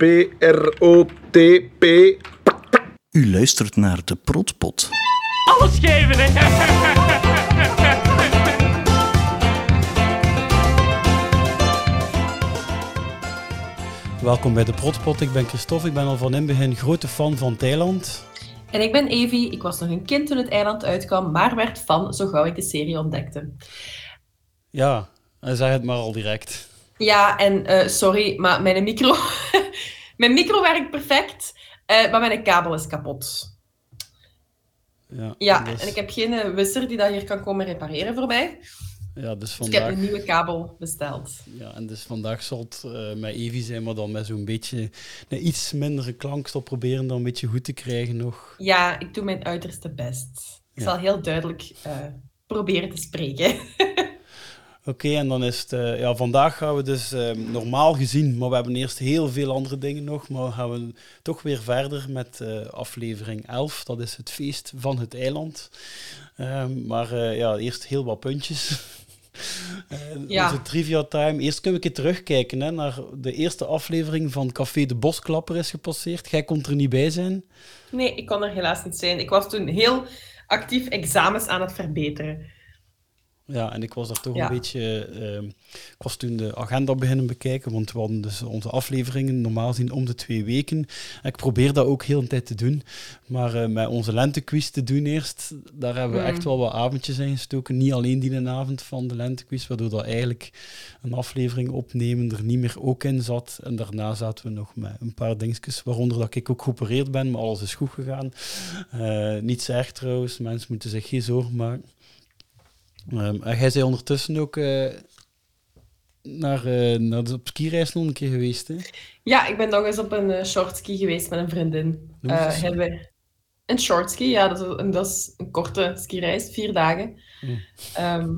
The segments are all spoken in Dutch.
P-R-O-T-P. U luistert naar de Protpot. Alles geven, hè? Welkom bij de Protpot. Ik ben Christophe. Ik ben al van in begin grote fan van Thailand. En ik ben Evie. Ik was nog een kind toen het eiland uitkwam, maar werd fan zo gauw ik de serie ontdekte. Ja, en zeg het maar al direct. Ja, en eh, sorry, maar mijn micro... mijn micro werkt perfect, eh, maar mijn kabel is kapot. Ja, Ja, dus, en ik heb geen eh, wisser die dat hier kan komen repareren voor mij. ja, dus Dus ik heb vandaag, een nieuwe kabel besteld. ja, en dus vandaag zal het met Evie zijn, maar dan met zo'n beetje een iets mindere klankstop proberen dan een beetje goed te krijgen nog. Ja, ik doe mijn uiterste best. Ik Ja. zal heel duidelijk proberen te spreken. Oké, en dan is het... eh, ja, vandaag gaan we dus eh, normaal gezien, maar we hebben eerst heel veel andere dingen nog, maar gaan we toch weer verder met eh, aflevering 11. Dat is het feest van het eiland. Ehm, maar eh, ja, eerst heel wat puntjes. Ja. Onze trivia time. Eerst kunnen we een keer terugkijken hè, naar de eerste aflevering van Café de Bosklapper is gepasseerd. Jij kon er niet bij zijn. Nee, ik kon er helaas niet zijn. Ik was toen heel actief examens aan het verbeteren. Ja, en ik was daar toch Ja. een beetje... ehm, ik was toen de agenda beginnen bekijken, want we hadden dus onze afleveringen normaal zien om de twee weken. En ik probeer dat ook heel een tijd te doen. Maar eh, met onze lentequiz te doen eerst, daar hebben we Mm. echt wel wat avondjes in gestoken. Niet alleen die een avond van de lentequiz, waardoor dat eigenlijk een aflevering opnemen er niet meer ook in zat. En daarna zaten we nog met een paar dingetjes, waaronder dat ik ook geopereerd ben, maar alles is goed gegaan. Eh niets erg trouwens, mensen moeten zich geen zorgen maken. Ehm, en jij zei ondertussen ook eh, naar, eh, naar de op skireis nog een keer geweest, hè? Ja, ik ben nog eens op een eh, shortski geweest met een vriendin. Hebben een shortski, ja, dat is, een, dat is een korte skireis, vier dagen. Mm. Ehm,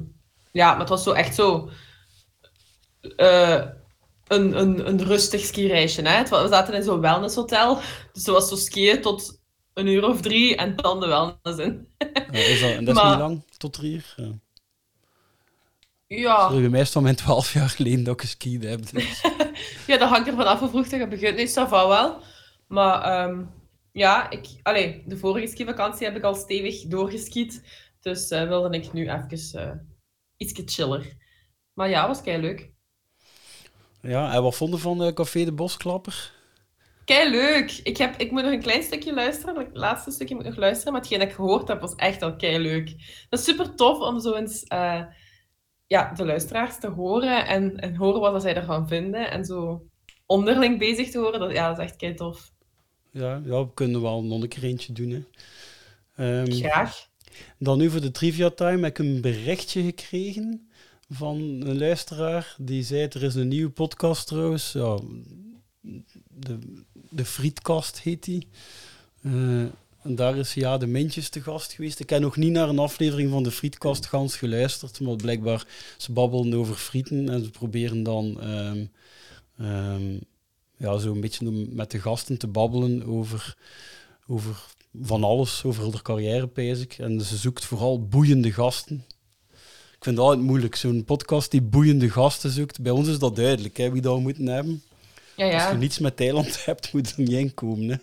ja, maar het was zo echt zo een, een, een rustig skireisje. Hè? We zaten in zo'n wellnesshotel, dus er was zo skiën tot een uur of drie en dan de wellness in. Is dat, en dat is Maar- niet lang, tot drie uur? Ja. Ja, Dat is mij is van mijn twaalf jaar geleden dat ik geskied heb. dus. ja, dat hangt ervan af hoe vroeg dat je begint. Nee, ça va wel. Maar ehm, ja, ik, allee, de vorige skivakantie heb ik al stevig doorgeskiet. Dus eh, wilde ik nu even eh ietsje chiller. Maar ja, was kei leuk. Ja, en wat vonden van eh, Café de Bosklapper? Kei leuk. Ik, heb, ik moet nog een klein stukje luisteren. Het laatste stukje moet ik nog luisteren. Maar hetgeen dat ik gehoord heb, was echt al kei leuk. Dat is super tof om zo eens ja, de luisteraars te horen en, en horen wat dat zij ervan vinden. En zo onderling bezig te horen. Dat, ja, dat is echt kei tof. Ja, ja, we kunnen wel nog een keer eentje doen. Hè. Ehm, Graag. Dan nu voor de trivia time heb ik een berichtje gekregen van een luisteraar die zei: Er is een nieuwe podcast trouwens. Ja, de, de Frietkast heet die. Eh, en daar is ja de Mintjes te gast geweest. Ik heb nog niet naar een aflevering van de Frietkast gans geluisterd, maar blijkbaar ze babbelen over frieten en ze proberen dan ehm, ehm, ja, zo een beetje met de gasten te babbelen over, over van alles, over hun carrière, pijs ik. En ze zoekt vooral boeiende gasten. Ik vind het altijd moeilijk, zo'n podcast die boeiende gasten zoekt. Bij ons is dat duidelijk, hè, wie dat we moeten hebben. Ja, Als je ja. niets met Thailand hebt, moet er niet in komen. Hè.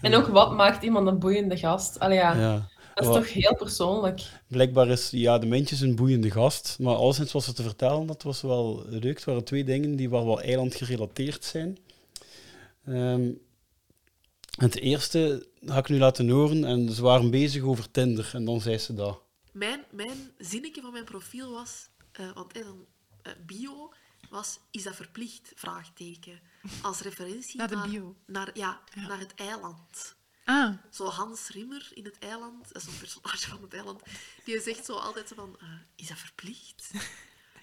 En ook wat maakt iemand een boeiende gast? Allee, ja, Ja. dat is toch heel persoonlijk. Blijkbaar is ja, de Mintjes een boeiende gast. Maar alleszins was ze te vertellen, dat was wel leuk. Het waren twee dingen die wel wat eiland gerelateerd zijn. Ehm, het eerste ga ik nu laten horen. En ze waren bezig over Tinder. En dan zei ze dat. Mijn, mijn zinnetje van mijn profiel was, eh, want in een eh, bio was, is dat verplicht? Vraagteken. Als referentie Naar de bio? Naar, ja, Ja. naar het eiland. Ah, Zo Hans Rimmer in het eiland, dat is een personage van het eiland, die zegt zo altijd zo van, eh, is dat verplicht?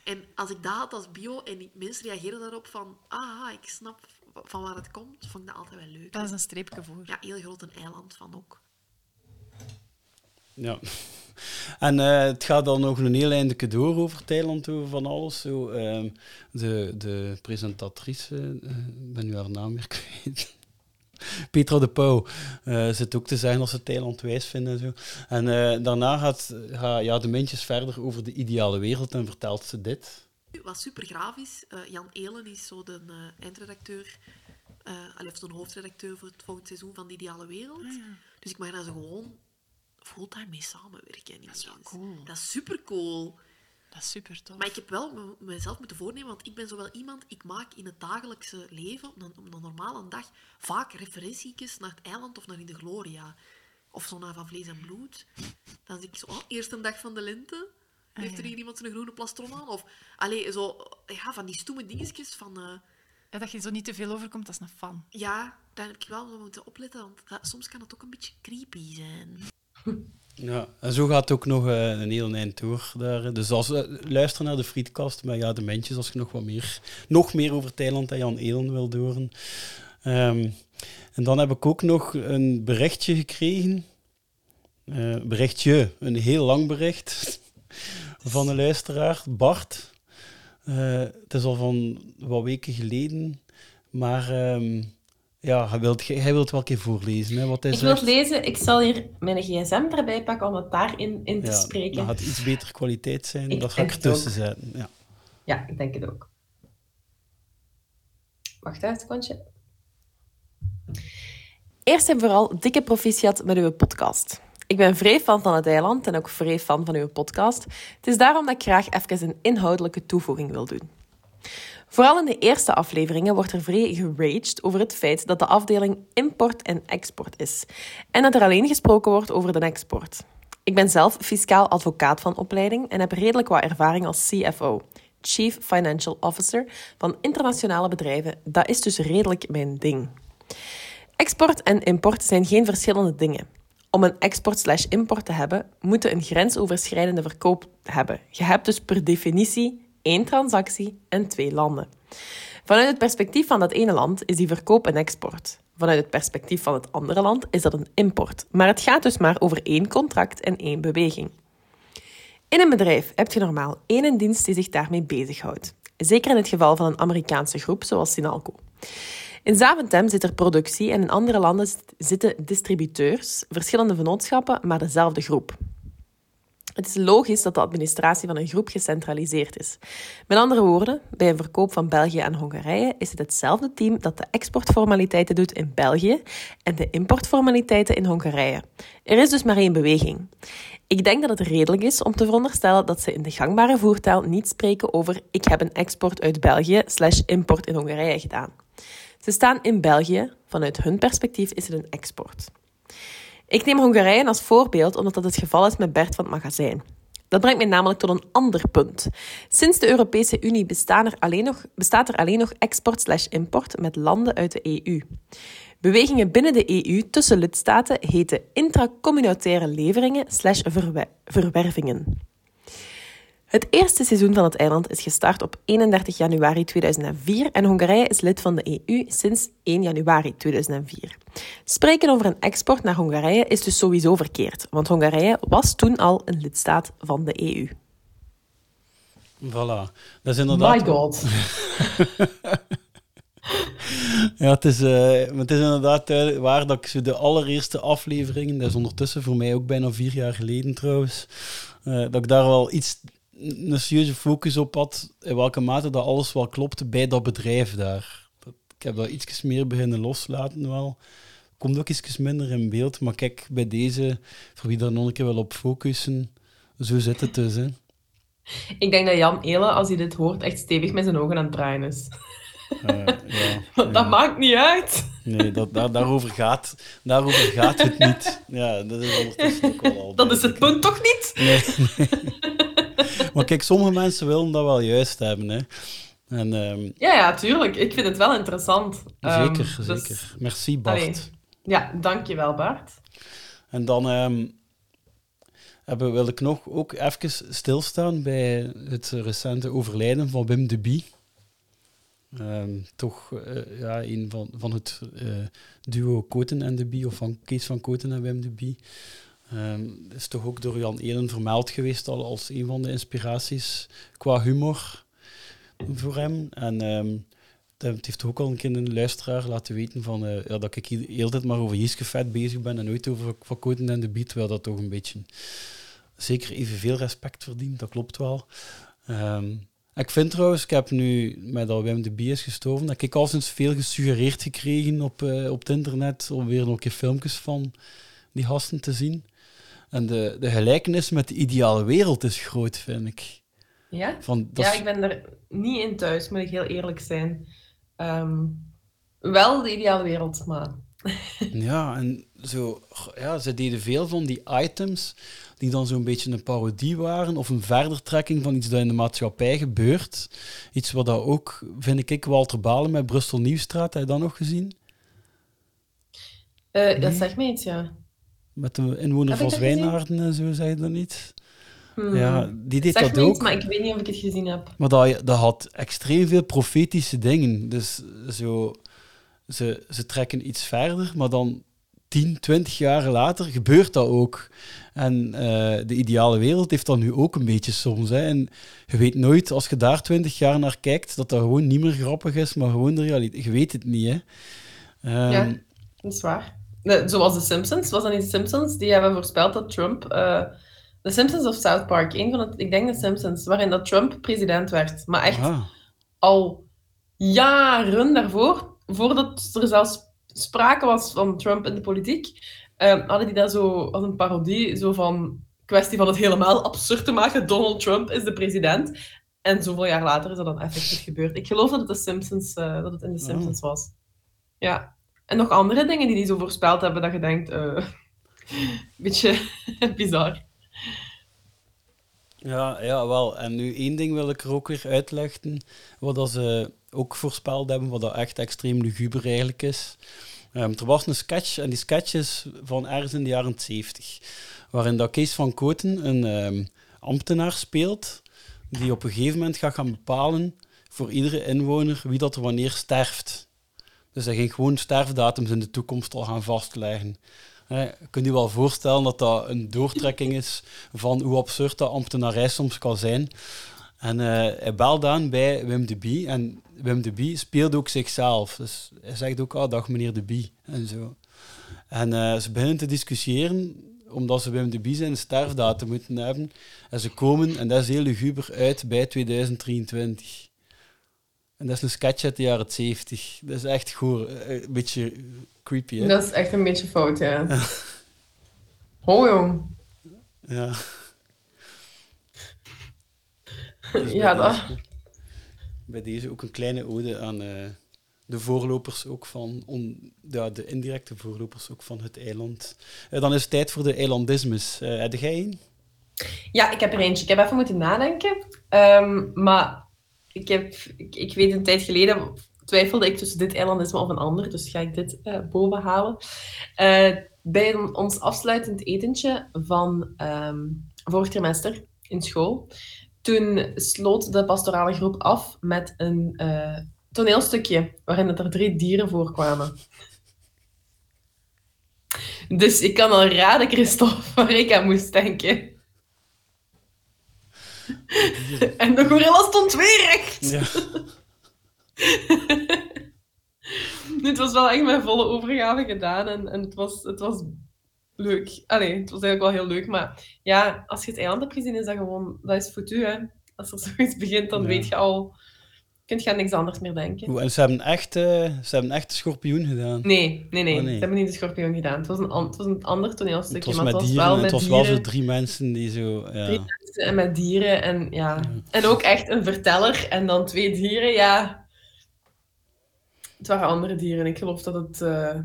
En als ik dat had als bio en mensen reageren daarop van, ah, ik snap van waar het komt, vond ik dat altijd wel leuk. dat is een streepje voor. Ja, heel groot een eiland van ook. Ja. En eh, het gaat dan nog een heel einde door over Thailand, over van alles. Zo, ehm, de, de presentatrice, eh, ik ben nu haar naam weer kwijt. Petra de Pauw eh, zit ook te zeggen als ze Thailand wijs vinden en zo. En eh, daarna gaat, gaat ja, de mintjes verder over de ideale wereld en vertelt ze dit. Wat super graaf is, eh, Jan Elen is zo de eh, eindredacteur, eh allee, of zo'n hoofdredacteur voor het volgende seizoen van De Ideale Wereld. Dus ik mag daar zo gewoon fulltime mee samenwerken. Dat is wel cool. Dat is super cool. Dat is super tof. Maar ik heb wel me- mezelf moeten voornemen, want ik ben zo wel iemand, ik maak in het dagelijkse leven, op een, op een normale dag, vaak referentietjes naar het eiland of naar In de Gloria. Of zo naar Van Vlees en Bloed. Dan zie ik zo, oh, eerste dag van de lente. Heeft er ja. hier iemand zijn groene plastron aan? Of, allee, zo, ja, van die stoeme dingetjes van... eh, Ja, dat je zo niet te veel overkomt als een fan. ja, daar heb ik wel moeten opletten, want dat- soms kan het ook een beetje creepy zijn. Ja, en zo gaat ook nog eh, een heel eind door. Daar. Dus als we luisteren naar de frietkast, maar ja, de mentjes, als je nog wat meer, nog meer over Thailand en Jan Elen wil horen. Ehm, en dan heb ik ook nog een berichtje gekregen. Eh, berichtje, een heel lang bericht van een luisteraar, Bart. Eh, het is al van wat weken geleden, maar ehm, ja, hij wil hij wilt wel een keer voorlezen. Hè, wat hij Ik wil lezen. Ik zal hier mijn gsm erbij pakken om het daarin in te Ja, spreken. dan gaat iets betere kwaliteit zijn. Ik dat ga ik ertussen zetten. Ja. Ja, ik denk het ook. Wacht een secondje. Eerst en vooral dikke proficiat met uw podcast. Ik ben vrij fan van het eiland en ook vrij fan van uw podcast. Het is daarom dat ik graag even een inhoudelijke toevoeging wil doen. Vooral in de eerste afleveringen wordt er vrij geraged over het feit dat de afdeling import en export is. En dat er alleen gesproken wordt over de export. Ik ben zelf fiscaal advocaat van opleiding en heb redelijk wat ervaring als CFO, Chief Financial Officer, van internationale bedrijven. Dat is dus redelijk mijn ding. Export en import zijn geen verschillende dingen. Om een export/import te hebben, moet je een grensoverschrijdende verkoop hebben. Je hebt dus per definitie één transactie en twee landen. Vanuit het perspectief van dat ene land is die verkoop een export. Vanuit het perspectief van het andere land is dat een import. Maar het gaat dus maar over één contract en één beweging. In een bedrijf heb je normaal één dienst die zich daarmee bezighoudt. Zeker in het geval van een Amerikaanse groep zoals Sinalco. In Zaventem zit er productie en in andere landen zit- zitten distributeurs, verschillende vennootschappen, maar dezelfde groep. Het is logisch dat de administratie van een groep gecentraliseerd is. Met andere woorden, bij een verkoop van België en Hongarije is het hetzelfde team dat de exportformaliteiten doet in België en de importformaliteiten in Hongarije. Er is dus maar één beweging. Ik denk dat het redelijk is om te veronderstellen dat ze in de gangbare voertaal niet spreken over ik heb een export uit België slash import in Hongarije gedaan. Ze staan in België, vanuit hun perspectief is het een export. Ik neem Hongarije als voorbeeld omdat dat het geval is met Bert van het magazijn. Dat brengt mij namelijk tot een ander punt. Sinds de Europese Unie er alleen nog, bestaat er alleen nog export/import met landen uit de EU. Bewegingen binnen de EU tussen lidstaten heten intracommunautaire leveringen verwervingen. Het eerste seizoen van het eiland is gestart op 31 januari 2004 en Hongarije is lid van de EU sinds 1 januari 2004. Spreken over een export naar Hongarije is dus sowieso verkeerd, want Hongarije was toen al een lidstaat van de EU. Voilà. Dat is inderdaad... god. Ja, het is, eh, het is inderdaad duidelijk waar dat ik zo de allereerste afleveringen, dat is ondertussen voor mij ook bijna vier jaar geleden trouwens, eh, dat ik daar wel iets, een serieuze focus op had, in welke mate dat alles wel klopte bij dat bedrijf daar. Dat, ik heb dat iets meer beginnen loslaten wel. Komt ook iets minder in beeld, maar kijk, bij deze, voor wie daar nog een keer wil op focussen, zo zit het dus. Hè. Ik denk dat Jan Elen, als hij dit hoort, echt stevig met zijn ogen aan het draaien is. Eh, ja, Want ja. dat maakt niet uit. Nee, dat, daar, daarover, gaat, daarover gaat het niet. Ja, dat is ondertussen ook wel al Dat is het punt toch niet? nee. Maar kijk, sommige mensen willen dat wel juist hebben. Hè. En, ehm, Ja, ja, tuurlijk. Ik vind het wel interessant. Ehm, zeker, dus- zeker. Merci, Bart. Allee. Ja, dankjewel Bart. En dan ehm, hebben, wil ik nog ook even stilstaan bij het recente overlijden van Wim de Bie. Toch eh, ja, een van, van het eh, duo Koten en de Bie, of van Kees van Koten en Wim de Bie. Ehm, is toch ook door Jan Elen vermeld geweest al als een van de inspiraties qua humor voor hem. En ehm, het heeft ook al een keer een luisteraar laten weten van, eh, ja, dat ik hier de hele tijd maar over Jiske Vet bezig ben en nooit over Van en de Bie, terwijl dat toch een beetje zeker evenveel respect verdient, dat klopt wel. Ehm, Ik vind trouwens, ik heb nu, met dat Wim de B is gestorven, dat ik al sinds veel gesuggereerd gekregen op, eh, op het internet om weer nog een keer filmpjes van die gasten te zien. En de, de gelijkenis met de ideale wereld is groot, vind ik. Ja? Van, dat Ja, ik ben er niet in thuis, moet ik heel eerlijk zijn. Ehm, wel de ideale wereld, maar... Ja, en zo, ja, ze deden veel van die items die dan zo'n beetje een parodie waren of een verdertrekking van iets dat in de maatschappij gebeurt. Iets wat dat ook, vind ik, Walter Balen met Brussel Nieuwstraat, heb je dat nog gezien? Dat Nee. zegt me iets, ja. Met de inwoner Heb van? Zwijnaarden en zo, zei je dat niet? Hmm. Ja, die deed Zeg dat me iets, ook. maar ik weet niet of ik het gezien heb. Maar dat, dat had extreem veel profetische dingen. Dus zo, ze, ze trekken iets verder, maar dan 10, 20 jaar later gebeurt dat ook. En eh, de ideale wereld heeft dat nu ook een beetje soms. Hè. En je weet nooit, als je daar 20 jaar naar kijkt, dat dat gewoon niet meer grappig is, maar gewoon de realiteit. Je weet het niet, hè. Ehm, Ja. Dat is waar. Zoals de Simpsons. Was dat niet de Simpsons? Die hebben voorspeld dat Trump... eh de Simpsons of South Park? Een van het, ik denk de Simpsons. Waarin dat Trump president werd. Maar echt ah, al jaren daarvoor, voordat er zelfs sprake was van Trump in de politiek, eh, hadden die dat zo als een parodie, zo van kwestie van het helemaal absurd te maken. Donald Trump is de president. En zoveel jaar later is dat dan effectief gebeurd. Ik geloof dat het, de Simpsons, eh, dat het in de Simpsons was. Ja. En nog andere dingen die die zo voorspeld hebben, dat je denkt... eh beetje bizar. Ja, ja, wel. En nu één ding wil ik er ook weer uitleggen, wat dat ze ook voorspeld hebben, wat dat echt extreem luguber eigenlijk is. Ehm, er was een sketch, en die sketch is van ergens in de jaren 70, waarin dat Kees van Koten een ehm, ambtenaar speelt, die op een gegeven moment gaat gaan bepalen voor iedere inwoner wie dat er wanneer sterft. Dus hij ging gewoon sterfdatums in de toekomst al gaan vastleggen. Je kunt je wel voorstellen dat dat een doortrekking is van hoe absurd dat ambtenarij soms kan zijn. En eh, hij belde aan bij Wim de Bie. En Wim de Bie speelde ook zichzelf. Dus hij zegt ook, ah, dag meneer de Bie. En zo. En eh, ze beginnen te discussiëren, omdat ze Wim de Bie zijn sterfdatum moeten hebben. En ze komen, en dat is heel luguber, uit bij 2023. En dat is een sketch uit de jaren 70. Dat is echt goor. eh, Een beetje creepy, hè? Dat is echt een beetje fout, ja. Oh, jong. Ja. Dus Ja, bij, dat... deze, bij deze ook een kleine ode aan eh, de voorlopers ook van, on, ja, de indirecte voorlopers ook van het eiland. Eh, dan is het tijd voor de eilandismes. Eh heb jij een? Ja, ik heb er eentje. Ik heb even moeten nadenken. Ehm, maar ik, heb, ik, weet een tijd geleden twijfelde ik tussen dit eilandisme of een ander. Dus ga ik dit eh boven halen. Eh, bij ons afsluitend etentje van ehm, vorig trimester in school. Toen sloot de pastorale groep af met een eh, toneelstukje waarin er drie dieren voorkwamen. Dus ik kan al raden, Christophe, waar ik aan moest denken. En de gorilla stond weer recht. Ja. Het was wel echt met volle overgave gedaan en, en het, was, het was leuk. Allee, het was eigenlijk wel heel leuk, maar ja, als je het eiland hebt gezien, is dat gewoon, dat is foutu, hè. Als er zoiets begint, dan Ja. weet je al, kun je aan niks anders meer denken. En ze hebben echt, eh, ze hebben echt de schorpioen gedaan. Nee, nee, nee, Oh, nee. Ze hebben niet de schorpioen gedaan. Het was een, het was een ander toneelstukje, het was maar het was dieren. wel met het was wel zo drie mensen die zo... Ja. Drie en met dieren en ja. En ook echt een verteller en dan twee dieren, ja. Het waren andere dieren. Ik geloof dat het eh,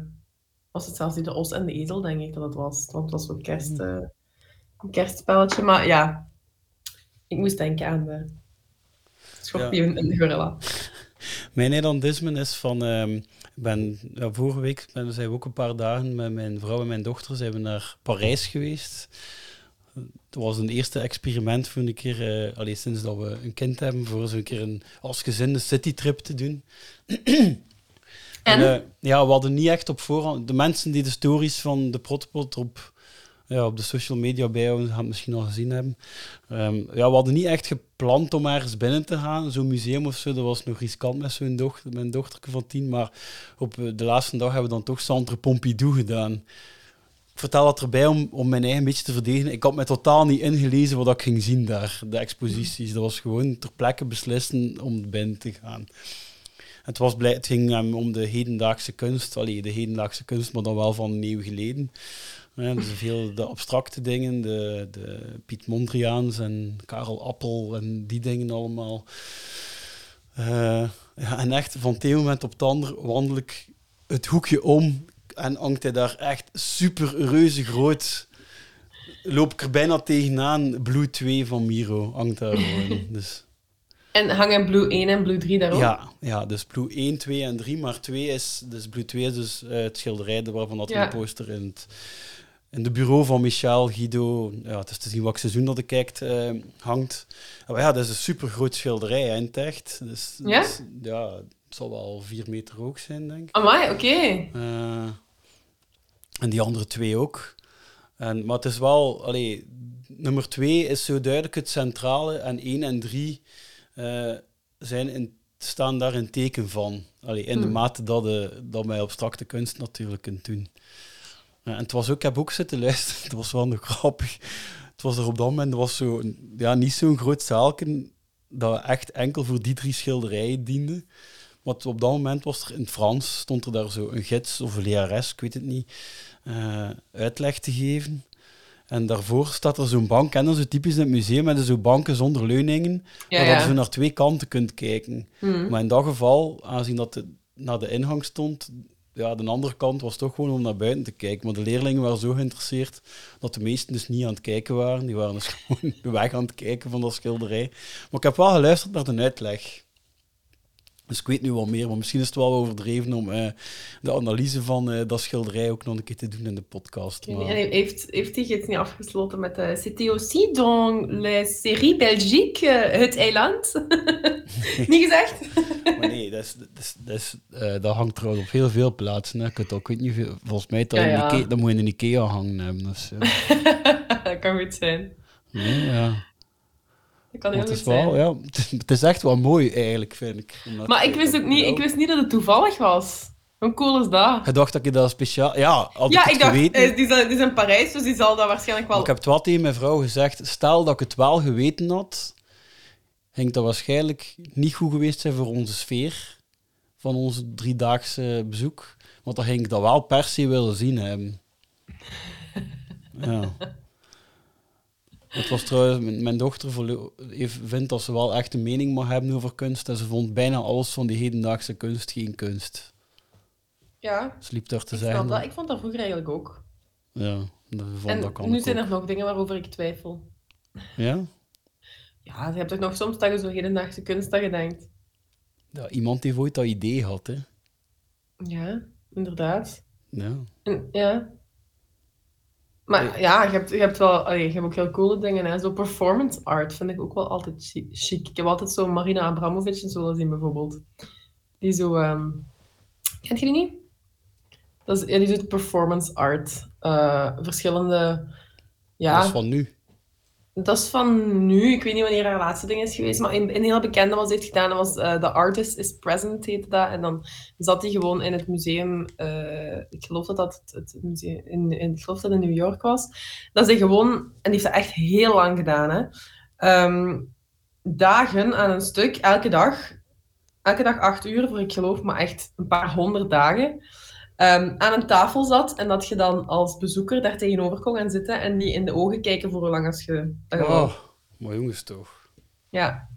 was het zelfs niet de os en de ezel, denk ik dat het was. Want het was zo'n kerst, eh, een kerstspelletje. Maar ja, ik moest denken aan de schorpioen en de gorilla. Mijn eilandisme is van... ik ben, ja, vorige week ben, zijn we ook een paar dagen met mijn vrouw en mijn dochter zijn we naar Parijs geweest. Het was een eerste experiment voor een keer, allee, sinds dat we een kind hebben, voor zo'n keer een, als gezin een citytrip te doen. En? eh, ja, we hadden niet echt op voorhand... De mensen die de stories van de Protopot op, ja, op de social media bijhouden, gaan het misschien al gezien hebben. Ehm, ja, we hadden niet echt gepland om ergens binnen te gaan. Zo'n museum of zo, dat was nog riskant met zo'n dochter, mijn dochterke van tien. Maar op eh, de laatste dag hebben we dan toch Centre Pompidou gedaan. Ik vertel dat erbij om, om mijn eigen beetje te verdedigen. Ik had me totaal niet ingelezen wat ik ging zien daar, de exposities. Dat was gewoon ter plekke beslissen om binnen te gaan. Het, was blij, het ging hem om de hedendaagse kunst, allee, de hedendaagse kunst, maar dan wel van een eeuw geleden. Ja, dus veel de abstracte dingen, de, de Piet Mondriaans en Karel Appel en die dingen allemaal. Eh, ja, en echt van het moment op het andere wandel ik het hoekje om en hangt hij daar echt super reuze groot. Loop ik er bijna tegenaan. Blue 2 van Miro hangt daar gewoon. Dus, En hangen Blue 1 en Blue 3 daarop? ja, ja, dus Blue 1, 2 en 3. Maar 2 is, dus Blue 2 is dus eh, het schilderij waarvan dat Ja. een poster in het, in de bureau van Michel Guido. Ja, het is te zien welk seizoen dat ik kijkt eh, hangt. Maar ja, dat is een super groot schilderij hè, in het echt. Dus, Ja? dus, ja, zal wel 4 meter hoog zijn, denk ik. Amai, oké. Eh, en die andere twee ook. En, maar het is wel, allee, nummer twee is zo duidelijk het centrale en één en drie eh, zijn in, staan daar in teken van. Allee, in de Hmm. mate dat, de, dat mij abstracte kunst natuurlijk kunt doen. En het was ook, ik heb ook zitten luisteren, het was wel nog grappig. Het was er op dat moment, was zo, een- ja, niet zo'n groot zaalken dat echt enkel voor die drie schilderijen diende. Want op dat moment was er in het Frans, stond er daar zo een gids of een lerares, ik weet het niet, eh, uitleg te geven. En daarvoor staat er zo'n bank, en dat is zo typisch in het museum, met zo'n banken zonder leuningen, Ja, waar je zo naar twee kanten kunt kijken. Hmm. Maar in dat geval, aangezien dat het naar de ingang stond, ja, de andere kant was toch gewoon om naar buiten te kijken. Maar de leerlingen waren zo geïnteresseerd dat de meesten dus niet aan het kijken waren. Die waren dus gewoon weg aan het kijken van dat schilderij. Maar ik heb wel geluisterd naar de uitleg. Dus ik weet nu wel meer, maar misschien is het wel overdreven om eh, de analyse van eh, dat schilderij ook nog een keer te doen in de podcast. Maar, heeft, heeft hij iets niet afgesloten met de C'était aussi dans la série Belgique, eh, Het Eiland? niet gezegd? maar nee, dat, is, dat, is, dat, is, eh, dat hangt trouwens op heel veel plaatsen. Hè. Ik, weet, ook, ik weet niet volgens mij dat, Ja, in ja. Ikea- dat moet je in een Ikea hangen hebben. Dus, ja. dat kan goed zijn. Nee, ja. Dat kan heel het goed is wel, ja, het is- het echt wel mooi eigenlijk, vind ik. Maar ik wist ook niet, ik wist niet dat het toevallig was. Hoe cool is dat? Je dacht dat je dat speciaal... Ja, had Ja, ik het ik dacht, geweten... eh, die, is, in Parijs, dus die zal dat waarschijnlijk Maar wel... ik heb het wel tegen mijn vrouw gezegd. Stel dat ik het wel geweten had, ging dat waarschijnlijk niet goed geweest zijn voor onze sfeer van ons driedaagse bezoek. Want dan ging ik dat wel per se willen zien hebben. Ja. Het was trouwens, mijn, mijn dochter heeft- vindt dat ze wel echt een mening mag hebben over kunst. En ze vond bijna alles van die hedendaagse kunst geen kunst. Ja, Ze liep daar te ik, zeggen. dat. ik vond dat vroeger eigenlijk ook. Ja, dat vond En dat kan nu zijn ook. er nog dingen waarover ik twijfel. Ja? Ja, je hebt toch nog soms dat je zo hedendaagse kunst dat je denkt. ja? Iemand heeft ooit dat idee gehad, hè. Ja, inderdaad. Ja. En, ja. Maar ja, je hebt, je hebt wel allee, je hebt ook heel coole dingen. Hè. Zo performance art vind ik ook wel altijd chi- chic. Ik heb altijd zo Marina Abramovic en zo willen zien, bijvoorbeeld. Die zo... ehm Kent je die niet? Dat is, ja, die doet performance art. Eh, verschillende... Ja, Dat is van nu. Dat is van nu. Ik weet niet wanneer haar laatste ding is geweest, maar een, een heel bekende was heeft gedaan. Dat was eh, The Artist is Present, heette dat. En dan zat hij gewoon in het museum. eh, ik geloof dat dat het, museum in, in, ik geloof dat in New York was. Dat hij gewoon, en die heeft dat echt heel lang gedaan, hè. Ehm, dagen aan een stuk, elke dag. Elke dag acht uur, voor ik geloof, maar echt een paar honderd dagen. Ehm, aan een tafel zat en dat je dan als bezoeker daar tegenover kon gaan zitten en die in de ogen kijken voor hoe lang als je wou. Oh, maar jongens toch. Ja.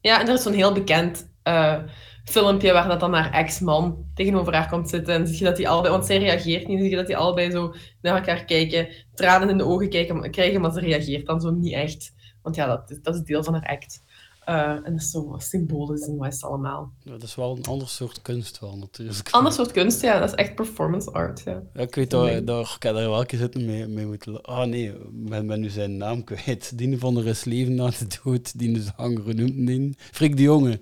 Ja, en er is zo'n heel bekend eh, filmpje waar dat dan haar ex-man tegenover haar komt zitten. En zie je dat die allebei, want zij reageert niet, zie je dat die allebei zo naar elkaar kijken, tranen in de ogen kijken, krijgen, maar ze reageert dan zo niet echt. Want ja, dat, is- dat is deel van haar act. Eh, en dat is zo symbolisch en wat is het allemaal. Ja, dat is wel een ander soort kunst wel, natuurlijk. Ander soort kunst, ja. Dat is echt performance art, ja. Ja, ik weet dat, daar, ik daar wel een keer zitten mee, mee moeten... Ah nee, ben, ben nu zijn naam kwijt. Die van de is leven na de dood, die is zanger genoemd. Die. Frik de Jonge.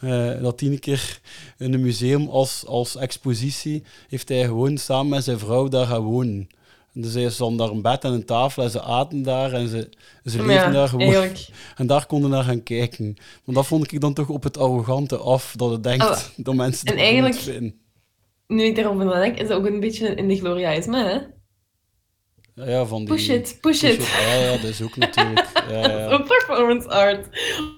Eh, dat tien keer in een museum als, als expositie heeft hij gewoon samen met zijn vrouw daar gaan wonen. En dus hij stond daar een bed en een tafel en ze aten daar en ze, ze leven ja, daar gewoon. eigenlijk. En daar konden naar gaan kijken. Maar dat vond ik dan toch op het arrogante af, dat het denkt Oh, dat mensen en dat eigenlijk- goed vinden. Nu ik daarover nadenk, is dat ook een beetje in de gloriaïsme, hè? Ja, ja, van die... Push it, push it. Ja, ja, dat is ook natuurlijk... Ja, ja. Zo'n performance art.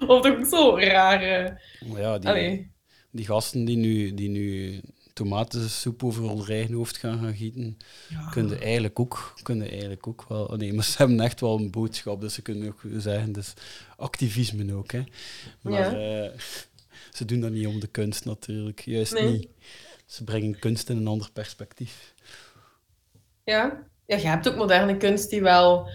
Of toch zo rare... Ja, die, Allee. die gasten die nu, die nu tomatensoep over hun eigen hoofd gaan, gaan gieten, kunnen eigenlijk ook, kunnen eigenlijk ook wel... oh Nee, maar ze hebben echt wel een boodschap, dus ze kunnen ook zeggen, dus activisme ook, hè. Maar eh, ze doen dat niet om de kunst natuurlijk, juist Nee. niet. Ze brengen kunst in een ander perspectief. Ja. ja, je hebt ook moderne kunst die wel...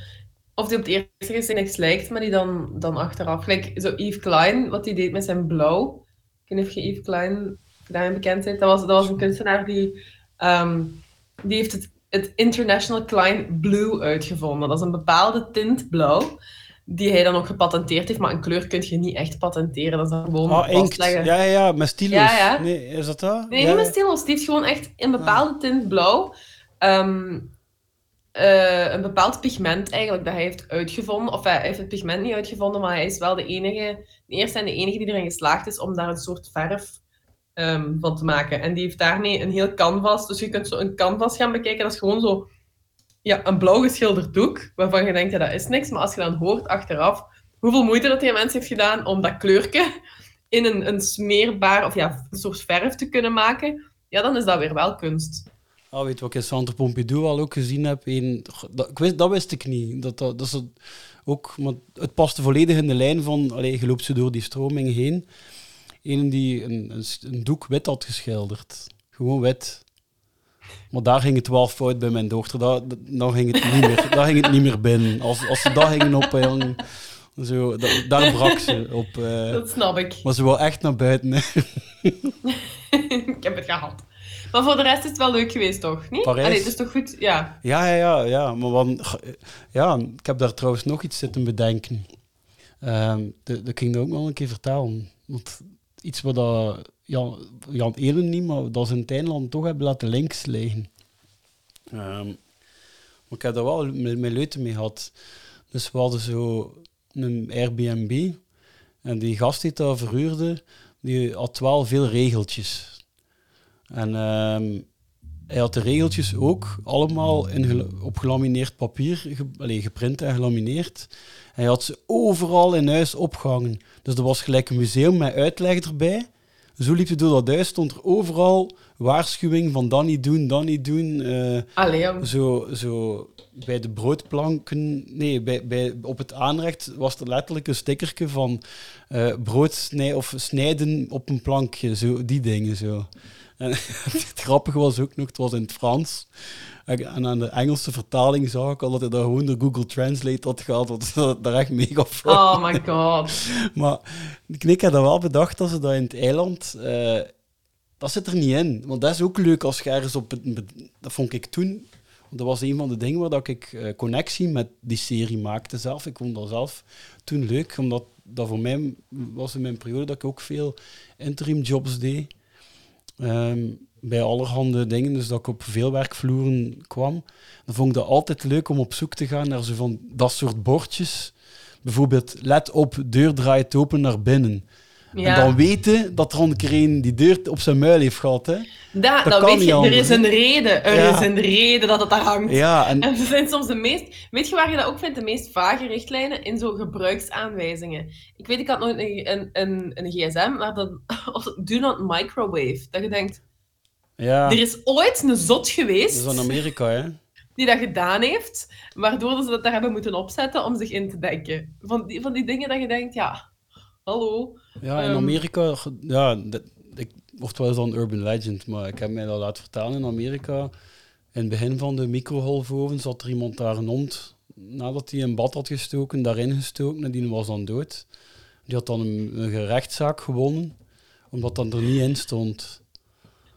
Of die op het eerste gezicht niks lijkt, maar die dan, dan achteraf... Like zo Yves Klein, wat hij deed met zijn blauw. Ik weet niet of je Yves Klein daarin bekend bent. Dat was, dat was een kunstenaar die... ehm, die heeft het, het International Klein Blue uitgevonden. Dat is een bepaalde tint blauw, die hij dan ook gepatenteerd heeft. Maar een kleur kun je niet echt patenteren. Dat is dan gewoon Ah, inkt. vastleggen. Ja, ja, ja, met stilos. Ja, ja. Nee, is dat dat? Nee, ja, niet met stilos. Die heeft gewoon echt een bepaalde tint blauw. ehm, eh, een bepaald pigment eigenlijk dat hij heeft uitgevonden. Of hij heeft het pigment niet uitgevonden, maar hij is wel de enige, de eerste en de enige die erin geslaagd is om daar een soort verf ehm, van te maken. En die heeft daarmee een heel canvas. Dus je kunt zo een canvas gaan bekijken. Dat is gewoon zo ja, een blauw geschilderd doek, waarvan je denkt, ja, dat is niks. Maar als je dan hoort achteraf hoeveel moeite dat die mens heeft gedaan om dat kleurke in een, een smeerbaar, of ja, een soort verf te kunnen maken, ja, dan is dat weer wel kunst. Ah, weet je wat ik in Centre Pompidou al ook gezien heb? Een, dat, ik wist, dat wist ik niet. Dat, dat, dat is ook, maar het paste volledig in de lijn van, allee, je loopt zo door die stroming heen. Een die een, een, s- een doek wit had geschilderd. Gewoon wit. Maar daar ging het wel fout bij mijn dochter. Daar, ging, het niet meer, daar ging het niet meer binnen. Als, als ze daar gingen op, zo, da- daar brak ze op. eh. Dat snap ik. maar ze wil echt naar buiten. ik heb het gehad. Maar voor de rest is het wel leuk geweest, toch? Niet? Parijs? Allee, het is toch goed? Ja. Ja, ja, ja, ja. Maar wan- ja, ik heb daar trouwens nog iets zitten bedenken. Dat, dat ging ik ook nog een keer vertellen. Want iets wat dat Jan, Jan niet, maar dat ze in Eindland toch hebben laten links liggen. Ehm, maar ik heb daar wel mijn leuten mee gehad. Dus we hadden zo een Airbnb. En die gast die daar verhuurde, die had wel veel regeltjes. En ehm, hij had de regeltjes ook allemaal in op gelamineerd papier, geprint en gelamineerd. Hij had ze overal in huis opgehangen. Dus er was gelijk een museum met uitleg erbij. Zo liep je door dat huis, stond er overal waarschuwing van dat niet doen, dat niet doen. eh, Allee, zo, zo bij de broodplanken, nee, bij, bij, op het aanrecht was er letterlijk een stickertje van eh brood snij, of snijden op een plankje, zo, die dingen zo. En het grappige was ook nog, het was in het Frans. En aan de Engelse vertaling zag ik al dat hij daar gewoon door Google Translate had gehad, want dat daar echt mega fout Oh my god. maar ik heb dat wel bedacht dat ze dat in het eiland. eh, dat zit er niet in. Want dat is ook leuk als je ergens op. Het, dat vond ik toen. Dat was een van de dingen waar dat ik eh, connectie met die serie maakte zelf. Ik vond dat zelf toen leuk, omdat dat voor mij was in mijn periode dat ik ook veel interim jobs deed. Ehm, bij allerhande dingen, dus dat ik op veel werkvloeren kwam. Dan vond ik dat altijd leuk om op zoek te gaan naar zo van dat soort bordjes. Bijvoorbeeld, let op, deur draait open naar binnen. En dan weten dat er een keer een die deur op zijn muil heeft gehad. Hè? Da, dat weet je, er is een reden. Er Ja. is een reden dat het daar hangt. Ja, en En ze zijn soms de meest... Weet je waar je dat ook vindt? De meest vage richtlijnen in zo'n gebruiksaanwijzingen. Ik weet, ik had nog een, een, een, een gsm, maar dat... Of do not microwave. Dat je denkt, ja, er is ooit een zot geweest Amerika. Hè? die dat gedaan heeft, waardoor ze dat daar hebben moeten opzetten om zich in te denken. Van die, van die dingen dat je denkt, ja, hallo. Ja, in Ehm. Amerika, ja, dat, ik, wordt wel eens dan urban legend, maar ik heb mij dat laten vertellen in Amerika. In het begin van de microgolfoven zat er iemand daar een hond, nadat hij een bad had gestoken, daarin gestoken en die was dan dood. Die had dan een, een gerechtszaak gewonnen, omdat dat er niet in stond.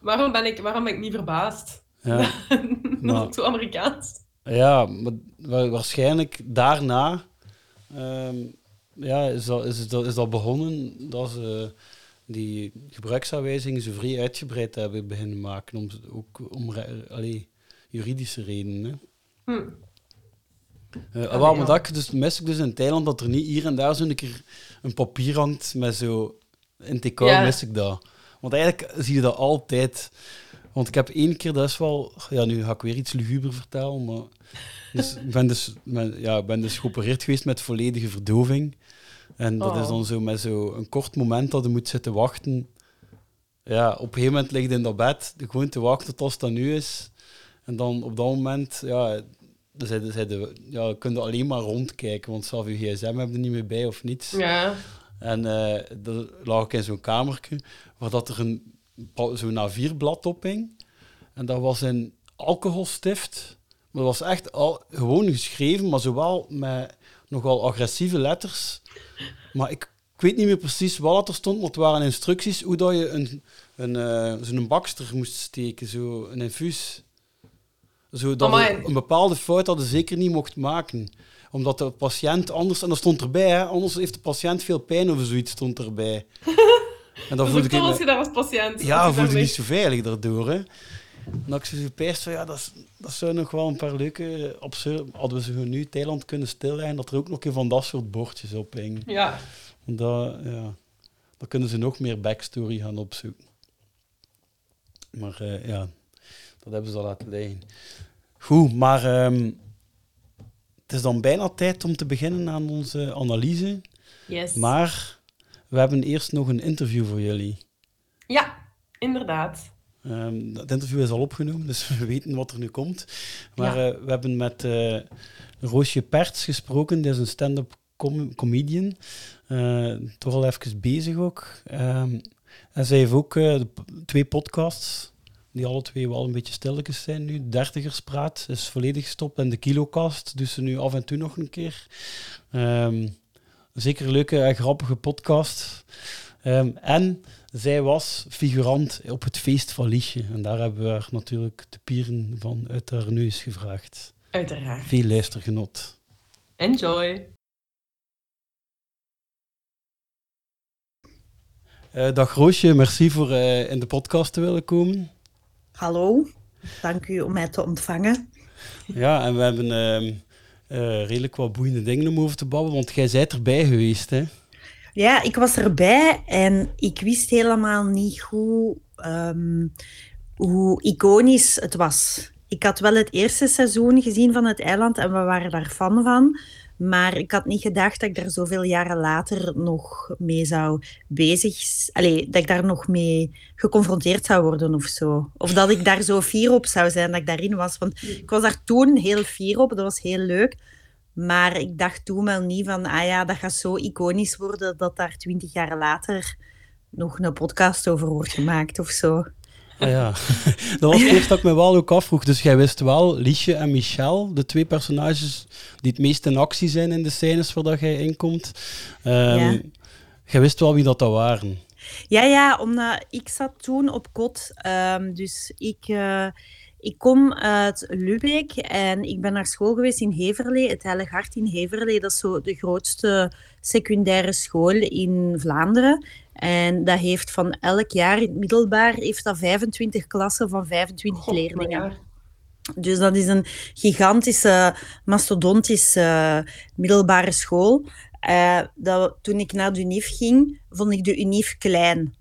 Waarom ben ik, waarom ben ik niet verbaasd? Ja, dat Maar- is ook zo Amerikaans. ja maar wa- waarschijnlijk daarna ehm, ja, is, dat, is, dat, is dat begonnen dat ze die gebruiksaanwijzingen zo vrij uitgebreid hebben beginnen maken, om, ook om allee, juridische redenen. Hm. Eh, ja. maar dat dus, mis ik dus in Thailand dat er niet hier en daar zo'n keer een papier hangt met zo... In TK Ja. mis ik dat. Want eigenlijk zie je dat altijd. Want ik heb één keer, dat is wel... Ja, nu ga ik weer iets luguber vertellen, maar... Dus, ik ben dus, ben, ja, ben dus geopereerd geweest met volledige verdoving. En dat is Oh. dan zo met zo een kort moment dat je moet zitten wachten. Ja, op een gegeven moment ligt je in dat bed, gewoon te wachten tot het nu is. En dan op dat moment, ja, dan zijn de, ja, kun je alleen maar rondkijken, want zelf je gsm heb je niet meer bij of niets. Ja. En eh dan lag ik in zo'n kamertje waar dat er een zo'n A4-blad op hing. En dat was in alcoholstift. Maar dat was echt al, gewoon geschreven, maar zowel met nogal agressieve letters. Maar ik, ik weet niet meer precies wat er stond, maar het waren instructies hoe dat je een, een, eh, zo'n bakster moest steken, zo een infuus. Zodat je Amai. een bepaalde fout dat je zeker niet mocht maken. Omdat de patiënt anders, en dat stond erbij, hè, anders heeft de patiënt veel pijn of zoiets, stond erbij. En dan voelde ik als je daar als patiënt... ja, voelde ik niet zo veilig daardoor. Hè. En dat ik zo van, ja, dat, is, dat zou nog wel een paar leuke absurde... Hadden we ze nu Thailand kunnen stilleggen, dat er ook nog een van dat soort bordjes op hing. Ja. Want dat, ja, dan kunnen ze nog meer backstory gaan opzoeken. Maar eh, ja, dat hebben ze al laten liggen. Goed, maar ehm, het is dan bijna tijd om te beginnen aan onze analyse. Yes. Maar we hebben eerst nog een interview voor jullie. Ja, inderdaad. Ehm dat interview is al opgenomen, dus we weten wat er nu komt. Maar Ja. eh, we hebben met eh, Roosje Perts gesproken, die is een stand-up com- comedian. Eh, toch al even bezig ook. Ehm, en zij heeft ook twee podcasts, die alle twee wel een beetje stilletjes zijn nu. Dertigerspraat is volledig gestopt en de Kilokast dus ze nu af en toe nog een keer. Ehm, zeker een leuke en grappige podcast. Ehm, en zij was figurant op het feest van Liesje. En daar hebben we haar natuurlijk de pieren van uit haar neus gevraagd. Uiteraard. Veel luistergenot. Enjoy. Eh, dag Roosje, merci voor eh, in de podcast te willen komen. Hallo, dank u om mij te ontvangen. Ja, en we hebben ehm, eh, redelijk wat boeiende dingen om over te babbelen, want jij bent erbij geweest, hè? Ja, ik was erbij en ik wist helemaal niet hoe, ehm, hoe iconisch het was. Ik had wel het eerste seizoen gezien van het eiland en we waren daar fan van. Maar ik had niet gedacht dat ik daar zoveel jaren later nog mee zou bezig... Allee, dat ik daar nog mee geconfronteerd zou worden of zo. Of dat ik daar zo fier op zou zijn dat ik daarin was. Want ik was daar toen heel fier op, dat was heel leuk. Maar ik dacht toen wel niet van, ah ja, dat gaat zo iconisch worden dat daar twintig jaar later nog een podcast over wordt gemaakt of zo. Ah, ja, dat was het eerste dat ik me wel ook afvroeg. Dus jij wist wel, Liesje en Michel, de twee personages die het meest in actie zijn in de scènes waar dat jij inkomt. Ja. Jij wist wel wie dat, dat waren. Ja, ja, omdat ik zat toen op kot. ehm, dus ik, eh, ik kom uit Lubeck en ik ben naar school geweest in Heverlee, het Heilig Hart in Heverlee. Dat is zo de grootste secundaire school in Vlaanderen. En dat heeft van elk jaar in het middelbaar heeft dat 25 klassen van 25 God, leerlingen. Dus dat is een gigantische, mastodontische middelbare school. Eh, dat, toen ik naar de UNIF ging, vond ik de UNIF klein.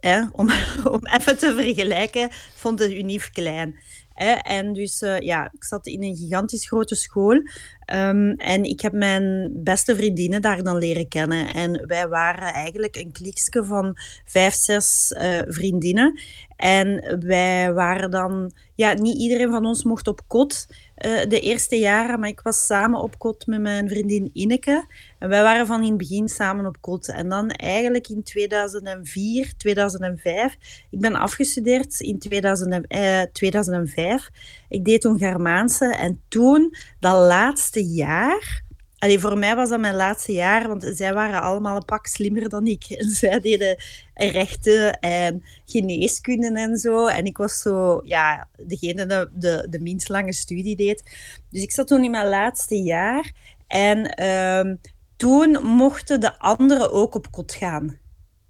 Hè? Om, om even te vergelijken, vond de UNIF klein. En dus eh, ja, ik zat in een gigantisch grote school. Ehm, en ik heb mijn beste vriendinnen daar dan leren kennen. En wij waren eigenlijk een kliksje van vijf, zes eh, vriendinnen. En wij waren dan... Ja, niet iedereen van ons mocht op kot eh, de eerste jaren, maar ik was samen op kot met mijn vriendin Ineke. En wij waren van in het begin samen op kot. En dan eigenlijk in 2004, 2005... Ik ben afgestudeerd in 2000, en- eh, 2005. Ik deed toen Germaanse. En toen, dat laatste jaar... Voor mij was dat mijn laatste jaar, want zij waren allemaal een pak slimmer dan ik. Zij deden rechten en geneeskunde en zo. En ik was zo, ja, degene die de, de minst lange studie deed. Dus ik zat toen in mijn laatste jaar. En ehm, toen mochten de anderen ook op kot gaan.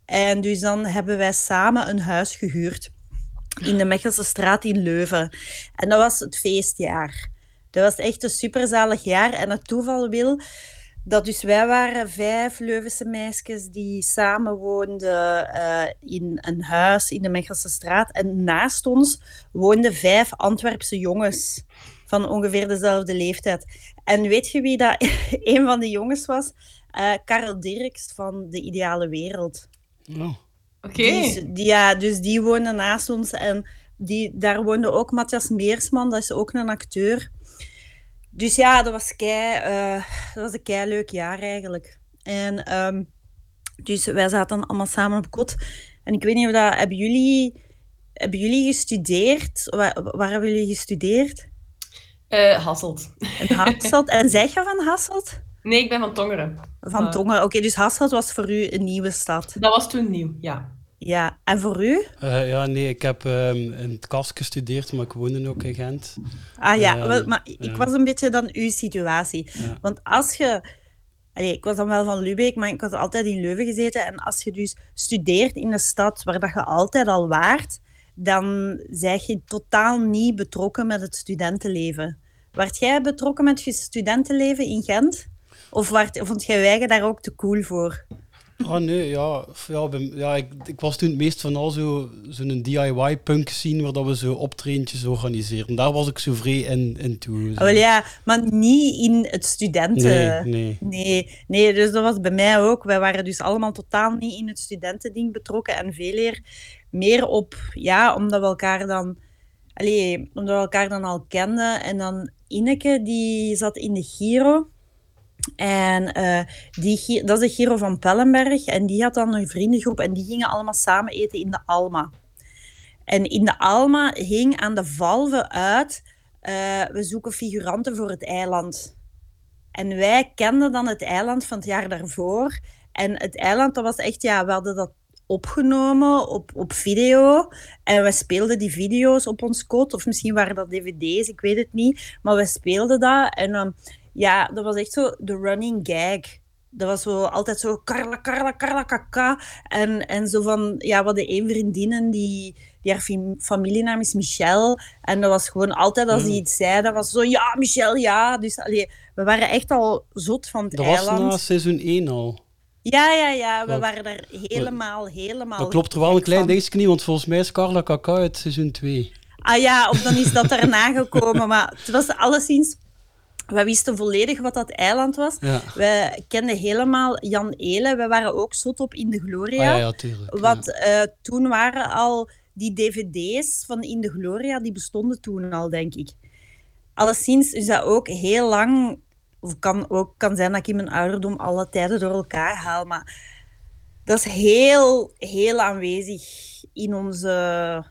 En dus dan hebben wij samen een huis gehuurd in de Mechelse straat in Leuven. En dat was het feestjaar. Dat was echt een superzalig jaar. En het toeval wil dat dus wij waren vijf Leuvense meisjes die samen woonden eh, in een huis in de Mechelse straat. En naast ons woonden vijf Antwerpse jongens van ongeveer dezelfde leeftijd. En weet je wie dat een van die jongens was? Eh Karel Dirks van De Ideale Wereld. Oh. Oké. Die- ja, dus die woonde naast ons. En die, daar woonde ook Matthias Meersman, dat is ook een acteur. Dus ja, dat was, kei, eh, dat was een kei leuk jaar eigenlijk. En ehm, dus wij zaten dan allemaal samen op kot. En ik weet niet of dat... Hebben jullie, hebben jullie gestudeerd? Waar, waar hebben jullie gestudeerd? Eh, Hasselt. In Hasselt. en zeg je van Hasselt? Nee, ik ben van Tongeren. Van Ah. Tongen. Oké, dus Hasselt was voor u een nieuwe stad. Dat was toen nieuw, ja. Ja, en voor u? Eh, ja, nee, ik heb ehm, in het KAS gestudeerd, maar ik woonde ook in Gent. Ah ja, Ehm, wel, maar ik ja. was een beetje dan uw situatie. Ja. Want als je... Allee, ik was dan wel van Lubeek, maar ik was altijd in Leuven gezeten. En als je dus studeert in een stad waar dat je altijd al waart, dan ben je totaal niet betrokken met het studentenleven. Werd jij betrokken met je studentenleven in Gent? Of werd, vond jij eigen daar ook te cool voor? Oh nee, ja, ja, ben- ja ik, ik was toen het meest van al zo- zo'n DIY-punk scene waar dat we zo optreintjes organiseren. Daar was ik zo vrij in, in toe. zo. Ja, maar niet in het studenten... Nee, nee. Nee, nee, dus dat was bij mij ook. Wij waren dus allemaal totaal niet in het studentending betrokken en veel eer meer op, ja, omdat we elkaar dan, allee, omdat we elkaar dan al kenden. En dan Ineke, die zat in de Giro. En eh, die, dat is de Giro van Pellenberg. En die had dan een vriendengroep en die gingen allemaal samen eten in de Alma. En in de Alma hing aan de valve uit, eh, we zoeken figuranten voor het eiland. En wij kenden dan het eiland van het jaar daarvoor. En het eiland, dat was echt, ja, we hadden dat opgenomen op, op video. En we speelden die video's op ons kot. Of misschien waren dat dvd's, ik weet het niet. Maar we speelden dat. En dan, ja, dat was echt zo de running gag. Dat was zo altijd zo Carla, Carla, Carla, kaka. En, en zo van, ja, we hadden één vriendin die, die haar fam- familienaam is Michel. En dat was gewoon altijd als Mm. die iets zei, dat was zo, ja, Michel, ja. Dus allee, we waren echt al zot van het Dat was eiland. na seizoen 1 al. Ja, ja, ja, we waren daar helemaal, helemaal... Dat klopt er wel een klein dingetje niet, want volgens mij is Carla Kaka uit seizoen 2. Ah ja, of dan is dat erna gekomen. Maar het was alleszins... We wisten volledig wat dat eiland was. Ja. We kenden helemaal Jan Elen. We waren ook zot op In de Gloria. Ah, ja, ja, tuurlijk. Want eh, toen waren al die dvd's van In de Gloria, die bestonden toen al, denk ik. Alleszins is dat ook heel lang... Of kan ook kan zijn dat ik in mijn ouderdom alle tijden door elkaar haal, maar dat is heel, heel aanwezig in onze,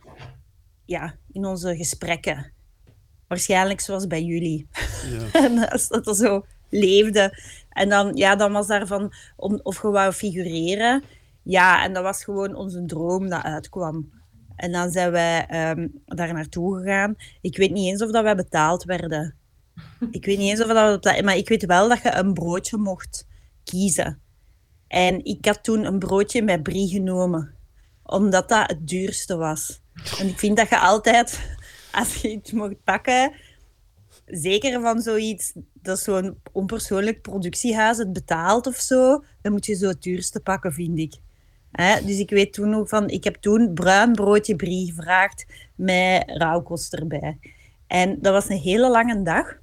ja, in onze gesprekken. Waarschijnlijk zoals bij jullie. Ja. En als dat er zo leefde. En dan, ja, dan was daarvan om, of je wou figureren. Ja, en dat was gewoon onze droom dat uitkwam. En dan zijn wij ehm, daar naartoe gegaan. Ik weet niet eens of dat wij betaald werden. Ik weet niet eens of dat we betaald... Maar ik weet wel dat je een broodje mocht kiezen. En ik had toen een broodje met brie genomen. Omdat dat het duurste was. En ik vind dat je altijd, als je iets mocht pakken, zeker van zoiets, dat zo'n onpersoonlijk productiehuis het betaalt of zo, dan moet je zo het duurste pakken, vind ik. Dus ik weet toen van, ik heb toen bruin broodje brie gevraagd met rauwkost erbij. En dat was een hele lange dag.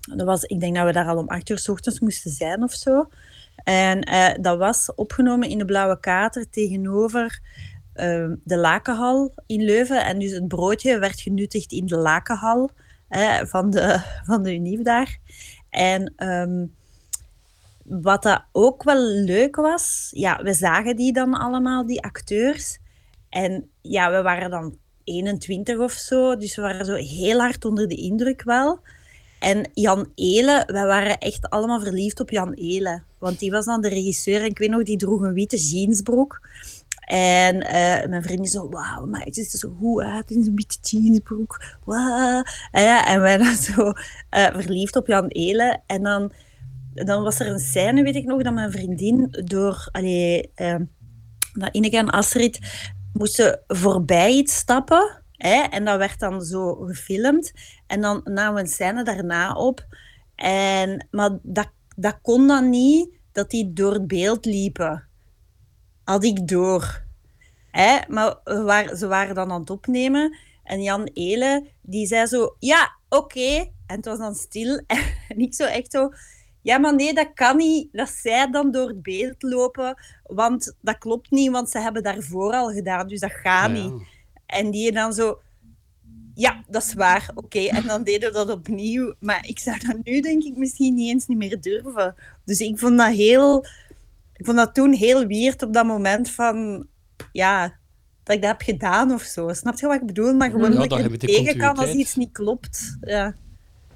Dat was, ik denk dat we daar al om acht uur s ochtends moesten zijn of zo. En eh, dat was opgenomen in de Blauwe Kater tegenover eh, de Lakenhal in Leuven. En dus het broodje werd genuttigd in de Lakenhal van, de, van de Unief daar. En ehm, wat dat ook wel leuk was, ja, we zagen die dan allemaal, die acteurs. En ja, we waren dan 21 of zo, dus we waren zo heel hard onder de indruk wel. En Jan Elen, wij waren echt allemaal verliefd op Jan Elen. Want die was dan de regisseur en ik weet nog, die droeg een witte jeansbroek. En eh, mijn vriendin zo, wauw, maar het er zo goed uit in zo'n witte jeansbroek. Wauw. En, ja, en wij dan zo eh, verliefd op Jan Elen. En dan, dan was er een scène, weet ik nog, dat mijn vriendin door... Allee, eh, dat Ineke en Astrid moesten voorbij iets stappen. Hè, en dat werd dan zo gefilmd. En dan namen we een scène daarna op. En, maar dat, dat kon dan niet, dat die door het beeld liepen. Had ik door. Hè? Maar ze waren dan aan het opnemen. En Jan Ele, die zei zo, ja, oké. En het was dan stil. En ik zo echt zo, ja, maar nee, dat kan niet. Dat zij dan door het beeld lopen. Want dat klopt niet, want ze hebben daarvoor al gedaan. Dus dat gaat Ja, niet. En die dan zo, ja, dat is waar, oké. En dan deden we dat opnieuw. Maar ik zou dat nu, denk ik, misschien niet eens niet meer durven. Dus ik vond dat heel... Ik vond dat toen heel weird op dat moment van... Ja, dat ik dat heb gedaan of zo. Snap je wat ik bedoel? Maar gewoon Ja, dat ik heb je tegen kan als iets niet klopt. Ja.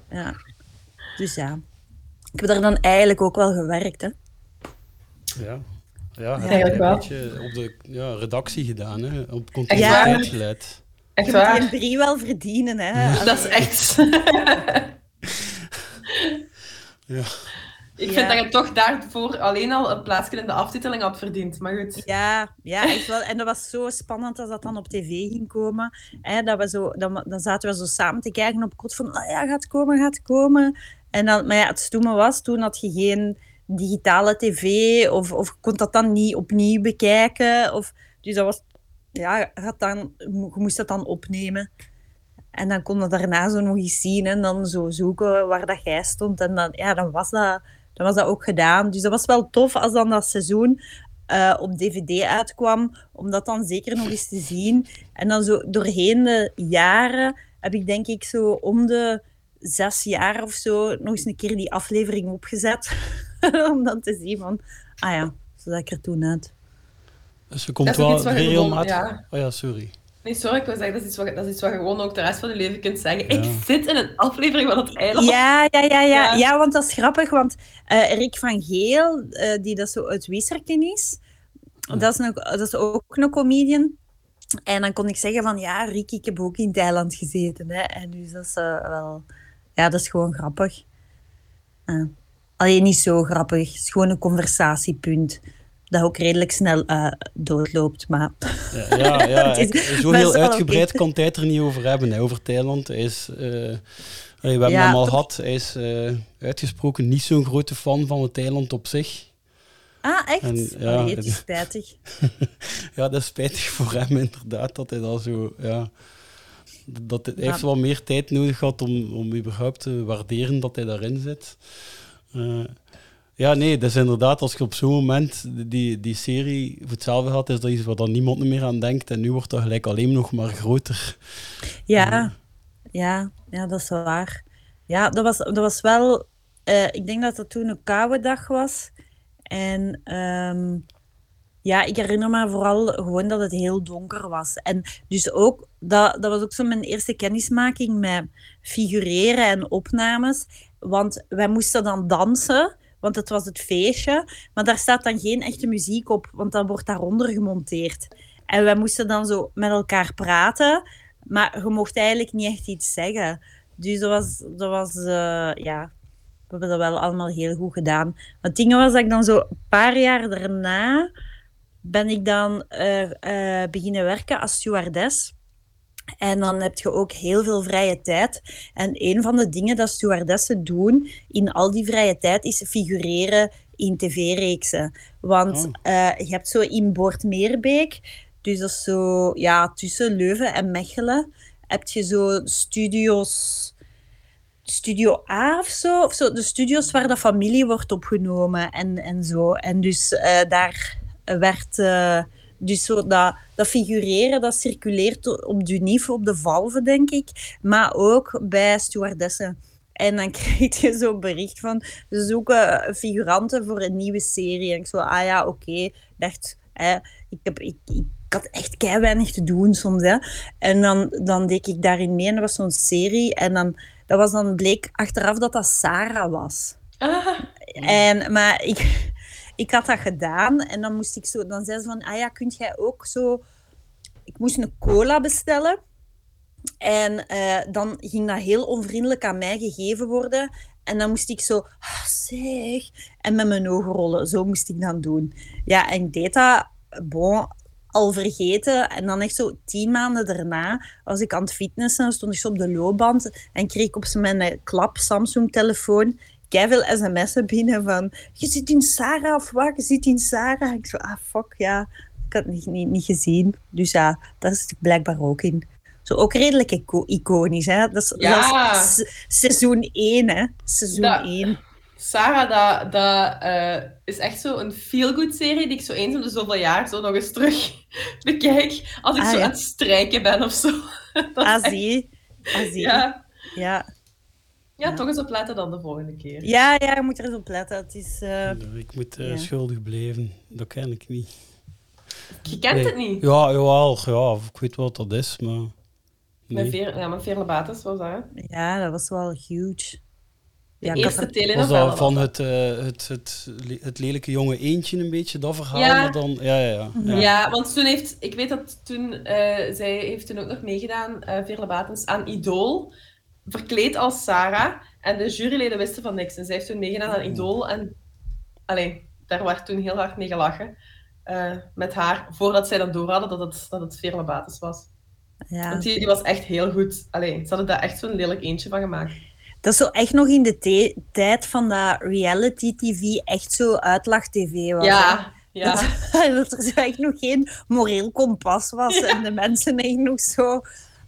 ja. Dus ja. Ik heb daar dan eigenlijk ook wel gewerkt, hè. Ja. Ja, Eigenlijk een wel. beetje op de ja, redactie gedaan, hè. op continuïteit geleid. Echt Je moet waar. die drie wel verdienen, hè. Dat is echt... Ja. Ik Ja. vind dat je toch daarvoor alleen al een plaatsje in de aftiteling had verdiend. Maar goed. Ja, ja echt wel. En dat was zo spannend als dat dan op tv ging komen. Hè, dat we zo, dan, dan zaten we zo samen te kijken op kot van, oh ja, gaat komen, gaat komen. En dan, maar ja, het stomme was, toen had je geen digitale tv of, of kon dat dan niet opnieuw bekijken. Of, dus dat was, ja, je, had dan, je moest dat dan opnemen. En dan kon je daarna zo nog eens zien en dan zo zoeken waar dat jij stond. En dan, ja, dan, was dat, dan was dat ook gedaan. Dus dat was wel tof als dan dat seizoen eh, op dvd uitkwam, om dat dan zeker nog eens te zien. En dan zo doorheen de jaren heb ik denk ik zo om de zes jaar of zo nog eens een keer die aflevering opgezet. om dan te zien van, ah ja, zo zag ik er toen uit. Dus je komt wel regelmatig... ja. Oh ja, sorry. Nee, sorry, ik wil zeggen, dat is iets wat, dat is iets wat je gewoon ook de rest van je leven kunt zeggen. Ja. Ik zit in een aflevering van het eiland. Ja, ja, ja, ja. Ja. ja want dat is grappig, want eh, Rick van Geel, eh, die dat zo uit Weserken is, dat, is een, dat is ook een comedian. En dan kon ik zeggen van, ja, Rick, ik heb ook in Thailand gezeten. Hè. En dus dat is wel... Ja, dat is gewoon grappig. Alleen niet zo grappig. Het is gewoon een conversatiepunt. Dat ook redelijk snel eh, doodloopt, maar... Ja, ja, ik- zo heel uitgebreid oké. kan hij het er niet over hebben, hè, over Thailand. Hij is, eh, we hebben Ja, hem al gehad. Hij is eh, uitgesproken niet zo'n grote fan van het eiland op zich. Ah, echt? En, Oh, ja, nee, het is spijtig. Ja, dat is spijtig voor hem inderdaad, dat hij dan zo... Ja, dat hij Ja. heeft wel meer tijd nodig gehad om, om überhaupt te waarderen dat hij daarin zit. Ja, nee, dat is inderdaad, als je op zo'n moment die, die serie voor hetzelfde had, is dat iets waar dan niemand meer aan denkt. En nu wordt dat gelijk alleen nog maar groter. Ja, ja, ja, dat is waar. Ja, dat was, dat was wel... eh, ik denk dat dat toen een koude dag was. En ehm, ja, ik herinner me vooral gewoon dat het heel donker was. En dus ook, dat, dat was ook zo mijn eerste kennismaking met figureren en opnames. Want wij moesten dan dansen, want het was het feestje. Maar daar staat dan geen echte muziek op, want dan wordt daaronder gemonteerd. En wij moesten dan zo met elkaar praten. Maar je mocht eigenlijk niet echt iets zeggen. Dus dat was, was eh, ja, we hebben dat wel allemaal heel goed gedaan. Het ding was dat ik dan zo een paar jaar daarna ben ik dan eh, eh, beginnen werken als stewardess. En dan heb je ook heel veel vrije tijd. En een van de dingen dat stewardessen doen in al die vrije tijd is figureren in tv-reeksen. Want Oh. eh, je hebt zo in Boortmeerbeek, dus dat is zo ja, tussen Leuven en Mechelen, heb je zo studio's, Studio A of zo, of zo, de studio's waar de familie wordt opgenomen en, en zo. En dus eh, daar werd eh, dus zo dat, dat figureren, dat circuleert op Dunif, op de Valve, denk ik, maar ook bij stewardessen. En dan krijg je zo'n bericht van, ze zoeken figuranten voor een nieuwe serie. En ik zo, ah ja, oké. Ik dacht, hè, ik, heb, ik, ik had echt kei weinig te doen soms. Hè. En dan, dan deed ik daarin mee en dat was zo'n serie. En dan, dat was dan bleek achteraf dat dat Sarah was. Ah, En, maar ik, ik had dat gedaan en dan moest ik zo, dan zei ze van, ah ja, kunt jij ook zo, ik moest een cola bestellen. En eh, dan ging dat heel onvriendelijk aan mij gegeven worden. En dan moest ik zo, ah, zeg, en met mijn ogen rollen. Zo moest ik dan doen. Ja, en ik deed dat, al vergeten. En dan echt zo tien maanden daarna was ik aan het fitnessen. Stond ik zo op de loopband en kreeg ik op mijn klap Samsung-telefoon veel sms'en binnen van je zit in Sarah of wat? Je zit in Sarah. Ik zo, ah fuck, ja. Ik had het niet, niet, niet gezien. Dus ja, daar zit ik blijkbaar ook in. Zo ook redelijk ico- iconisch, hè. Dat is, Ja. dat is se- seizoen 1, hè. Seizoen Dat- 1. Sarah, dat, dat eh, is echt zo een feel-good serie die ik zo eens om de zoveel jaar zo nog eens terug bekijk. Als ik Ah, zo ja. aan het strijken ben of zo. Dat Ah, zie? Ah, zie ja. Ja. Ja, Ja. toch eens opletten dan de volgende keer. Ja, ja, je moet er eens op letten. Het is... eh, Ik moet eh, Ja. schuldig blijven. Dat ken ik niet. Je kent Nee. het niet. Ja, jawel. Ja, ik weet wat dat is, maar... Met Nee. Veer, ja, met Veerle Bates was dat. hè? ja, dat was wel huge. De Ja, ik had eerste er- Was telenovelle. dat van was het, eh, het, het, het lelijke jonge eentje een beetje, dat verhaal? Ja. Maar dan, ja, ja, ja. Mhm. Ja. ja. want toen heeft, ik weet dat toen, eh, zij heeft toen ook nog meegedaan, eh Veerle Batens, aan Idol, verkleed als Sarah. En de juryleden wisten van niks. En zij heeft toen meegedaan aan Idol. En allee, daar werd toen heel hard mee gelachen. eh, met haar, voordat zij dan door hadden dat het, dat het Veerle was. Ja. Want die, die was echt heel goed. Allee, ze hadden daar echt zo'n lelijk eentje van gemaakt. Dat is zo echt nog in de tijd van dat reality tv echt zo uitlag-tv was. hè. Ja, ja. Dat, dat er zo echt nog geen moreel kompas was. En de mensen echt nog zo...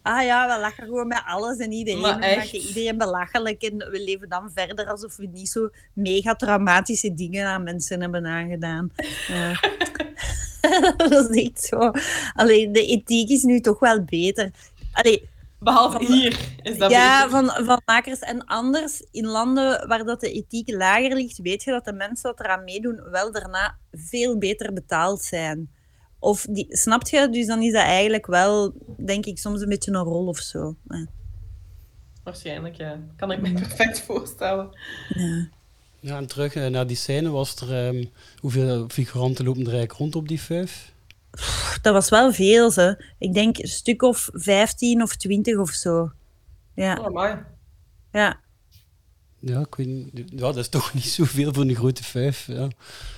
Ah ja, we lachen gewoon met alles en iedereen. Maar We maken iedereen belachelijk. En we leven dan verder alsof we niet zo mega traumatische dingen aan mensen hebben aangedaan. Ja. dat is echt zo. Alleen de ethiek is nu toch wel beter. Allee, Behalve Van- hier is dat ja, beter. van, van makers. En anders, in landen waar dat de ethiek lager ligt, weet je dat de mensen dat eraan meedoen wel daarna veel beter betaald zijn. Of die, snapt je? Dus dan is dat eigenlijk wel, denk ik, soms een beetje een rol of zo. Ja. Waarschijnlijk, ja. Kan ik me perfect voorstellen. Ja. Ja, en terug eh, naar die scène was er... ehm, hoeveel figuranten lopen er eigenlijk rond op die vijf? Dat was wel veel, ze. Ik denk een stuk of 15 of 20 of zo. Ja, Oh, mooi. ja. Ja, ik weet. Ja, dat is toch niet zoveel voor een grote vijf. Ja. Ja,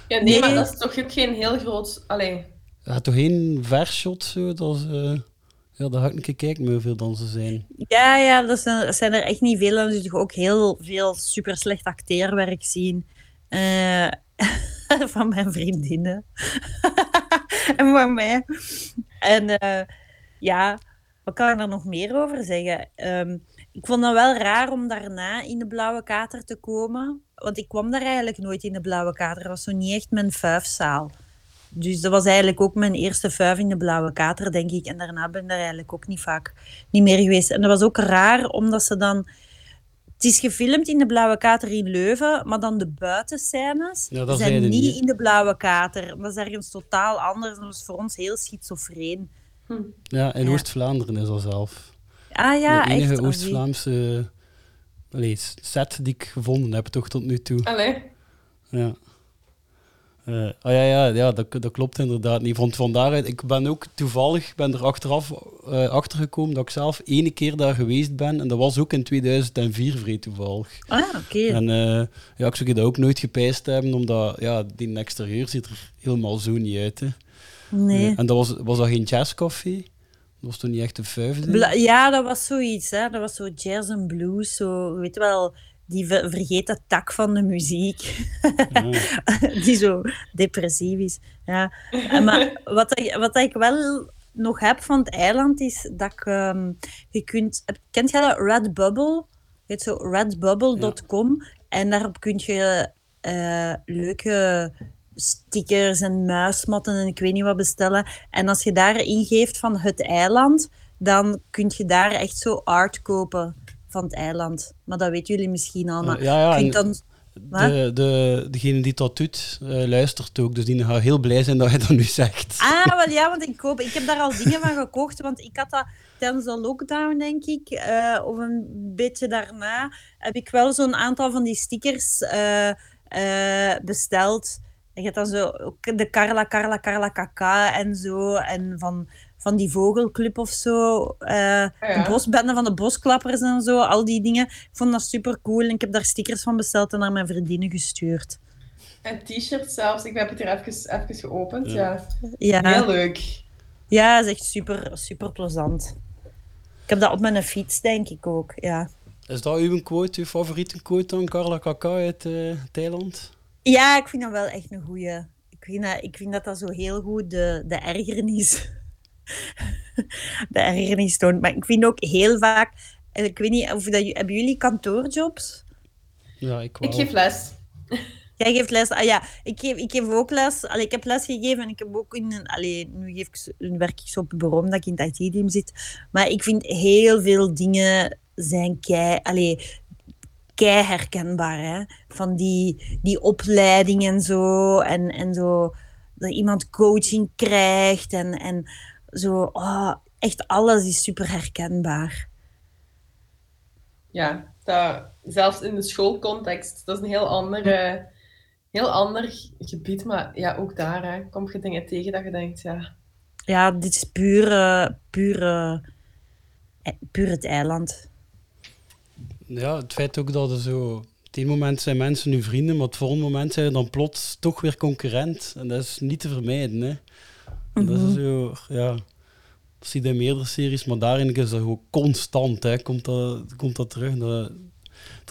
nee, Nee. maar dat is toch ook geen heel groot... Allee, Ja, toch één vershot zo, dat eh, Ja, daar ga ik met hoeveel dan ze zijn. Ja, ja, dat zijn, zijn er echt niet veel. En toch ook heel veel super slecht acteerwerk zien. Eh, van mijn vriendinnen. en van mij. En eh, ja, wat kan ik er nog meer over zeggen? Ehm, ik vond het wel raar om daarna in de Blauwe Kater te komen. Want ik kwam daar eigenlijk nooit in de Blauwe Kater. Dat was zo niet echt mijn vuifzaal. Dus dat was eigenlijk ook mijn eerste vuif in de Blauwe Kater, denk ik. En daarna ben ik daar eigenlijk ook niet vaak niet meer geweest. En dat was ook raar, omdat ze dan... Het is gefilmd in de Blauwe Kater in Leuven, maar dan de buitenscènes Ja, zijn niet in de Blauwe Kater. Dat is ergens totaal anders. Dat was voor ons heel schizofreen. Ja, in Ja. Oost-Vlaanderen is dat zelf. Ah ja, de enige echt. oh, Oost-Vlaamse allee, set die ik gevonden heb, toch tot nu toe. allee. Ja. Oh ja, ja, ja dat, dat klopt inderdaad niet. Want vandaar, ik ben ook toevallig ben er achteraf eh achtergekomen dat ik zelf ene keer daar geweest ben. En dat was ook in 2004, vrij toevallig. Ah, oké. En eh, ja, ik zou dat ook nooit gepijst hebben, omdat ja, die exterieur ziet er helemaal zo niet uit. Hè. Nee. En dat was, was dat geen jazzcafé? Dat was toen niet echt een vijfde? Bla- ja, dat was zoiets. Hè. Dat was zo jazz en blues. Zo, weet wel, die ver- vergeten tak van de muziek. Die zo depressief is. Ja. Maar wat, ik, wat ik wel nog heb van het eiland is dat ik, ehm, je kunt, kent je dat Redbubble? Je hebt zo redbubble.com en daarop kun je eh, leuke stickers en muismatten en ik weet niet wat bestellen. En als je daar ingeeft van het eiland, dan kun je daar echt zo art kopen van het eiland. Maar dat weten jullie misschien al. Maar ja, dan... De, de, degene die dat doet, eh, luistert ook. Dus die gaat heel blij zijn dat je dat nu zegt. Ah, wel ja, want ik, koop, ik heb daar al dingen van gekocht. Want ik had dat tijdens de lockdown, denk ik, eh, of een beetje daarna, heb ik wel zo'n aantal van die stickers eh, besteld. En je hebt dan zo ook de Carla, Carla, Carla Kaka en zo. En van, van die vogelclub of zo. eh, ja. De bosbende van de bosklappers en zo. Al die dingen. Ik vond dat super cool. En ik heb daar stickers van besteld en naar mijn vriendinnen gestuurd. En t-shirt zelfs. Ik heb het hier even, even geopend. Ja. Ja. Heel leuk. Ja, dat is echt super, super plezant. Ik heb dat op mijn fiets, denk ik ook. Ja. Is dat uw quote, uw favoriete quote dan, Carla Kaka uit eh, Thailand? Ja, ik vind dat wel echt een goeie. Ik vind dat, ik vind dat, dat zo heel goed de, de ergernis... de ergernis toont. Maar ik vind ook heel vaak... en Ik weet niet, of dat, hebben jullie kantoorjobs? Ja, ik wel. Ik geef les. Jij geeft les. Ah ja, ik geef, ik geef ook les. Allee, ik heb les gegeven en ik heb ook in een. Allee, nu, geef ik, werk ik zo op een bureau omdat ik in het IT-team zit. Maar ik vind heel veel dingen zijn kei. Allee, kei herkenbaar. Hè? Van die, die opleiding en zo. En, en zo. Dat iemand coaching krijgt. En, en zo. Oh, echt alles is super herkenbaar. Ja, dat, zelfs in de schoolcontext, dat is een heel ander, eh, heel ander gebied. Maar ja, ook daar hè, kom je dingen tegen dat je denkt, ja, Ja, dit is puur, puur, eh, eh, puur het eiland. Ja, het feit ook dat er zo... Op het ene moment zijn mensen nu vrienden, maar op het volgende moment zijn ze dan plots toch weer concurrent. En dat is niet te vermijden, hè. Dat is zo, ja... Dat zie je in meerdere series, maar daarin is dat gewoon constant, hè. Komt dat, komt dat terug. Dat,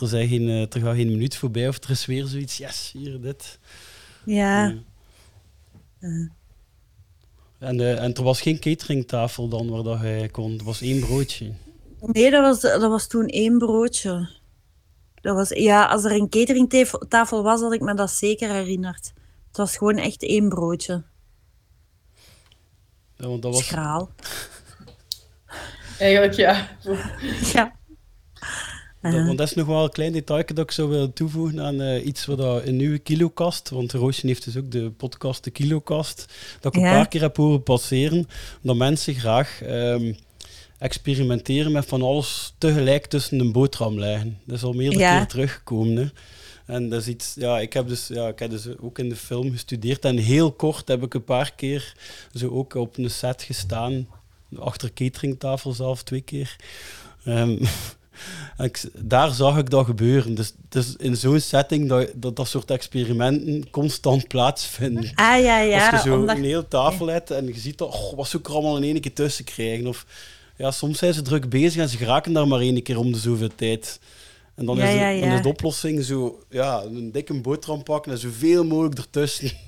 er, zijn geen, eh, er gaat geen minuut voorbij of er is weer zoiets, yes, hier, dit. Ja. En, eh, en er was geen cateringtafel dan waar dat hij kon. Er was één broodje. Nee, dat was, dat was toen één broodje. Dat was, ja, als er een cateringtafel was, had ik me dat zeker herinnerd. Het was gewoon echt één broodje. Ja, want dat was, Schraal. eigenlijk ja. Ja. Dat, Uh, want dat is nog wel een klein detail dat ik zou willen toevoegen aan eh, iets wat dat een nieuwe kilokast, want Roosje heeft dus ook de podcast de kilokast, dat ik Ja. een paar keer heb horen passeren, dat mensen graag ehm, experimenteren met van alles tegelijk tussen een boterham leggen. Dat is al meerdere Ja. keer teruggekomen. Hè. En dat is iets, ja, ik heb dus, ja, ik heb dus ook in de film gestudeerd en heel kort heb ik een paar keer zo ook op een set gestaan, achter cateringtafel zelf twee keer. Ehm, en ik, daar zag ik dat gebeuren. Dus, dus in zo'n setting dat, dat dat soort experimenten constant plaatsvinden. ah ja, ja. Als je zo omdat, een hele tafel hebt en je ziet dat, oh, wat ik er allemaal in één keer tussen krijgen? Of ja, soms zijn ze druk bezig en ze geraken daar maar één keer om de zoveel tijd. En dan, Ja, is, de, ja, dan is de oplossing zo, ja, een dikke boterham pakken en zoveel mogelijk ertussen.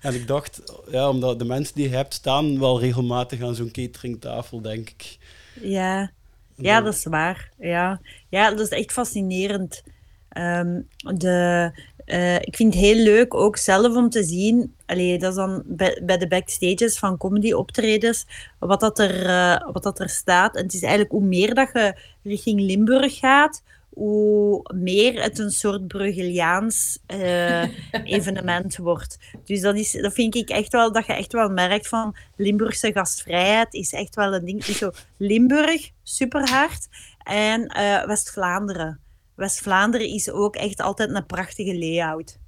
En ik dacht, ja, omdat de mensen die je hebt staan wel regelmatig aan zo'n cateringtafel, denk ik. ja. Ja, dat is waar. Ja, ja dat is echt fascinerend. Ehm, de, eh, ik vind het heel leuk ook zelf om te zien, allee, dat is dan bij, bij de backstages van comedy optredens, wat dat, er, eh, wat dat er staat. En het is eigenlijk hoe meer dat je richting Limburg gaat, hoe meer het een soort Bruggeliaans eh, evenement wordt. Dus dat, is, dat vind ik echt wel, dat je echt wel merkt van Limburgse gastvrijheid is echt wel een ding. Dus zo Limburg, super hard. En West-Vlaanderen. West-Vlaanderen is ook echt altijd een prachtige layout.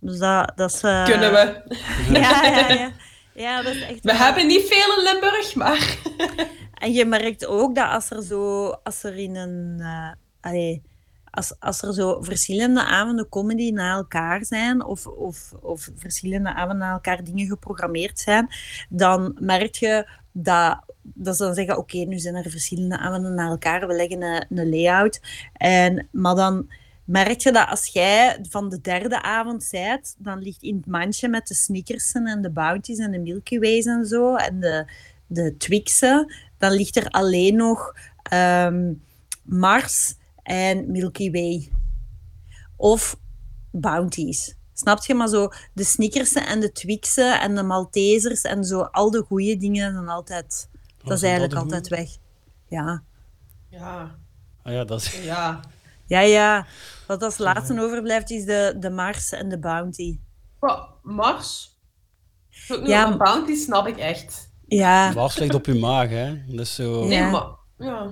Dus dat, dat is... eh, Kunnen we. Ja, ja, ja. Ja, dat is echt... We hebben niet veel in Limburg, maar... En je merkt ook dat als er zo, als er in een, eh, allee, als, als er zo verschillende avonden comedy na elkaar zijn, of, of, of verschillende avonden na elkaar dingen geprogrammeerd zijn, dan merk je dat, dat ze dan zeggen, oké, nu zijn er verschillende avonden na elkaar, we leggen een, een layout. En, maar dan merk je dat als jij van de derde avond zijt, dan ligt in het mandje met de Snickersen en de Bounties en de Milky Ways en zo, en de, de Twixen, dan ligt er alleen nog ehm, Mars en Milky Way. Of Bounties. Snap je? Maar zo de Snickersen en de Twixen en de Maltesers en zo, al de goede dingen zijn altijd... Dat is eigenlijk dat altijd weg. Ja. Ja, Ah ja, dat is... ja. Ja, ja. Wat als laatste overblijft is de, de Mars en de Bounty. Wat, Mars? Ja, een bounty snap ik echt. Ja. Mars ligt op je maag, hè. Dus zo... Nee, Ja. maar... Ja.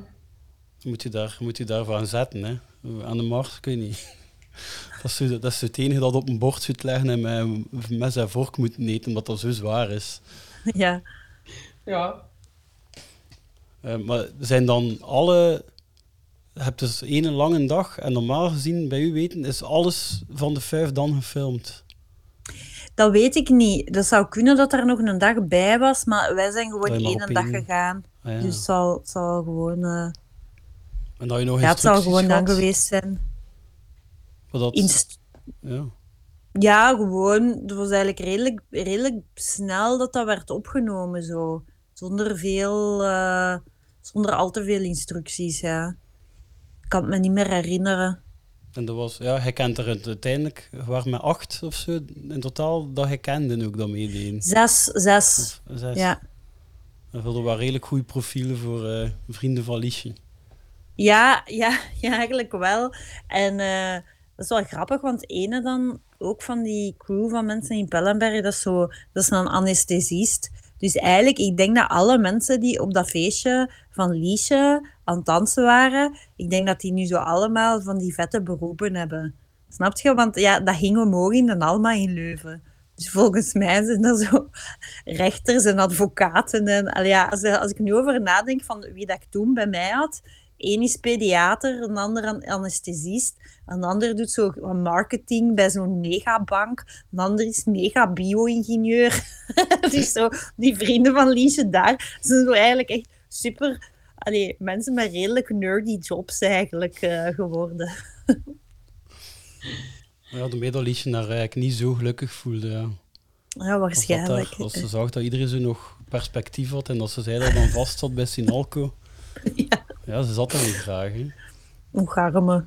Moet je, daar, moet je daarvoor aan zetten, hè. Aan de Mars kun je niet. Dat is, dat is het enige dat op een bord zit leggen en met mes en vork moet eten, omdat dat zo zwaar is. Ja. Ja. Eh, maar zijn dan alle... Je hebt dus één lange dag en normaal gezien, bij u weten, is alles van de vijf dan gefilmd. Dat weet ik niet. Dat zou kunnen dat er nog een dag bij was, maar wij zijn gewoon één dag één- gegaan. Ah, ja. Dus het zal, zal gewoon... eh, En dat je nog ja, het zal instructies gewoon dan geweest zijn. Voor dat- Inst- ja. Ja, gewoon. Het was eigenlijk redelijk, redelijk snel dat dat werd opgenomen, zo. Zonder veel... eh, zonder al te veel instructies, ja. Ik kan het me niet meer herinneren. En dat was, ja, hij kent er uiteindelijk, waren met acht of zo in totaal, dat hij kende ook dat meededen. Zes, zes. Of zes. Ja. En hadden wel redelijk goede profielen voor eh, vrienden van Liesje. Ja, ja, ja, eigenlijk wel. En eh, dat is wel grappig, want ene dan ook van die crew van mensen in Pellenberg, dat is, zo, dat is een anesthesist. Dus eigenlijk, ik denk dat alle mensen die op dat feestje van Liesje aan het dansen waren, ik denk dat die nu zo allemaal van die vette beroepen hebben. Snap je? Want ja, dat ging omhoog in de Alma in Leuven. Dus volgens mij zijn dat zo rechters en advocaten. En, allee, ja, als, als ik nu over nadenk van wie dat ik toen bij mij had, Eén is pediater, een ander an- anesthesist, een ander doet zo marketing bij zo'n megabank, een ander is mega bio-ingenieur. dus zo, die vrienden van Liesje daar zijn zo eigenlijk echt super allee, mensen met redelijk nerdy jobs eigenlijk eh, geworden. Ja, de dat Liesje daar eigenlijk niet zo gelukkig voelde. Ja. Ja, waarschijnlijk. als ze zag dat iedereen zo nog perspectief had en dat ze zei dat dan vast zat bij Sinalco. Ja. Ja, ze zat daar niet graag. Hoe garme.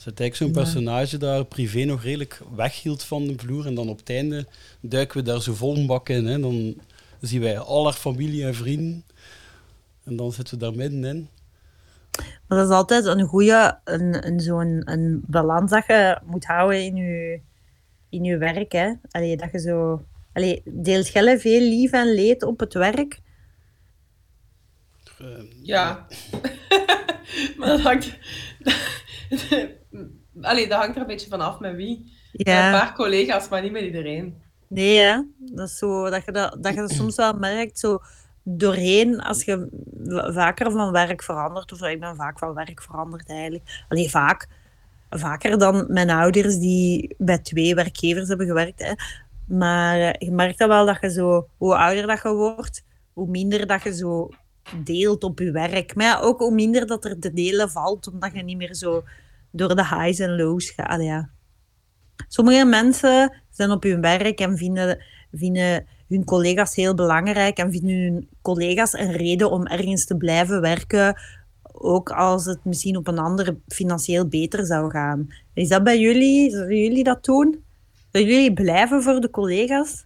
Ze had eigenlijk zo'n personage daar privé nog redelijk weghield van de vloer. En dan op het einde duiken we daar zo vol een bak in. Hè. Dan zien wij al haar familie en vrienden. En dan zitten we daar middenin. Maar dat is altijd een goede, een, een, zo'n een balans dat je moet houden in je, in je werk. Hè? Allee, dat je zo... Allee, deelt jij veel lief en leed op het werk? Eh, Ja. maar dat hangt... Allee, dat hangt er een beetje vanaf met wie. Met een Ja. paar collega's, maar niet met iedereen. Nee, hè? Dat is zo, dat je dat, dat je dat soms wel merkt, zo doorheen, als je vaker van werk verandert, of ik ben vaak van werk veranderd eigenlijk. Alleen vaak, vaker dan mijn ouders die bij twee werkgevers hebben gewerkt. Hè. Maar eh, je merkt dat wel dat je zo, hoe ouder dat je wordt, hoe minder dat je zo deelt op je werk. Maar ja, ook hoe minder dat er te delen valt, omdat je niet meer zo door de highs en lows gaat. Sommige mensen zijn op hun werk en vinden, vinden hun collega's heel belangrijk en vinden hun collega's een reden om ergens te blijven werken, ook als het misschien op een ander financieel beter zou gaan. Is dat bij jullie? Zullen jullie dat doen? Zullen jullie blijven voor de collega's?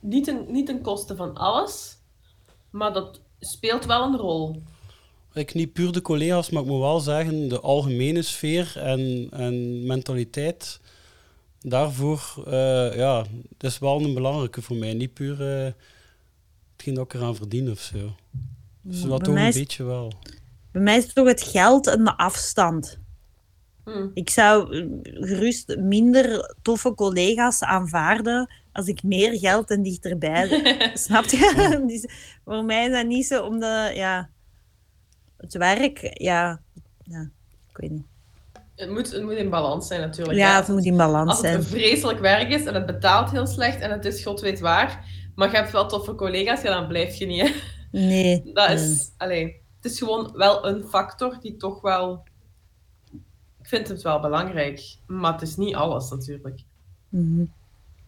Niet ten, niet ten koste van alles, maar dat speelt wel een rol. Ik niet puur de collega's, maar ik moet wel zeggen, de algemene sfeer en, en mentaliteit, daarvoor, eh, ja, dat is wel een belangrijke voor mij. Niet puur eh hetgeen dat ik eraan verdien of zo. Dus dat toch een is- beetje wel. Bij mij is het toch het geld en de afstand. Hm. Ik zou eh, gerust minder toffe collega's aanvaarden als ik meer geld en dichterbij. Snap je? Dus voor mij is dat niet zo, omdat ja, het werk, ja, ja ik weet niet. Het moet, het moet in balans zijn natuurlijk. Ja, hè. het moet in balans Als het zijn. een vreselijk werk is en het betaalt heel slecht en het is god weet waar, maar je hebt wel toffe collega's, ja, dan blijf je niet. Hè. Nee. Dat nee. is, allee, het is gewoon wel een factor die toch wel... Ik vind het wel belangrijk, maar het is niet alles natuurlijk. Mhm.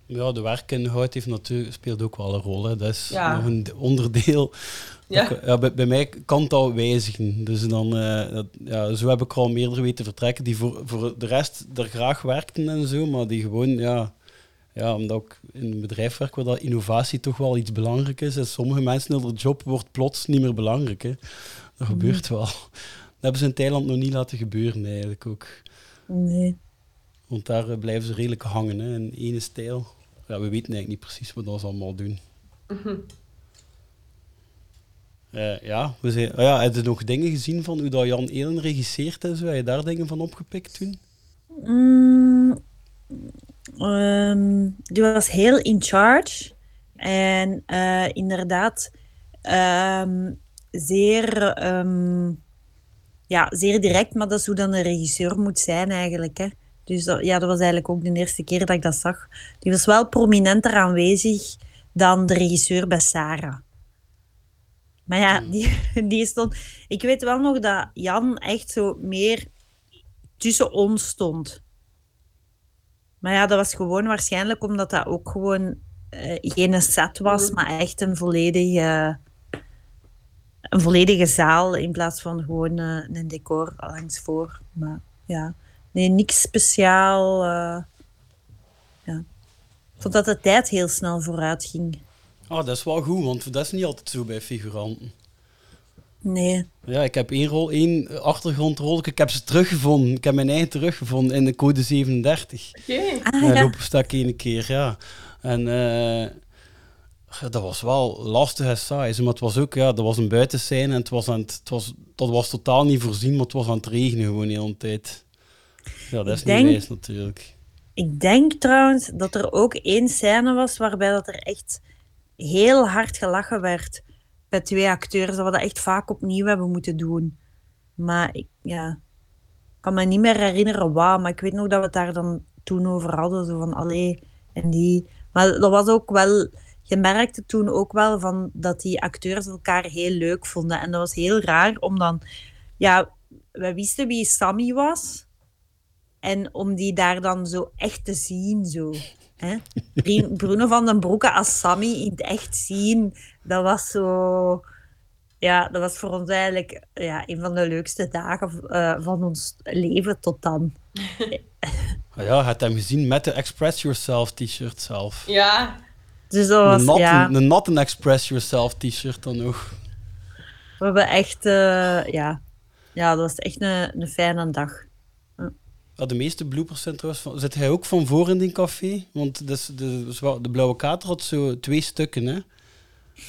Ja, de werkinhoud heeft natuurlijk, speelt ook wel een rol. Hè. Dat is Ja. nog een onderdeel. Ja. Dat- ja, bij, bij mij kan het al wijzigen. Dus dan, eh, dat, ja, zo heb ik al meerdere weten vertrekken die voor, voor de rest er graag werkten en zo, maar die gewoon, ja, ja omdat ik in een bedrijf werk waar dat innovatie toch wel iets belangrijk is. En sommige mensen, hun job wordt plots niet meer belangrijk. Hè. Dat gebeurt wel. Dat hebben ze in Thailand nog niet laten gebeuren eigenlijk ook. Nee. Want daar eh, blijven ze redelijk hangen hè, in ene stijl. Ja, we weten eigenlijk niet precies wat ze allemaal doen. Eh, ja, we zijn, oh ja, heb je nog dingen gezien van hoe dat Jan Elen regisseert en zo? Heb je daar dingen van opgepikt toen? Mm, ehm, die was heel in charge. En eh, inderdaad, ehm, zeer, ehm, ja, zeer direct, maar dat is hoe dan een regisseur moet zijn eigenlijk. Hè. Dus dat, ja, dat was eigenlijk ook de eerste keer dat ik dat zag. Die was wel prominenter aanwezig dan de regisseur bij Sarah. Maar ja, die, die stond... Ik weet wel nog dat Jan echt zo meer tussen ons stond. Maar ja, dat was gewoon waarschijnlijk omdat dat ook gewoon eh, geen set was, maar echt een volledige, een volledige zaal in plaats van gewoon eh, een decor langs voor. Maar ja, nee, niks speciaal. eh, ja. Ik vond dat de tijd heel snel vooruit ging. Ah, dat is wel goed, want dat is niet altijd zo bij figuranten. Nee. Ja, ik heb één rol, één achtergrondrol. Ik heb ze teruggevonden. Ik heb mijn eigen teruggevonden in de code 37. Oké. Ah, Ja, lopen stak één keer, ja. En eh, dat was wel lastig en saai. Maar het was ook, ja, dat was een buitenscène en het was aan het, het was, dat was totaal niet voorzien, maar het was aan het regenen gewoon de hele tijd. Ja, dat is niet wijs natuurlijk. Ik denk trouwens dat er ook één scène was waarbij dat er echt heel hard gelachen werd bij twee acteurs. Dat we dat echt vaak opnieuw hebben moeten doen. Maar ik ja, kan me niet meer herinneren waar, maar ik weet nog dat we het daar dan toen over hadden. Zo van, allee, en die... Maar dat was ook wel... Je merkte toen ook wel van dat die acteurs elkaar heel leuk vonden. En dat was heel raar, om dan... Ja, wij wisten wie Sammy was. En om die daar dan zo echt te zien, zo. Hè? Bruno van den Broeke als Sammy in het echt zien, dat was zo... Ja, dat was voor ons eigenlijk ja, een van de leukste dagen eh, van ons leven tot dan. Ah ja, je hebt hem gezien met de Express Yourself t-shirt zelf. Ja, Dus dat was, een, natte, ja, een natte Express Yourself t-shirt dan nog. we hebben echt, eh, ja, ja, dat was echt een, een fijne dag. Ja, de meeste bloopers zijn trouwens van... Zit hij ook van voor in die café? Want dus de, de Blauwe Kater had zo twee stukken, hè?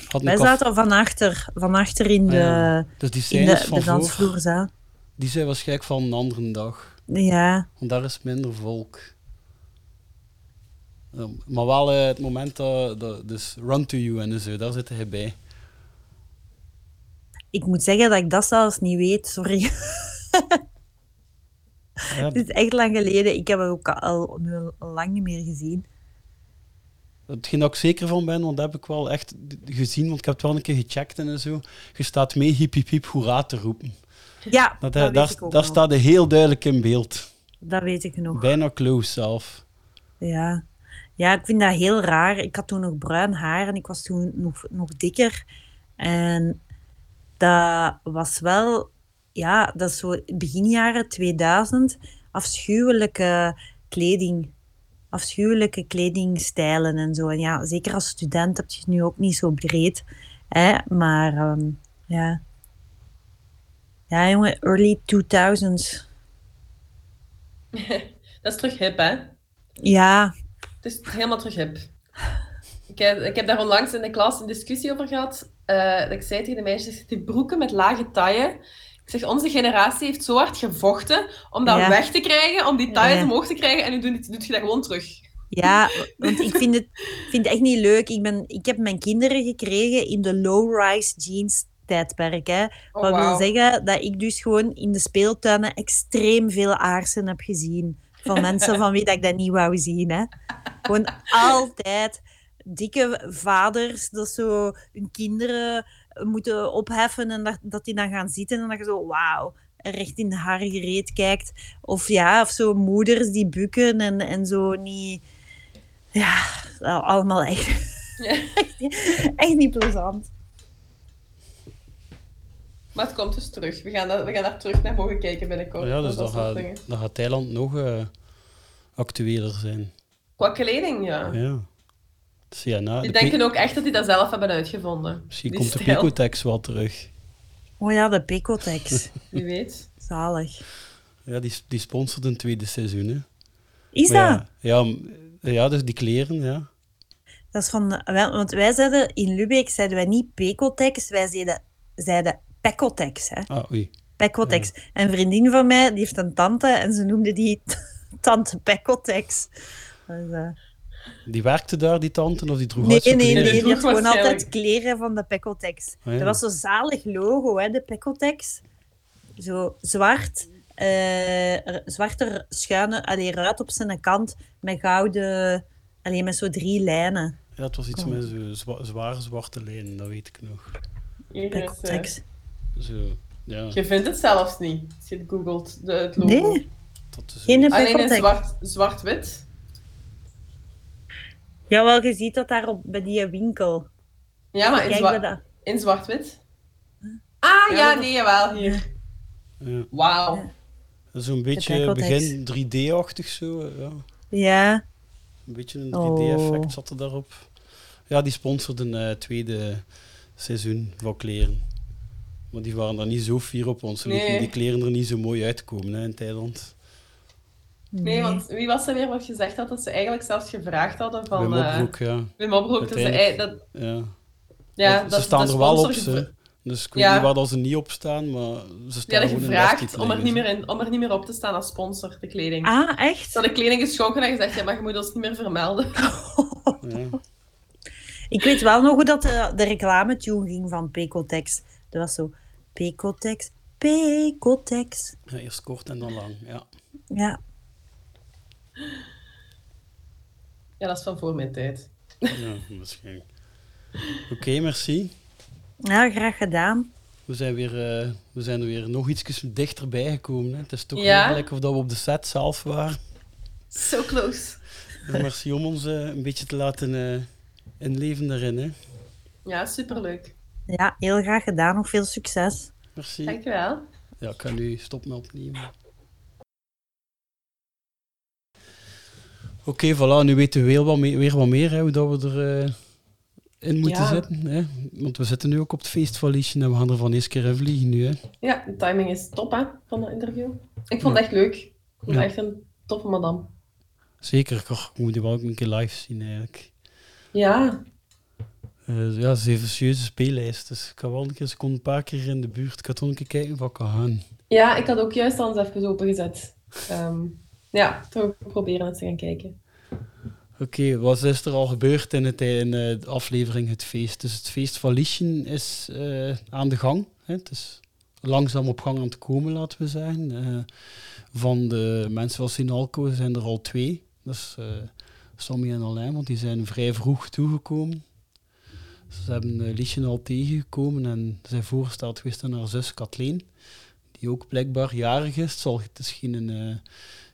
Had Wij zaten van achter, van achter in Ah, de, ja. Dus die in de, van de voor, dansvloerzaal. die zijn waarschijnlijk van een andere dag. Ja, Want daar is minder volk. Maar wel eh, het moment dat, dat... Dus Run to You en zo, daar zit hij bij. ik moet zeggen dat ik dat zelfs niet weet, sorry. Ja, Het is echt lang geleden. Ik heb het ook al, nu lang niet meer gezien. Hetgeen dat ik zeker van ben, want dat heb ik wel echt gezien, want ik heb het wel een keer gecheckt en zo. Je staat mee hiep hiep hiep hoera te roepen. Ja, Dat, dat, nog. staat hij heel duidelijk in beeld. Dat weet ik nog. Bijna close zelf. Ja. ja, ik vind dat heel raar. Ik had toen nog bruin haar en ik was toen nog, nog dikker. En dat was wel, ja, dat is zo begin jaren 2000, afschuwelijke kleding. Afschuwelijke kledingstijlen en zo. En ja, zeker als student heb je het nu ook niet zo breed. Hè? Maar ehm, ja. Ja, jongen, early 2000s. dat is terug hip, hè? Ja, Het is helemaal terug hip. Ik heb, ik heb daar onlangs in de klas een discussie over gehad. eh, dat ik zei tegen de meisjes, die broeken met lage taille. Zeg, onze generatie heeft zo hard gevochten om dat Ja. weg te krijgen, om die Ja. omhoog te krijgen, en nu doet, doet je dat gewoon terug. Ja, want ik vind het, vind het echt niet leuk. Ik, ben, ik heb mijn kinderen gekregen in de low-rise jeans tijdperk. Hè. Oh, Wat wil zeggen dat ik dus gewoon in de speeltuinen extreem veel aarsen heb gezien. Van mensen van wie dat ik dat niet wou zien. Hè. Gewoon altijd dikke vaders dat zo hun kinderen moeten opheffen en dat, dat die dan gaan zitten en dat je zo wauw, recht in haar gereed kijkt. Of ja, of zo moeders die bukken en, en zo niet... Ja, al- allemaal echt, Ja. echt niet plezant. Maar het komt dus terug. We gaan, dat, we gaan daar terug naar mogen kijken binnenkort. ja, dus Dat dan gaat, dingen. dan gaat Thailand nog eh, actueler zijn. Qua kleding, ja. Ja. CNA. Die de denken ook echt dat die dat zelf hebben uitgevonden. Misschien die komt de. Picotex wel terug. Oh ja, de Picotex. Wie weet. Zalig. Ja, die, die sponsort een tweede seizoen. Hè. Is dat? Ja, ja, dus die kleren, ja. Dat is van... wel, Want wij zeiden... In Lubeck zeiden wij niet Pecotex, wij zeiden, zeiden Pecotex. Hè? Ah, oei. Pecotex. En een vriendin van mij, die heeft een tante en ze noemde die tante Pecotex. Dus, eh, Die werkte daar, die tante, of die droeg nee, zo'n nee, nee, kleren? die droeg had gewoon altijd kleren van de Pecotex. Ah, ja. Dat was zo'n zalig logo, hè, de Pecotex. Zo zwart, eh, r- zwarte schuine, allee, ruit op zijn kant, met gouden, alleen met zo drie lijnen. Ja, het was iets Kom. met zo zwa- zware zwarte lijnen, dat weet ik nog. Is, eh. Zo, ja. je vindt het zelfs niet, als je het googelt, de, het logo. Nee, Dat is geen Alleen in pekkeltex. zwart- zwart-wit. Jawel, je ziet dat daar op, bij die winkel. ja, maar in, zwa- dat. in zwart-wit. Ah, Ja, ja, dat- nee, jawel, hier. ja. Wauw. Zo'n beetje begin 3D-achtig zo. Ja. Ja, Een beetje een Oh. 3D-effect zat er daarop. Ja, die sponsorden het tweede seizoen van kleren. Maar die waren daar niet zo fier op, want ze lieten Nee. die kleren er niet zo mooi uitkomen hè, in Thailand. Nee, want wie was er weer wat gezegd had dat ze eigenlijk zelfs gevraagd hadden van... Bij eh Mopbroek, ja. Wim Opbroek, dat ze... Dat, ja. ja, dat, ze staan de er wel op, ze. Dus ik weet Ja. niet waar dat ze niet op staan, maar ze staan gevraagd om er, niet meer in, om er niet meer op te staan als sponsor, de kleding. ah, Ze echt? hadden kleding geschonken en gezegd, ja, maar je moet ons niet meer vermelden. Ja. Ik weet wel nog hoe dat de, de reclame-tune ging van Pecotex. Dat was zo, Pecotex, Pecotex. Ja, eerst kort en dan lang, ja. Ja, Ja, dat is van voor mijn tijd. ja waarschijnlijk. Oké, merci. ja graag gedaan. We zijn, weer, eh, we zijn er weer nog iets dichterbij gekomen. Hè. Het is toch Ja. of dat we op de set zelf waren. So close. Merci om ons eh, een beetje te laten eh, inleven daarin. Hè. Ja, superleuk. Ja, heel graag gedaan. Nog veel succes. Merci. Dankjewel. Ja, ik ga nu stop met opnemen. Oké, voilà. Nu weten we weer wat, meer, weer wat meer hè, hoe dat we er eh, in moeten Ja. zitten. Hè. Want we zitten nu ook op het feestvalliesje en we gaan er van eens keer in vliegen nu. Hè. Ja, de timing is top, hè, van dat interview. Ik vond het echt leuk. Ik vond het echt een toffe madame. Zeker, ik moet die wel ook een keer live zien eigenlijk. Ja, Eh, ja, ze heeft een serieuze speellijst. Dus ik ga wel een keer, ze komt een paar keer in de buurt. Ik toch een keer kijken wat ik kan gaan. ja ik had ook juist al eens even opengezet. Ehm ja, toch proberen eens te gaan kijken. Oké, wat is er al gebeurd in, het, in eh, de aflevering Het Feest? Dus het feest van Lieschen is eh, aan de gang. Hè? Het is langzaam op gang aan het komen, laten we zeggen. Eh, van de mensen van Sinalco zijn er al twee. Dat is eh, Sammy en Alain, want die zijn vrij vroeg toegekomen. Ze hebben uh, Lieschen al tegengekomen en ze zijn voorgesteld geweest aan haar zus Kathleen, die ook blijkbaar jarig is. Het, zal, het is geen, eh,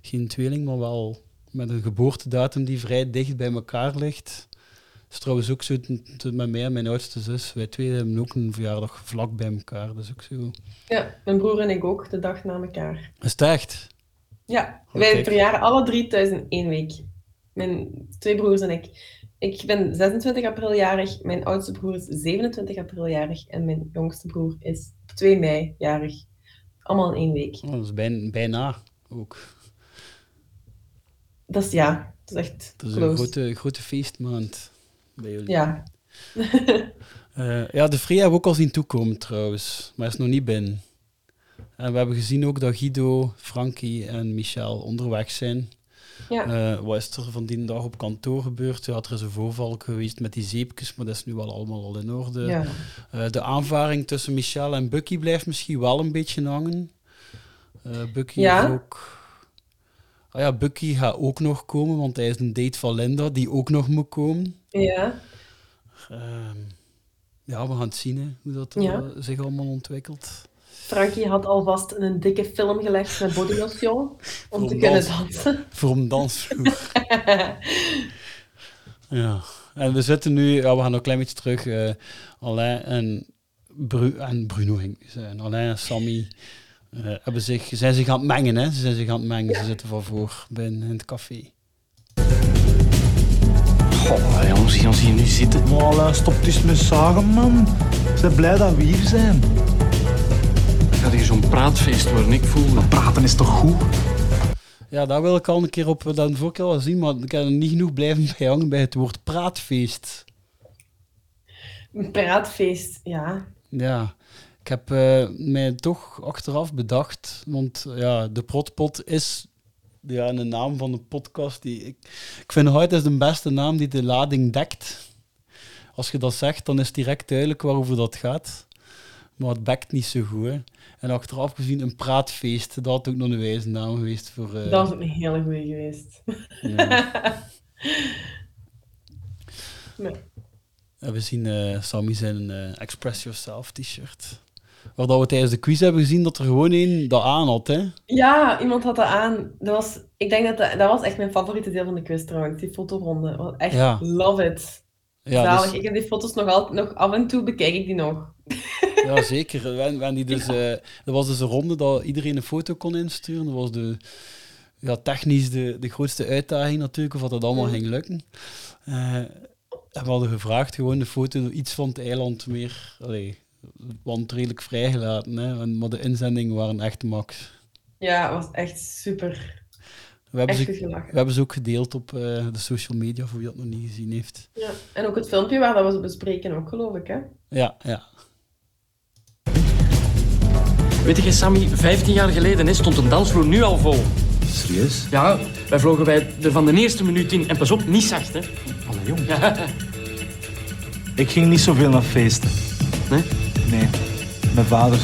geen tweeling, maar wel met een geboortedatum die vrij dicht bij elkaar ligt. Dat is trouwens ook zo met mij en mijn oudste zus. Wij twee hebben ook een verjaardag vlak bij elkaar. Is ook zo. Ja, mijn broer en ik ook, de dag na elkaar. Is het echt? Ja, Oké. wij verjaren alle drie thuis in één week. Mijn twee broers en ik. Ik ben 26 april jarig, mijn oudste broer is 27 april jarig en mijn jongste broer is op 2 mei jarig. Allemaal in één week. Oh, dat is bijna, bijna ook. Dat is ja, dat is echt Dat is een close. grote, grote feestmaand bij jullie. Ja, Eh, ja, de Free hebben we ook al zien toekomen trouwens, maar hij is nog niet binnen. En we hebben gezien ook dat Guido, Frankie en Michel onderweg zijn. ja. Eh, wat is er van die dag op kantoor gebeurd? Ja, er is een voorval geweest met die zeepjes, maar dat is nu wel allemaal al in orde. ja. Eh, de aanvaring tussen Michel en Bucky blijft misschien wel een beetje hangen. Eh, Bucky Ja. is ook... Ah ja, Bucky gaat ook nog komen, want hij is een date van Linda, die ook nog moet komen. ja. Ehm, ja, we gaan het zien hè, hoe dat eh, zich allemaal ontwikkelt. Frankie had alvast een dikke film gelegd met body lotion om te kunnen dans. dansen. Voor een dansvloer. ja. En we zitten nu, ja, we gaan nog een klein beetje terug. eh Alain en, Bru en Bruno zeggen. Alain en Sammy eh, hebben zich, zijn zich aan het mengen. Hè? Ze zijn zich aan het mengen. Ze zitten van voor binnen in het café. Goh, jongens, hier zie je nu zitten. Voilà, stop dus met zagen, man. Zijn blij dat we hier zijn. Het gaat hier zo'n praatfeest worden, ik voel het. Praten is toch goed? Ja, daar wil ik al een keer op dat de vorige keer al zien, maar ik heb er niet genoeg blijven bij hangen bij het woord praatfeest. Een praatfeest, ja. Ja, ik heb eh, mij toch achteraf bedacht, want ja, de Protpot is ja, een naam van de podcast die ik, ik vind nooit is de beste naam die de lading dekt. Als je dat zegt, dan is direct duidelijk waarover dat gaat. Maar het bekt niet zo goed. Hè. En achteraf gezien een praatfeest, dat had ook nog een wijze naam geweest voor... eh, Dat was ook een hele goeie geweest. ja. Nee. We zien eh Sammy zijn eh, Express Yourself t-shirt. Waar dat we tijdens de quiz hebben gezien dat er gewoon één dat aan had, hè? Ja, iemand had dat aan. Dat was, ik denk dat dat, dat was echt mijn favoriete deel van de quiz trouwens, die fotoronde. Was Echt, Ja. love it. Ja, Zalig. dus- Ik heb die foto's nog, altijd, nog af en toe bekijk ik die nog. Ja, zeker. We, we hebben die dus, eh, er was dus een ronde dat iedereen een foto kon insturen. Dat was de, ja, technisch de, de grootste uitdaging natuurlijk, of dat het allemaal ging lukken. Eh, en we hadden gevraagd gewoon de foto iets van het eiland meer, allee, want redelijk vrijgelaten. Hè. En, maar de inzendingen waren echt max. Ja, het was echt super. We hebben, Echt ze, we hebben ze ook gedeeld op eh, de social media, voor wie dat nog niet gezien heeft. Ja. En ook het filmpje waar dat we ze bespreken ook, geloof ik, hè? Ja, ja. Weet je, Sammy, 15 jaar geleden hè, stond een dansvloer nu al vol. Serieus? Ja, wij vlogen wij er van de eerste minuut in. En pas op, niet zacht, hè. Allee, jong. Ja. Ik ging niet zoveel naar feesten. Nee? Nee. Mijn vader.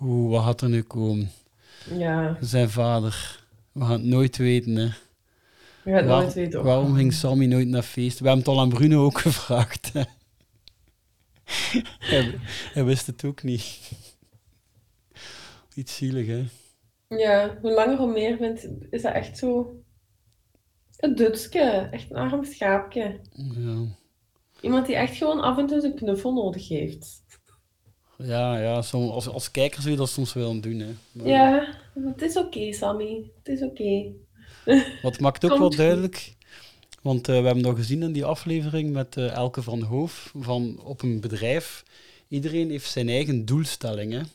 Oeh, wat gaat er nu komen? Ja, Zijn vader. We gaan het nooit weten, hè. we gaan het Waar- nooit weten. ook. Waarom ging Sammy nooit naar feesten? We hebben het al aan Bruno ook gevraagd. hè. hij, hij wist het ook niet. Iets zielig, hè? Ja, hoe langer hoe meer vind, is dat echt zo... Een dutske, echt een arm schaapje. Ja, Iemand die echt gewoon af en toe een knuffel nodig heeft. Ja, ja som- als, als kijker zou je dat soms wel doen, hè. Maar Ja, het is oké, Sammy. Het is oké. Wat maakt ook Komt wel duidelijk, want eh, we hebben dat gezien in die aflevering met eh, Elke van Hoof, van op een bedrijf, iedereen heeft zijn eigen doelstellingen.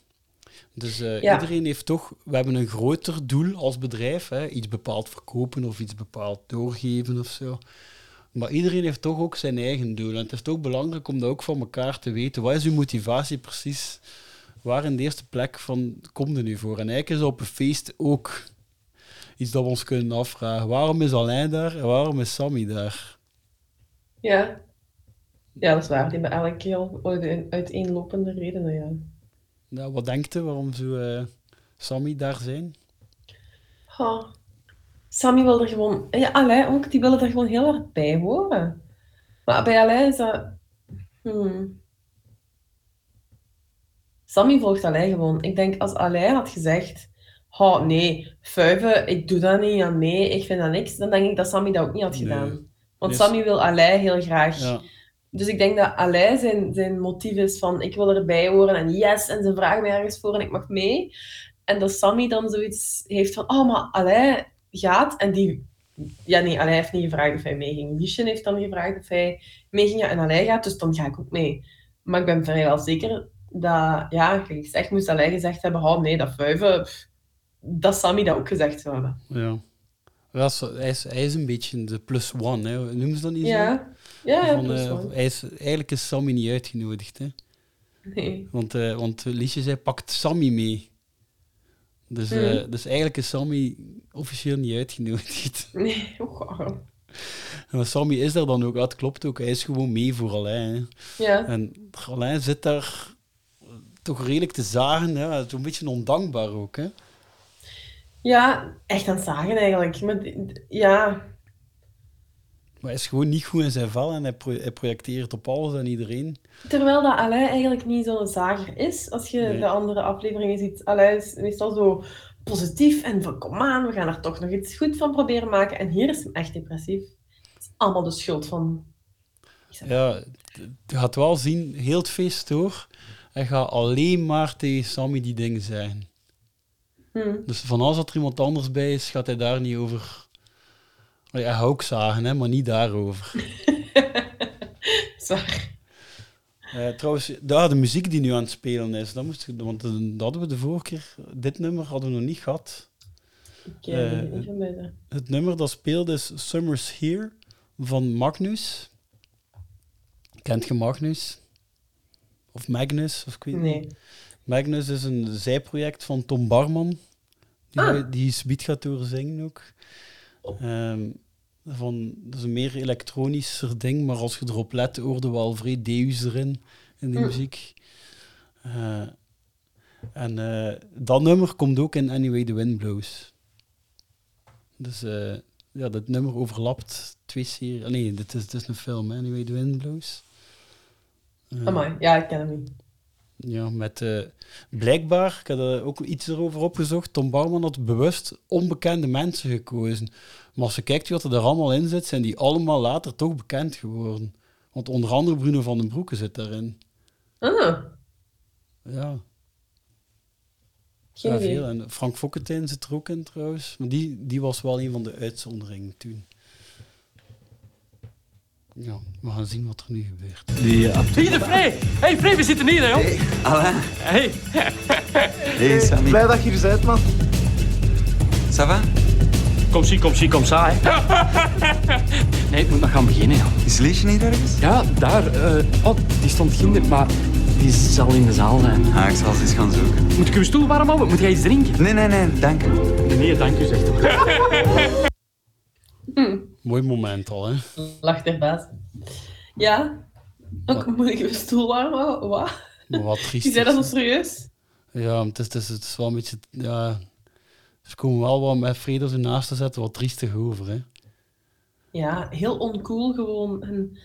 Dus eh, Ja. iedereen heeft toch, we hebben een groter doel als bedrijf, hè, iets bepaald verkopen of iets bepaald doorgeven of zo. Maar iedereen heeft toch ook zijn eigen doel. En het is toch belangrijk om dat ook van elkaar te weten. Wat is uw motivatie precies? Waar in de eerste plek van komt er nu voor? En eigenlijk is dat op een feest ook iets dat we ons kunnen afvragen. Waarom is Alain daar en waarom is Sammy daar? Ja. Ja, dat is waar. Die hebben elk heel uit- uiteenlopende redenen, ja. Nou, wat denkt u waarom zou eh, Sammy daar zijn? Ha. Sammy wil er gewoon... Ja, Alain ook, die willen er gewoon heel hard bij horen. Maar bij Alain is dat... Hmm. Sammy volgt Alain gewoon. Ik denk, als Alain had gezegd... Oh, nee, vuiven, ik doe dat niet aan mee, ik vind dat niks. Dan denk ik dat Sammy dat ook niet had Nee. gedaan. Want Sammy wil Alain heel graag. Ja, Dus ik denk dat Alain zijn, zijn motief is van ik wil erbij horen en yes, en ze vragen mij ergens voor en ik mag mee. En dat Sammy dan zoiets heeft van, oh, maar Alain gaat en die... Ja, nee, Alain heeft niet gevraagd of hij meeging. Lishen heeft dan gevraagd of hij meeging en Alain gaat, dus dan ga ik ook mee. Maar ik ben vrijwel zeker dat, ja, gezegd, moest Alain gezegd hebben, oh nee, dat vuiven, dat Sammy dat ook gezegd zou hebben. ja. Ja, hij, is, hij is een beetje de plus one, hè. noemen ze dat niet zo? Ja, ja, ja, Van, plus eh, one. hij is, eigenlijk is Sammy niet uitgenodigd, hè. Nee. Want, eh want Liesje zei, pakt Sammy mee. Dus, eh, Mhm. dus eigenlijk is Sammy officieel niet uitgenodigd. Nee, arm. Maar Sammy is daar dan ook, het klopt ook, hij is gewoon mee voor Alain. Ja. En Alain zit daar eh, toch redelijk te zagen, ja, het is een beetje ondankbaar ook. Hè. Ja, echt aan het zagen eigenlijk. Maar, ja, Maar hij is gewoon niet goed in zijn vel en hij, pro- hij projecteert op alles en iedereen. terwijl dat Alain eigenlijk niet zo'n zager is. Als je Nee. de andere afleveringen ziet, Alain is meestal zo positief en van kom aan, we gaan er toch nog iets goed van proberen maken. En hier is hem echt depressief. Het is allemaal de schuld van... Ja, je gaat wel zien, heel het feest door, hij gaat alleen maar tegen Sammy die dingen zeggen. Hm. Dus van als er iemand anders bij is, gaat hij daar niet over... Gaat ook zagen, hè, maar niet daarover. Zwaar. Eh, trouwens, daar de muziek die nu aan het spelen is, dat, moest, ik- want eh, dat hadden we de vorige keer, dit nummer hadden we nog niet gehad. Ik ken Eh, het. Het nummer dat speelde is Summer's Here van Magnus. Kent je Magnus? Of Magnus? Of ik weet Nee. niet. Magnus is een zijproject van Tom Barman. Die, Ah. die Sweet gaat doorzingen ook. Ehm, van, dat is een meer elektronischer ding, maar als je erop let, hoorde wel vrij Deus erin, in de Mm. muziek. Eh, en eh, dat nummer komt ook in Anyway the Wind Blows. Dus eh, ja, dat nummer overlapt twee series. Nee, dit is, dit is een film, Anyway the Wind Blows. Amai, ja, ik ken hem niet. Ja, met eh, blijkbaar, ik heb er ook iets erover opgezocht, Tom Bouwman had bewust onbekende mensen gekozen. Maar als je kijkt wat er daar allemaal in zit, zijn die allemaal later toch bekend geworden. Want onder andere Bruno van den Broeke zit daarin. Ah, Ja, geen ja veel. En Frank Fokkentijn zit er ook in trouwens. Maar die, die was wel een van de uitzonderingen toen. Ja, we gaan zien wat er nu gebeurt. Die uh, Hier, de Frey! Hey, Frey, we zitten hier, hè, joh! Alain, Hey, hey Sammy. Blij dat je hier bent, man. Ça va? kom zie, kom zie, kom sa, hè. Nee, ik moet nog gaan beginnen, ja. Is Liesje niet ergens? Ja, daar. eh, oh, die stond ginder, maar die zal in de zaal zijn. Ah, ik zal ze eens gaan zoeken. Moet ik uw stoel warm houden? Moet jij iets drinken? Nee, nee, nee, dank u. Nee, dank u, zegt hij. Mooi moment al, hè? Lacht. Ja, ook moet ik mijn stoel warm houden. Wat? Maar wat triest. Zei dat zo serieus? Ja, het is, het, is, het is wel een beetje... Ja, ze komen wel wat met Freda zo naast te zetten, wat triestig over, hè? Ja, heel oncool gewoon. En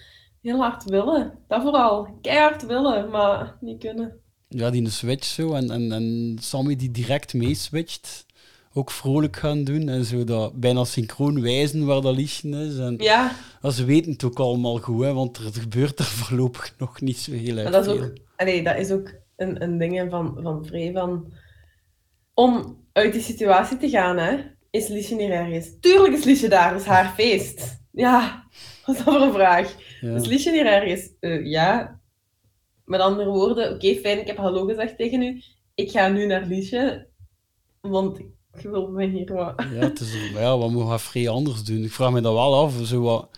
heel hard willen. Dat vooral. Keihard willen, maar niet kunnen. Ja, die een switch zo. En, en, en Sammy die direct meeswitcht. Ook vrolijk gaan doen. En zo dat bijna synchroon wijzen waar dat liedje is. En Ja, ja, ze weten het ook allemaal goed, hè, want er gebeurt er voorlopig nog niet zo heel erg maar dat is ook, allee, dat is ook een, een ding van, van Vree van... Om uit die situatie te gaan, hè, is Liesje niet ergens. Tuurlijk is Liesje daar, dat is haar feest. Ja, wat is dat voor een vraag? Ja. Is Liesje niet ergens? Eh, ja. Met andere woorden, oké, fijn, ik heb hallo gezegd tegen u. Ik ga nu naar Liesje, want ik wil me hier wat... Ja, het is, ja, wat moet Free anders doen? Ik vraag me dat wel af. Zo wat,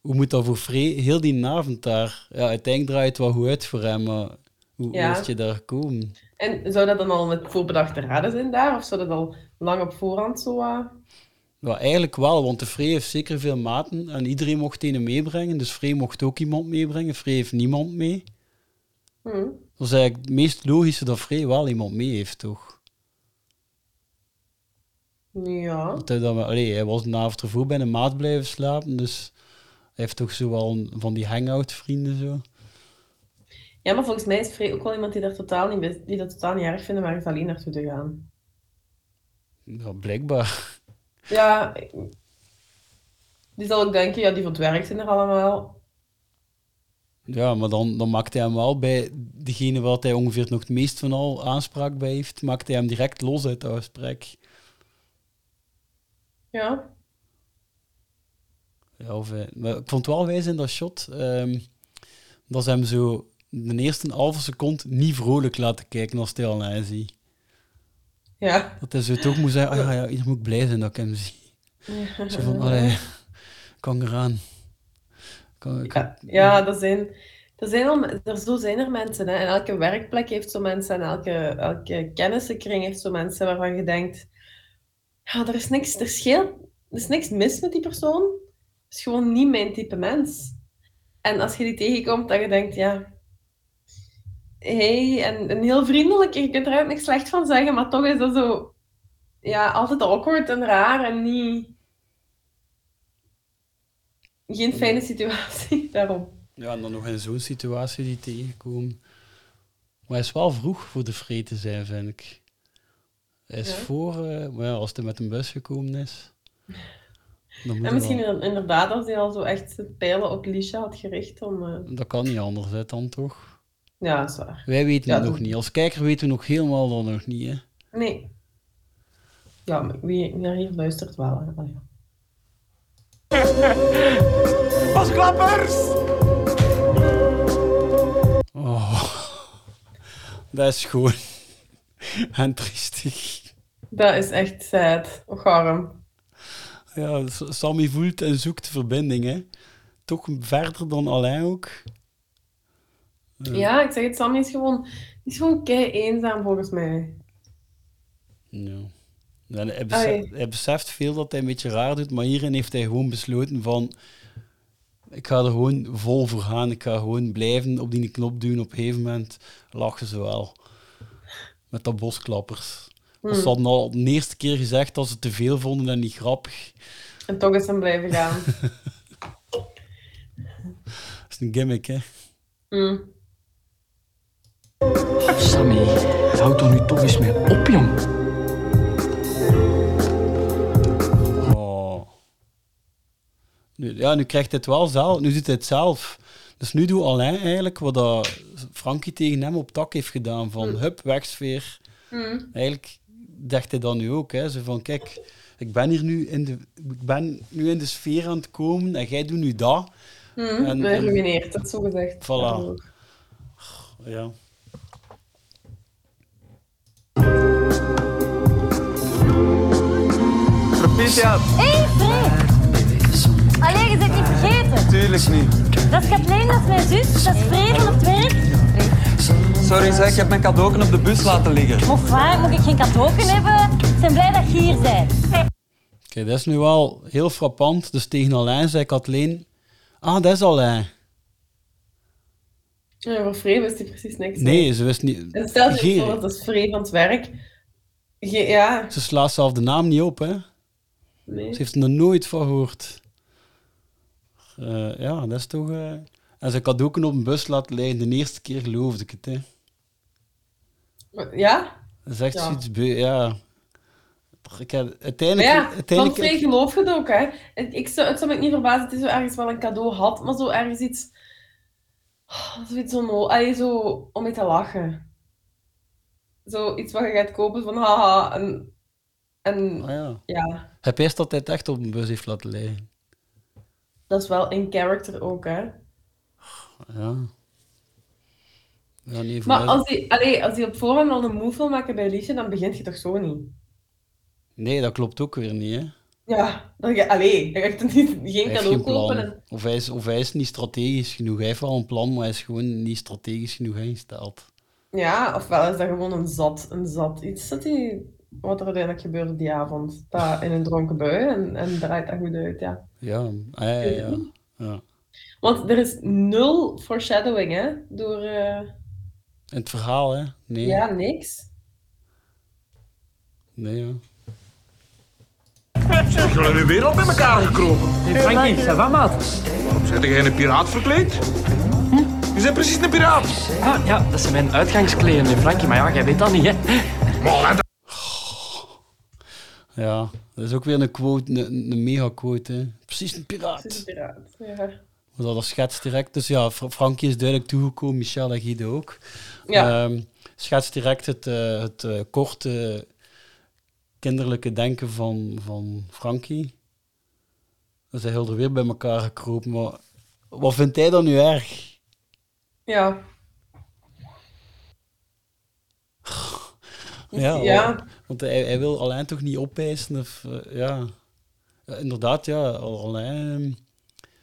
hoe moet dat voor Free heel die avond daar? Ja, uiteindelijk draait het wel goed uit voor hem, maar hoe, Ja. je daar gekomen? En zou dat dan al met voorbedachte raden zijn daar? Of zou dat al lang op voorhand zo... eh, Ja, eigenlijk wel, want de Free heeft zeker veel maten en iedereen mocht een meebrengen. Dus Free mocht ook iemand meebrengen. Free heeft niemand mee. hm. Dat is eigenlijk het meest logische dat Free wel iemand mee heeft, toch? Ja. Hij, dan, allee, hij was de avond ervoor bij een maat blijven slapen, dus hij heeft toch zo wel een- van die hangout vrienden zo. Ja, maar volgens mij is Frey ook wel iemand die dat totaal niet, die dat totaal niet erg vinden om ergens alleen naartoe te gaan. Ja, blijkbaar. Ja, die zal ook denken, ja, die van het werk zijn er allemaal. Ja, maar dan, dan maakt hij hem wel bij degene wat hij ongeveer nog het meest van al aanspraak bij heeft, maakt hij hem direct los uit het gesprek. Ja. Ja, of, maar ik vond het wel wijs in dat shot ehm, dat ze hem zo de eerste halve seconde niet vrolijk laten kijken als hij al naar hij ziet. Ja. Dat hij zo toch moet zeggen, ah ja, ja, hier moet blij zijn dat ik hem zie. Zo van, allee, kan eraan. Kan, kan, Ja, ja dat zijn, dat zijn al, er, zo zijn er mensen. Hè. En elke werkplek heeft zo mensen. En elke, elke kennissenkring heeft zo mensen waarvan je denkt... Ja, er is niks, er, er is niks mis met die persoon. Het is gewoon niet mijn type mens. En als je die tegenkomt, dat je denkt, ja... Hey, en, en heel vriendelijk, je kunt er eigenlijk niks slecht van zeggen, maar toch is dat zo... Ja, altijd awkward en raar en niet... Geen fijne situatie, daarom. Ja, en dan nog in zo'n situatie die tegenkomen. Maar hij is wel vroeg voor de vrede te zijn, vind ik. Hij is Ja. voor, eh, maar ja, als hij met een bus gekomen is. Dan moet En misschien wel- inderdaad als hij al zo echt zijn pijlen op Lisha had gericht om... eh, Dat kan niet anders, hè, dan toch? Ja, dat is waar. Wij weten Ja, het dat- nog niet. Als kijker weten we nog helemaal dat nog niet, hè. Nee. Ja, maar wie, naar hier luistert wel. Hè. Ja. Oh. Dat is gewoon... en triestig. Dat is echt sad. Och, arm. Ja, Sammy voelt en zoekt verbinding, hè. Toch verder dan Alain ook. Ja. Ja, ik zeg het, Sammy is gewoon, is gewoon kei eenzaam volgens mij. Ja. En hij, beseft, Allee. hij beseft veel dat hij een beetje raar doet, maar hierin heeft hij gewoon besloten van... Ik ga er gewoon vol voor gaan. Ik ga gewoon blijven op die knop duwen. Op een gegeven moment lachen ze wel. Met dat bosklappers. Want Ze hadden al de eerste keer gezegd dat ze te veel vonden en niet grappig. En toch is hem blijven gaan. Dat is een gimmick, hè. Hm. Sammy, houd toch nu toch eens mee op, jong. Oh. Nu, ja, nu krijgt hij het wel zelf. Nu doet hij het zelf. Dus nu doet Alain eigenlijk wat dat Frankie tegen hem op tak heeft gedaan. Van Hm. hup, wegsfeer. Hm. Eigenlijk dacht hij dan nu ook. Hè. Zo van, kijk, ik ben hier nu in de, ik ben nu in de sfeer aan het komen en jij doet nu dat. Hm. En- En, dat zo gezegd. Voilà. Ja. Proficiat. Hé, Freek! Allee, je bent niet vergeten. Tuurlijk niet. Dat is Kathleen, dat is mijn zus. Dat is Freek van het werk. Sorry zeg, ik heb mijn cadeauken op de bus laten liggen. Of waar, moet ik geen cadeauken hebben? Ik ben blij dat je hier bent. Oké, dat is nu wel heel frappant. Dus tegen Alain zei Kathleen... Ah, dat is Alain. Ja, voor Free wist hij precies niks. Nee, ze wist niet... En stel je Geen- voor, dat is Free van het werk. Ge- ja, Ze slaat zelf de naam niet op, hè. nee. Ze heeft er nog nooit van gehoord. Eh, ja, dat is toch... eh, En ze had ook op een bus laten liggen. De eerste keer geloofde ik het, hè. Ja? Echt Ja. beu- Ja... Ik heb, Maar uiteindelijk... ja, van uiteindelijk Free geloof je het ook, hè. Ik zou, het zou me niet verbazen dat hij zo ergens wel een cadeau had, maar zo ergens iets... Oh, Zoiets zo, no- allee, zo om mee te lachen. Zo iets wat je gaat kopen van haha, en... En Ah, ja. ja, Heb eerst dat hij het echt op een bus heeft laten liggen. dat is wel in character ook, hè. Ja. Ja, nee, Maar als hij, allee, als hij op voorhand al een move wil maken bij Liesje, dan begint je toch zo niet? Nee, dat klopt ook weer niet, hè. Ja, dan ga, allee, er niet, geen Hij cadeau geen kopen. En, Of hij, is, of hij is niet strategisch genoeg. Hij heeft wel een plan, maar hij is gewoon niet strategisch genoeg ingesteld. ja, ofwel is dat gewoon een zat, een zat iets dat hij, wat er uiteindelijk gebeurde die avond. Dat in een dronken bui en, en draait dat goed uit, ja. Ja, ja, ja, ja. ja. Want er is nul foreshadowing, hè, door... eh, In het verhaal, hè? Nee. Ja, niks. Nee, ja. Zeg, jullie nu weer al bij elkaar gekropen? Hey Frankie, ça va, maat? Waarom zeg jij een piraat verkleed? Je bent precies een piraat. Ah, ja, dat zijn mijn uitgangskleden, hè, Frankie. Maar ja, jij weet dat niet, hè. Maar hè, Ja, dat is ook weer een quote, een, een mega quote, hè. Precies een piraat. een piraat, ja. Maar Dat schetst direct. Dus ja, Fra- Frankie is duidelijk toegekomen, Michel en Guido ook. Ja. Ehm, schetst direct het, eh, het eh, korte kinderlijke denken van, van Frankie. Dan zijn heel er weer bij elkaar gekropen. Maar wat vindt hij dan nu erg? Ja. Ja, Ja. wa- want hij, hij wil alleen toch niet opeisen. Of, eh, ja. ja, inderdaad, ja. Alleen,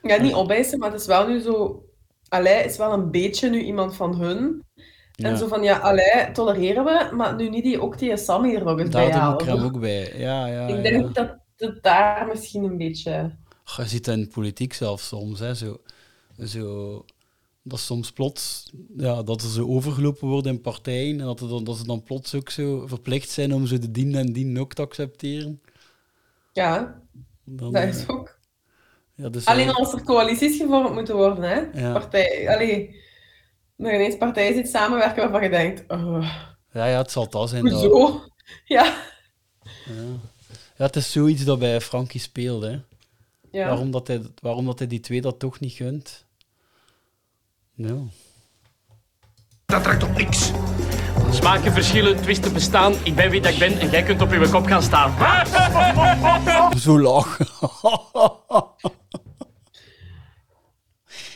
Ja, niet opeisen, maar het is wel nu zo... Allee is wel een beetje nu iemand van hun. En zo van, ja, Allee tolereren we, maar nu niet die, ook die Sammy er nog eens bij ik halen. hem ook bij. Ja, ja, Ik denk dat het daar misschien een beetje... Je ziet dat in de politiek zelfs soms. Hè, zo, zo, dat soms plots ja, dat zo overgelopen worden in partijen en dat, dan, dat ze dan plots ook zo verplicht zijn om zo de dien en dien ook te accepteren. Ja, Dan, dat eh, is ook... ja, dus, Alleen eh, als er coalities gevormd moeten worden, hè. Ja. Partij... Allee, dat ineens partijen ziet samenwerken waarvan je denkt... oh, ja, ja, het zal dat zijn. Dat? Ja. ja. ja, het is zoiets dat bij Frankie speelde. Hè. Ja. Waarom, dat hij, waarom dat hij die twee dat toch niet gunt. Ja. dat trekt op niks. Smaken verschillen, twisten bestaan. Ik ben wie dat ik ben en jij kunt op je kop gaan staan. Zo lachen.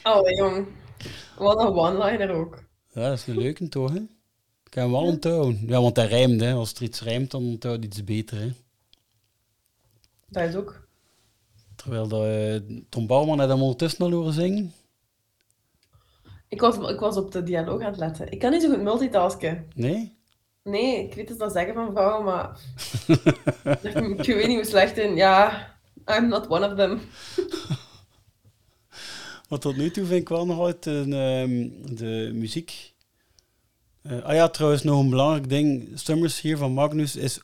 Oh, jong. Wat een one-liner ook. Ja, dat is een leuke toch, hè? Ik kan wel onthouden. Ja, want hij rijmt, hè. Als er iets rijmt, dan onthoudt iets beter, hè. Dat is ook. Terwijl de, eh, Tom Bouwman had hem ondertussen al horen zingen. Ik was, ik was op de dialoog aan het letten. Ik kan niet zo goed multitasken. Nee? Nee, ik weet het wel zeggen van vrouwen, maar... ik weet niet hoe slecht in. Ja, I'm not one of them. Wat tot nu toe vind ik wel nog altijd ehm, de muziek. Eh, ah ja, trouwens, nog een belangrijk ding. Summers hier van Magnus is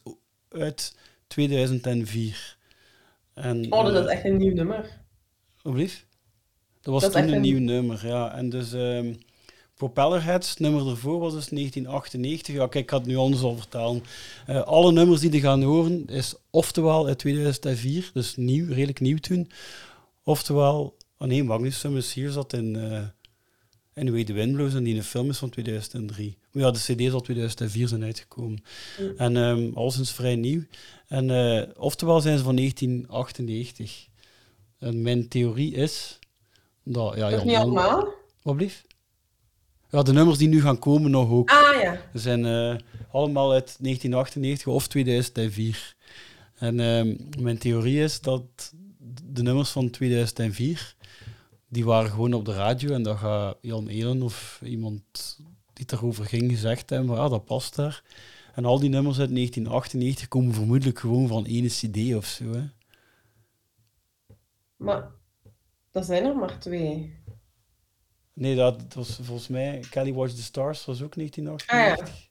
uit 2004. En, Oh, dat eh, is echt een nieuw nummer. Alsjeblieft? Dat was Dat toen echt een een- nieuw nummer, ja. En dus, ehm, Propellerheads, nummer ervoor was dus 1998. Ja, kijk, ik ga het nu anders al vertellen. Eh, alle nummers die je gaan horen is oftewel uit 2004, dus nieuw, redelijk nieuw toen. Oftewel, oh nee, Magnus hier zat in uh, Anyway the Wind Blows en die een film is van 2003. Maar ja, de cd is al 2004 zijn uitgekomen. Mm. En um, al sinds vrij nieuw. En uh, oftewel zijn ze van 1998. En mijn theorie is... Dat, ja, Toch niet allemaal? Wat blieft? Ja, de nummers die nu gaan komen nog ook. Ah ja. Ze zijn uh, allemaal uit 1998 of 2004. En uh, mijn theorie is dat de nummers van 2004, die waren gewoon op de radio en dat gaat Jan Elen of iemand die daarover ging gezegd hebben, ja, dat past daar. En al die nummers uit 1998 komen vermoedelijk gewoon van ene cd of zo. Hè. Maar dat zijn er maar twee. Nee, dat was volgens mij Kelly Watch the Stars was ook 1998.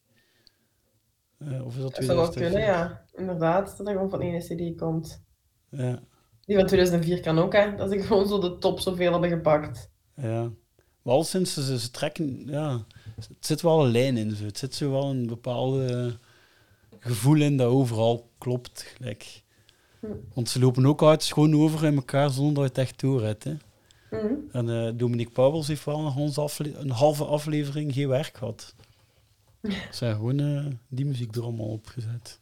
Ah, ja. uh, of is dat 2004? Dat zou wel kunnen, ja. Inderdaad, dat er gewoon van één CD komt. Ja. Die van 2004 kan ook, hè. Dat ze gewoon zo de top zoveel hebben gepakt. Ja. Maar al sinds ze, ze trekken, ja, het zit wel een lijn in. Zo. Het zit zo wel een bepaalde gevoel in dat overal klopt. Gelijk. Hm. Want ze lopen ook uit schoon over in elkaar zonder dat je het echt door hebt. Hè. Mm En uh, Dominique Pauwels heeft wel nog afle een halve aflevering geen werk gehad. Ze zijn gewoon uh, die muziek er allemaal opgezet.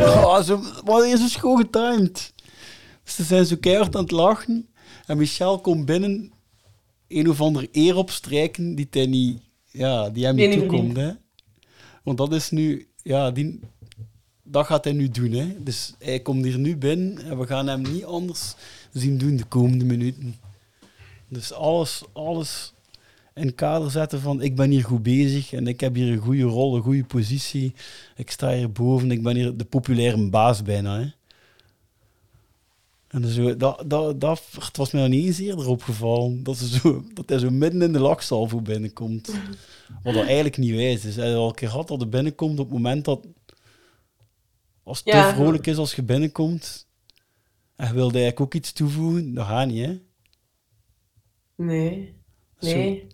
Oh, zo, wat is zo schoon getimed. Ze zijn zo keihard aan het lachen. En Michel komt binnen een of andere eer opstrijken die, hij niet, ja, die hem niet Nee, toekomt. Hè. Want dat is nu... Ja, die, dat gaat hij nu doen. Hè. Dus hij komt hier nu binnen en we gaan hem niet anders zien doen de komende minuten. Dus alles, alles in kader zetten van ik ben hier goed bezig en ik heb hier een goede rol, een goede positie. Ik sta hier boven, ik ben hier de populaire baas bijna. Hè. En zo, dat, dat, dat het was mij nog niet eens eerder opgevallen dat, ze zo, dat hij zo midden in de lachsalvo binnenkomt. Wat dat eigenlijk niet wijs is. Hij had al een keer gehad dat hij binnenkomt op het moment dat als het Ja. te vrolijk is als je binnenkomt en je wilde eigenlijk ook iets toevoegen, dat gaat niet, hè? Nee. Nee. Zo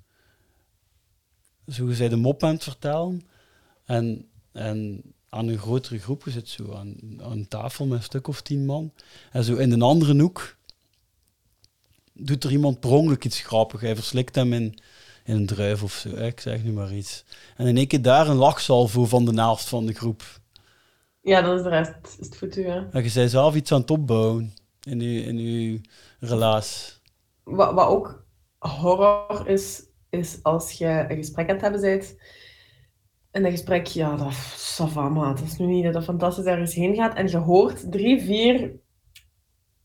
je zei de mop aan het vertellen en, en aan een grotere groep, je zit zo aan, aan een tafel met een stuk of tien man en zo in een andere hoek doet er iemand per ongeluk iets grappigs. Hij verslikt hem in, in een druif of zo, ik zeg nu maar iets. En in één keer daar een lachsalvo van de naast van de groep. Ja, dat is de rest. Is het foutu, hè. En je zei zelf iets aan het opbouwen in je, in uw relatie. Wat, wat ook horror is, is als je een gesprek aan het hebben bent. En dat gesprek, ja, dat savama. Dat is nu niet dat dat fantastisch ergens heen gaat. En je hoort drie, vier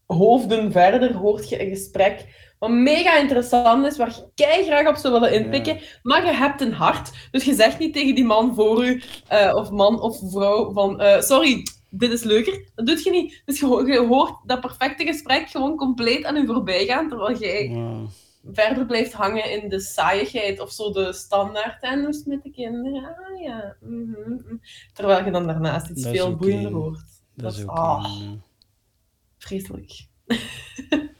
hoofden verder, hoort je een gesprek wat mega interessant is, waar je kei graag op zou willen inpikken. Maar je hebt een hart. Dus je zegt niet tegen die man voor u, eh, of man of vrouw, van eh, sorry, dit is leuker. Dat doet je niet. Dus je, ho- je hoort dat perfecte gesprek gewoon compleet aan u voorbij gaan, terwijl jij. Verder blijft hangen in de saaiigheid of zo de standaard. Het met de kinderen? Ah ja. mhm, mhm. Terwijl je dan daarnaast iets Dat veel ook boeiender hoort. Dat is ook ah, een, vreselijk.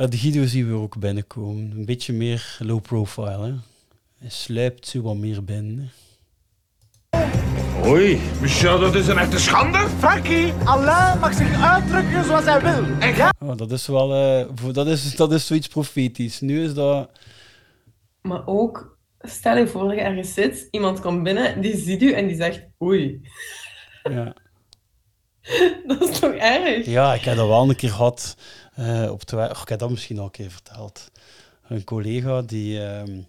Ja, de Guido zien we ook binnenkomen. Een beetje meer low profile. Hè. Hij sluipt zo wat meer binnen. Oei, Michel, dat is een echte schande. Frankie, Allah mag zich uitdrukken zoals hij wil. En jij? Oh, dat is wel eh, voor- dat is, dat is zoiets profetisch. Nu is dat. Maar ook, stel je voor dat je ergens zit, iemand komt binnen, die ziet u en die zegt oei. Ja. Dat is toch erg? ja, ik heb dat wel een keer gehad. eh, op de, ik heb dat misschien al een keer verteld. Een collega die, ehm,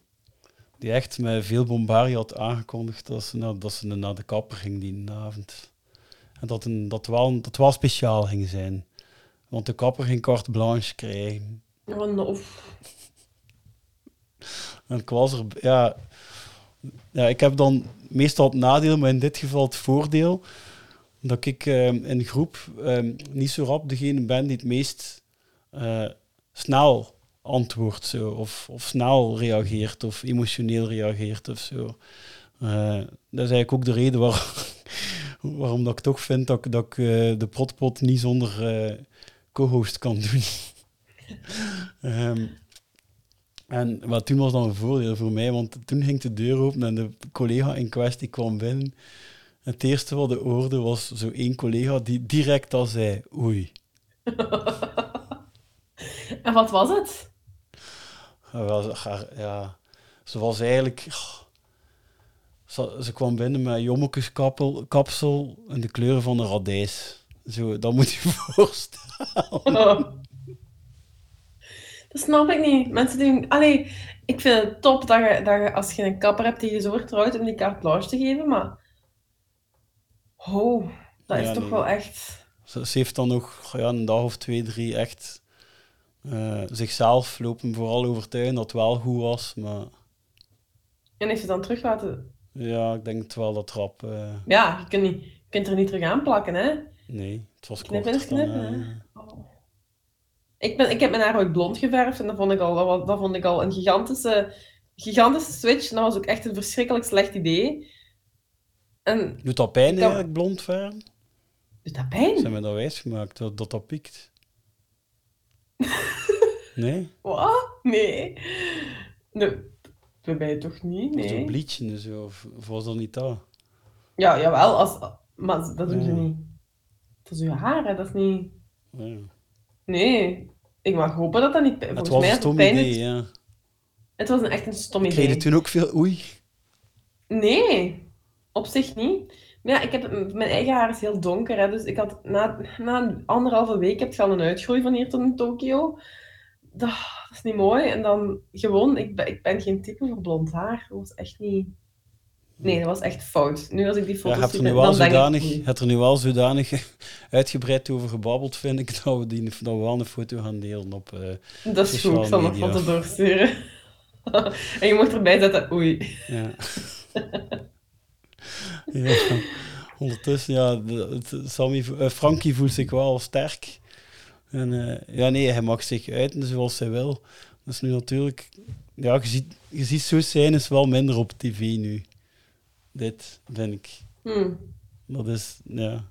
die echt met veel bombardie had aangekondigd dat ze, naar, dat ze naar de kapper ging die avond. En dat, een, dat, wel, dat wel speciaal ging zijn. Want de kapper ging carte blanche krijgen. Oh, no. En ik was er, ja, ja, ik heb dan meestal het nadeel, maar in dit geval het voordeel, dat ik ehm, in groep ehm, niet zo rap degene ben die het meest eh, snel antwoordt, zo, of, of snel reageert, of emotioneel reageert, of zo. Eh, dat is eigenlijk ook de reden waar, waarom dat ik toch vind dat, dat ik eh, de protpot niet zonder eh, co-host kan doen. Ehm, en maar toen was dat een voordeel voor mij, want toen ging de deur open en de collega in kwestie kwam binnen. Het eerste wat de hoorde was zo één collega die direct al zei, oei. En wat was het? Ja, ze- was eigenlijk... Ze, ze kwam binnen met jommekeskapsel kapsel en de kleuren van een radijs. Zo, dat moet je voorstellen. Dat snap ik niet. Mensen doen... Allee, ik vind het top dat je, dat je als je een kapper hebt die je zo vertrouwt om die carte blanche te geven, maar... Oh, dat is toch nee. wel echt... Ze, ze heeft dan nog ja, een dag of twee, drie echt eh, zichzelf lopen vooral overtuigen dat het wel goed was. Maar En heeft ze dan terug laten... ja, ik denk het wel dat rap... eh, Ja, je kunt, niet, je kunt er niet terug aan plakken, hè? nee, het was kort. is knippen, hè? eh, Ik, ben, ik heb mijn haar ooit blond geverfd en dat vond ik al, dat, was- dat vond ik al een gigantische, gigantische switch. En dat was ook echt een verschrikkelijk slecht idee. En Doet dat pijn eigenlijk, blond verven? doet dat pijn? Zijn we dat wijsgemaakt, dat dat, dat piekt? Nee? Wat? Nee. nee. Bij mij toch niet, Nee. Zo nee. bleachen en zo, of, of was dat niet dat? Ja, jawel, als, maar dat doen ze niet. Dat is uw haar, hè. Dat is niet... Ja. Nee. Ik mag hopen dat dat niet... Het Volgens was mij een stom het idee, doet- ja. Het was een, echt een stom Kreeg je idee. toen ook veel oei? Nee, op zich niet. Ja, ik heb, mijn eigen haar is heel donker, hè, dus ik had na, na een anderhalve week heb je al een uitgroei van hier tot in Tokio. Dat, dat is niet mooi. En dan gewoon, ik ben, ik ben geen type voor blond haar. Dat was echt niet... Nee, dat was echt fout. Nu als ik die Ja, foto's hebt zie, er nu ik, zodanig, er nu wel zodanig uitgebreid over gebabbeld, vind ik, dat we, die, dat we wel een foto gaan delen op eh Dat is goed, ik zal media. foto doorsturen. en je mocht erbij zetten, oei. Ja. ja. Ondertussen, ja, Sammy, eh, Frankie voelt zich wel sterk. En eh, ja, nee, hij mag zich uiten zoals hij wil. Dat is nu natuurlijk... Ja, je ziet, je ziet zo zijn is wel minder op tv nu. Dit, vind ik. Hmm. Dat is, ja...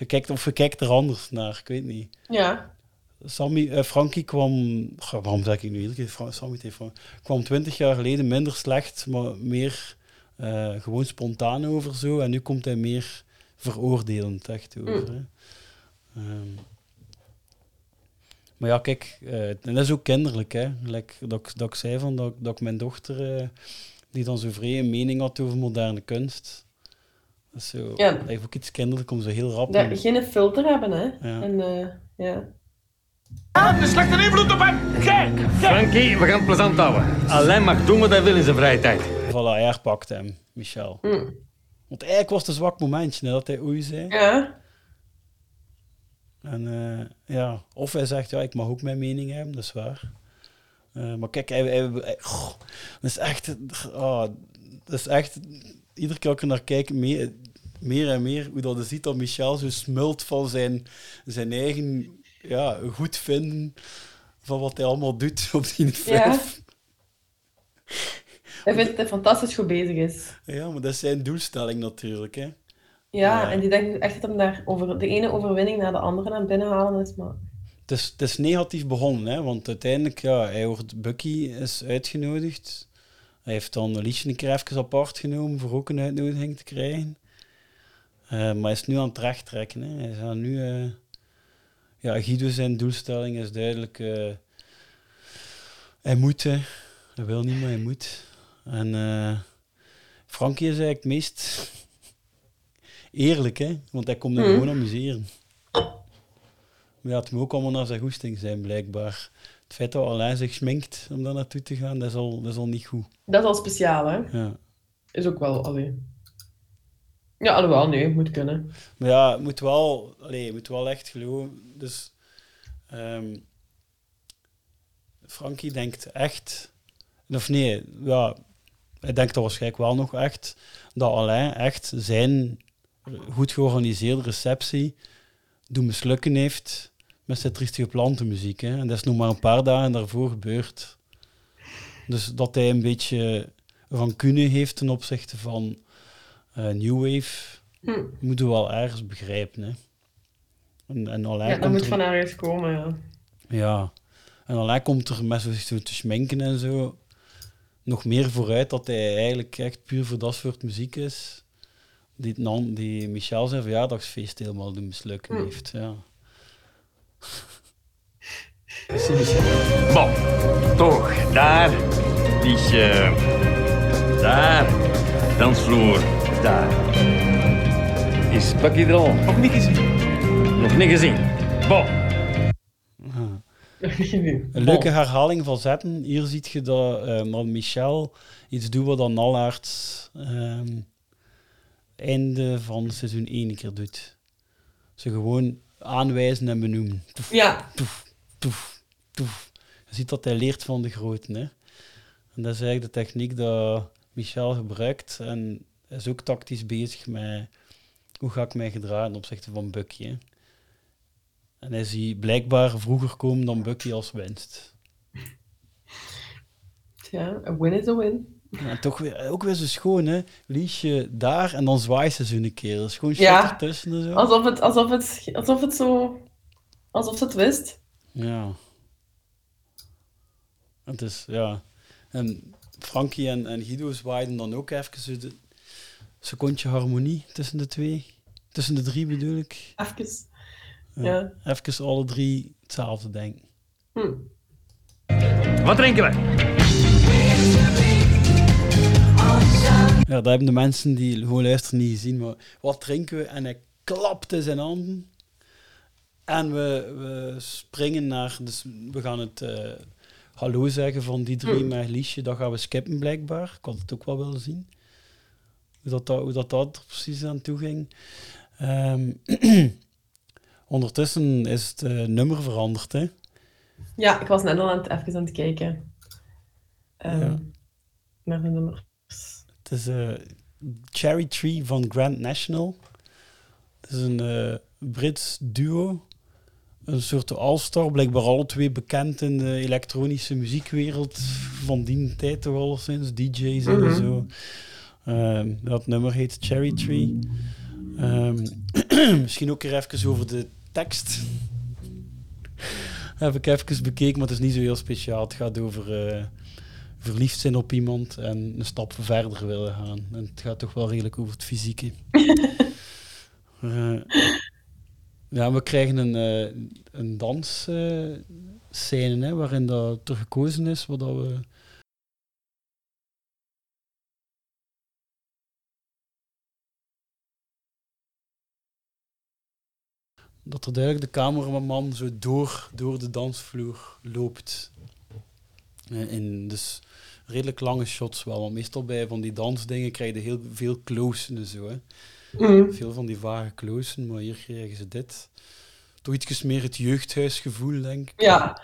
Je kijkt, of je kijkt er anders naar, ik weet niet. Ja. Sammy, eh, Frankie kwam, Goh, waarom zeg ik nu iedere keer Sammy tegen Frank, kwam twintig jaar geleden minder slecht, maar meer eh, gewoon spontaan over zo. En nu komt hij meer veroordelend echt over. Mm. hè. Ehm, maar ja, kijk, eh, en dat is ook kinderlijk, hè. Like, dat, ik- dat ik zei van dat, dat ik mijn dochter, eh, die dan zo vrij een mening had over moderne kunst. Dat is zo, Ja. dat heeft ook iets kinderlijk om zo heel rap... Dat, geen filter hebben, hè. Ja. En, eh, ja. De slechte invloed op hem! Kijk! Frankie, we gaan het plezant houden. Alain mag doen wat hij wil in zijn vrije tijd. Hij herpakte hem, Michel. Mm. Want eigenlijk was het een zwak momentje dat hij oei zei. Ja. En eh, ja, of hij zegt, ja, ik mag ook mijn mening hebben, dat is waar. Eh, maar kijk, hij, hij, hij- goh, dat is echt, ah, dat is echt, iedere keer dat ik naar kijk, meer, meer en meer, hoe dat je ziet dat Michel zo smult van zijn, zijn eigen ja, goed vinden van wat hij allemaal doet op die vijf. Hij vindt dat hij fantastisch goed bezig is. Ja. maar dat is zijn doelstelling natuurlijk, hè. Ja, Ja. en die denkt echt dat hem daar over de ene overwinning naar de andere aan binnenhalen is. Maar Het is, het is negatief begonnen, hè, want uiteindelijk, ja, hij wordt, Bucky is uitgenodigd. Hij heeft dan Liesje een keer even apart genomen voor ook een uitnodiging te krijgen. Eh, maar hij is nu aan het rechttrekken. Hè. Hij is aan nu... eh, ja, Guido zijn doelstelling is duidelijk... eh, hij moet, hè. Hij wil niet, maar hij moet. En eh, Frankie is eigenlijk het meest eerlijk, hè. Want hij komt er Mhm. gewoon amuseren. Maar ja, het moet ook allemaal naar zijn goesting zijn, blijkbaar. Het feit dat Alain zich schminkt om daar naartoe te gaan, dat is al, dat is al niet goed. dat is al speciaal, hè. Ja. Is ook wel, allee. Ja, alhoewel, nee, moet kunnen. Maar ja, het moet wel, allee, moet wel echt geloven. Dus ehm, Frankie denkt echt, of nee, ja, hij denkt dat waarschijnlijk wel nog echt, dat Alain echt zijn goed georganiseerde receptie doen mislukken heeft met zijn triestige plantenmuziek. Hè. En dat is nog maar een paar dagen daarvoor gebeurd. Dus dat hij een beetje rancune heeft ten opzichte van eh, New Wave, Hm. moeten we wel ergens begrijpen. Hè. En, en Alain Ja, dat moet er- van ergens komen, ja. Ja. En alleen komt er met zo, zo te schminken en zo nog meer vooruit dat hij eigenlijk echt puur voor dat soort muziek is. Die, nan- die Michel zijn verjaardagsfeest helemaal doen mislukken Hm. heeft. Ja. Bon, toch, daar, Liesje. Daar, dansvloer, daar. Is Bucky er al? Nog niet gezien. Nog niet gezien. Bon. Een leuke herhaling van zetten. Hier zie je dat eh, Michel iets doet wat dan Allaerts ehm einde van seizoen 1 een keer doet. Ze gewoon aanwijzen en benoemen. Toef, Ja. toef, toef, toef. Je ziet dat hij leert van de groten. Hè? En dat is eigenlijk de techniek dat Michel gebruikt. En hij is ook tactisch bezig met hoe ga ik mij gedragen ten opzichte van Bucky. Hè? En hij ziet blijkbaar vroeger komen dan Bucky als winst. Ja, a win is a win. Ja, toch weer, ook weer zo schoon, hè? Liesje daar en dan zwaait ze zo een keer. Is gewoon shit Ja. ertussen en zo. Alsof het, alsof het, alsof het zo... Alsof ze het wist. Ja. Het is, ja. En Frankie en, en Guido zwaaiden dan ook even zo de secondje harmonie tussen de twee. Tussen de drie bedoel ik. Even. Ja. Even alle drie hetzelfde denken. Hm. Wat drinken we? Ja, dat hebben de mensen die gewoon luisteren niet gezien. Maar wat drinken we? En hij klapte zijn handen. En we, we springen naar... Dus we gaan het eh, hallo zeggen van die drie Mm. met Liesje. Dat gaan we skippen blijkbaar. Ik had het ook wel willen zien. Hoe dat, dat, hoe dat, dat er precies aan toe ging. Ehm, ondertussen is het eh, nummer veranderd, hè. Ja, ik was net al aan het, even aan het kijken. Ja. Naar de nummer. Het is eh, Cherry Tree van Grand National. Het is een eh, Brits duo. Een soort all-star, blijkbaar alle twee bekend in de elektronische muziekwereld van die tijd toch al sinds DJ's en Mhm. zo. Ehm, dat nummer heet Cherry Tree. Ehm, misschien ook weer even over de tekst. Heb ik even bekeken, maar het is niet zo heel speciaal. Het gaat over eh, verliefd zijn op iemand en een stap verder willen gaan. En het gaat toch wel redelijk over het fysieke. Eh, ja, we krijgen een, eh een dansscène waarin dat er gekozen is, wat dat we... Dat er duidelijk de cameraman zo door, door de dansvloer loopt. Eh, in dus redelijk lange shots wel, want meestal bij van die dansdingen krijg je heel veel close en zo. Hè. Mhm. Veel van die vage closen, maar hier krijgen ze dit. Toch iets meer het jeugdhuisgevoel, denk ik. Ja.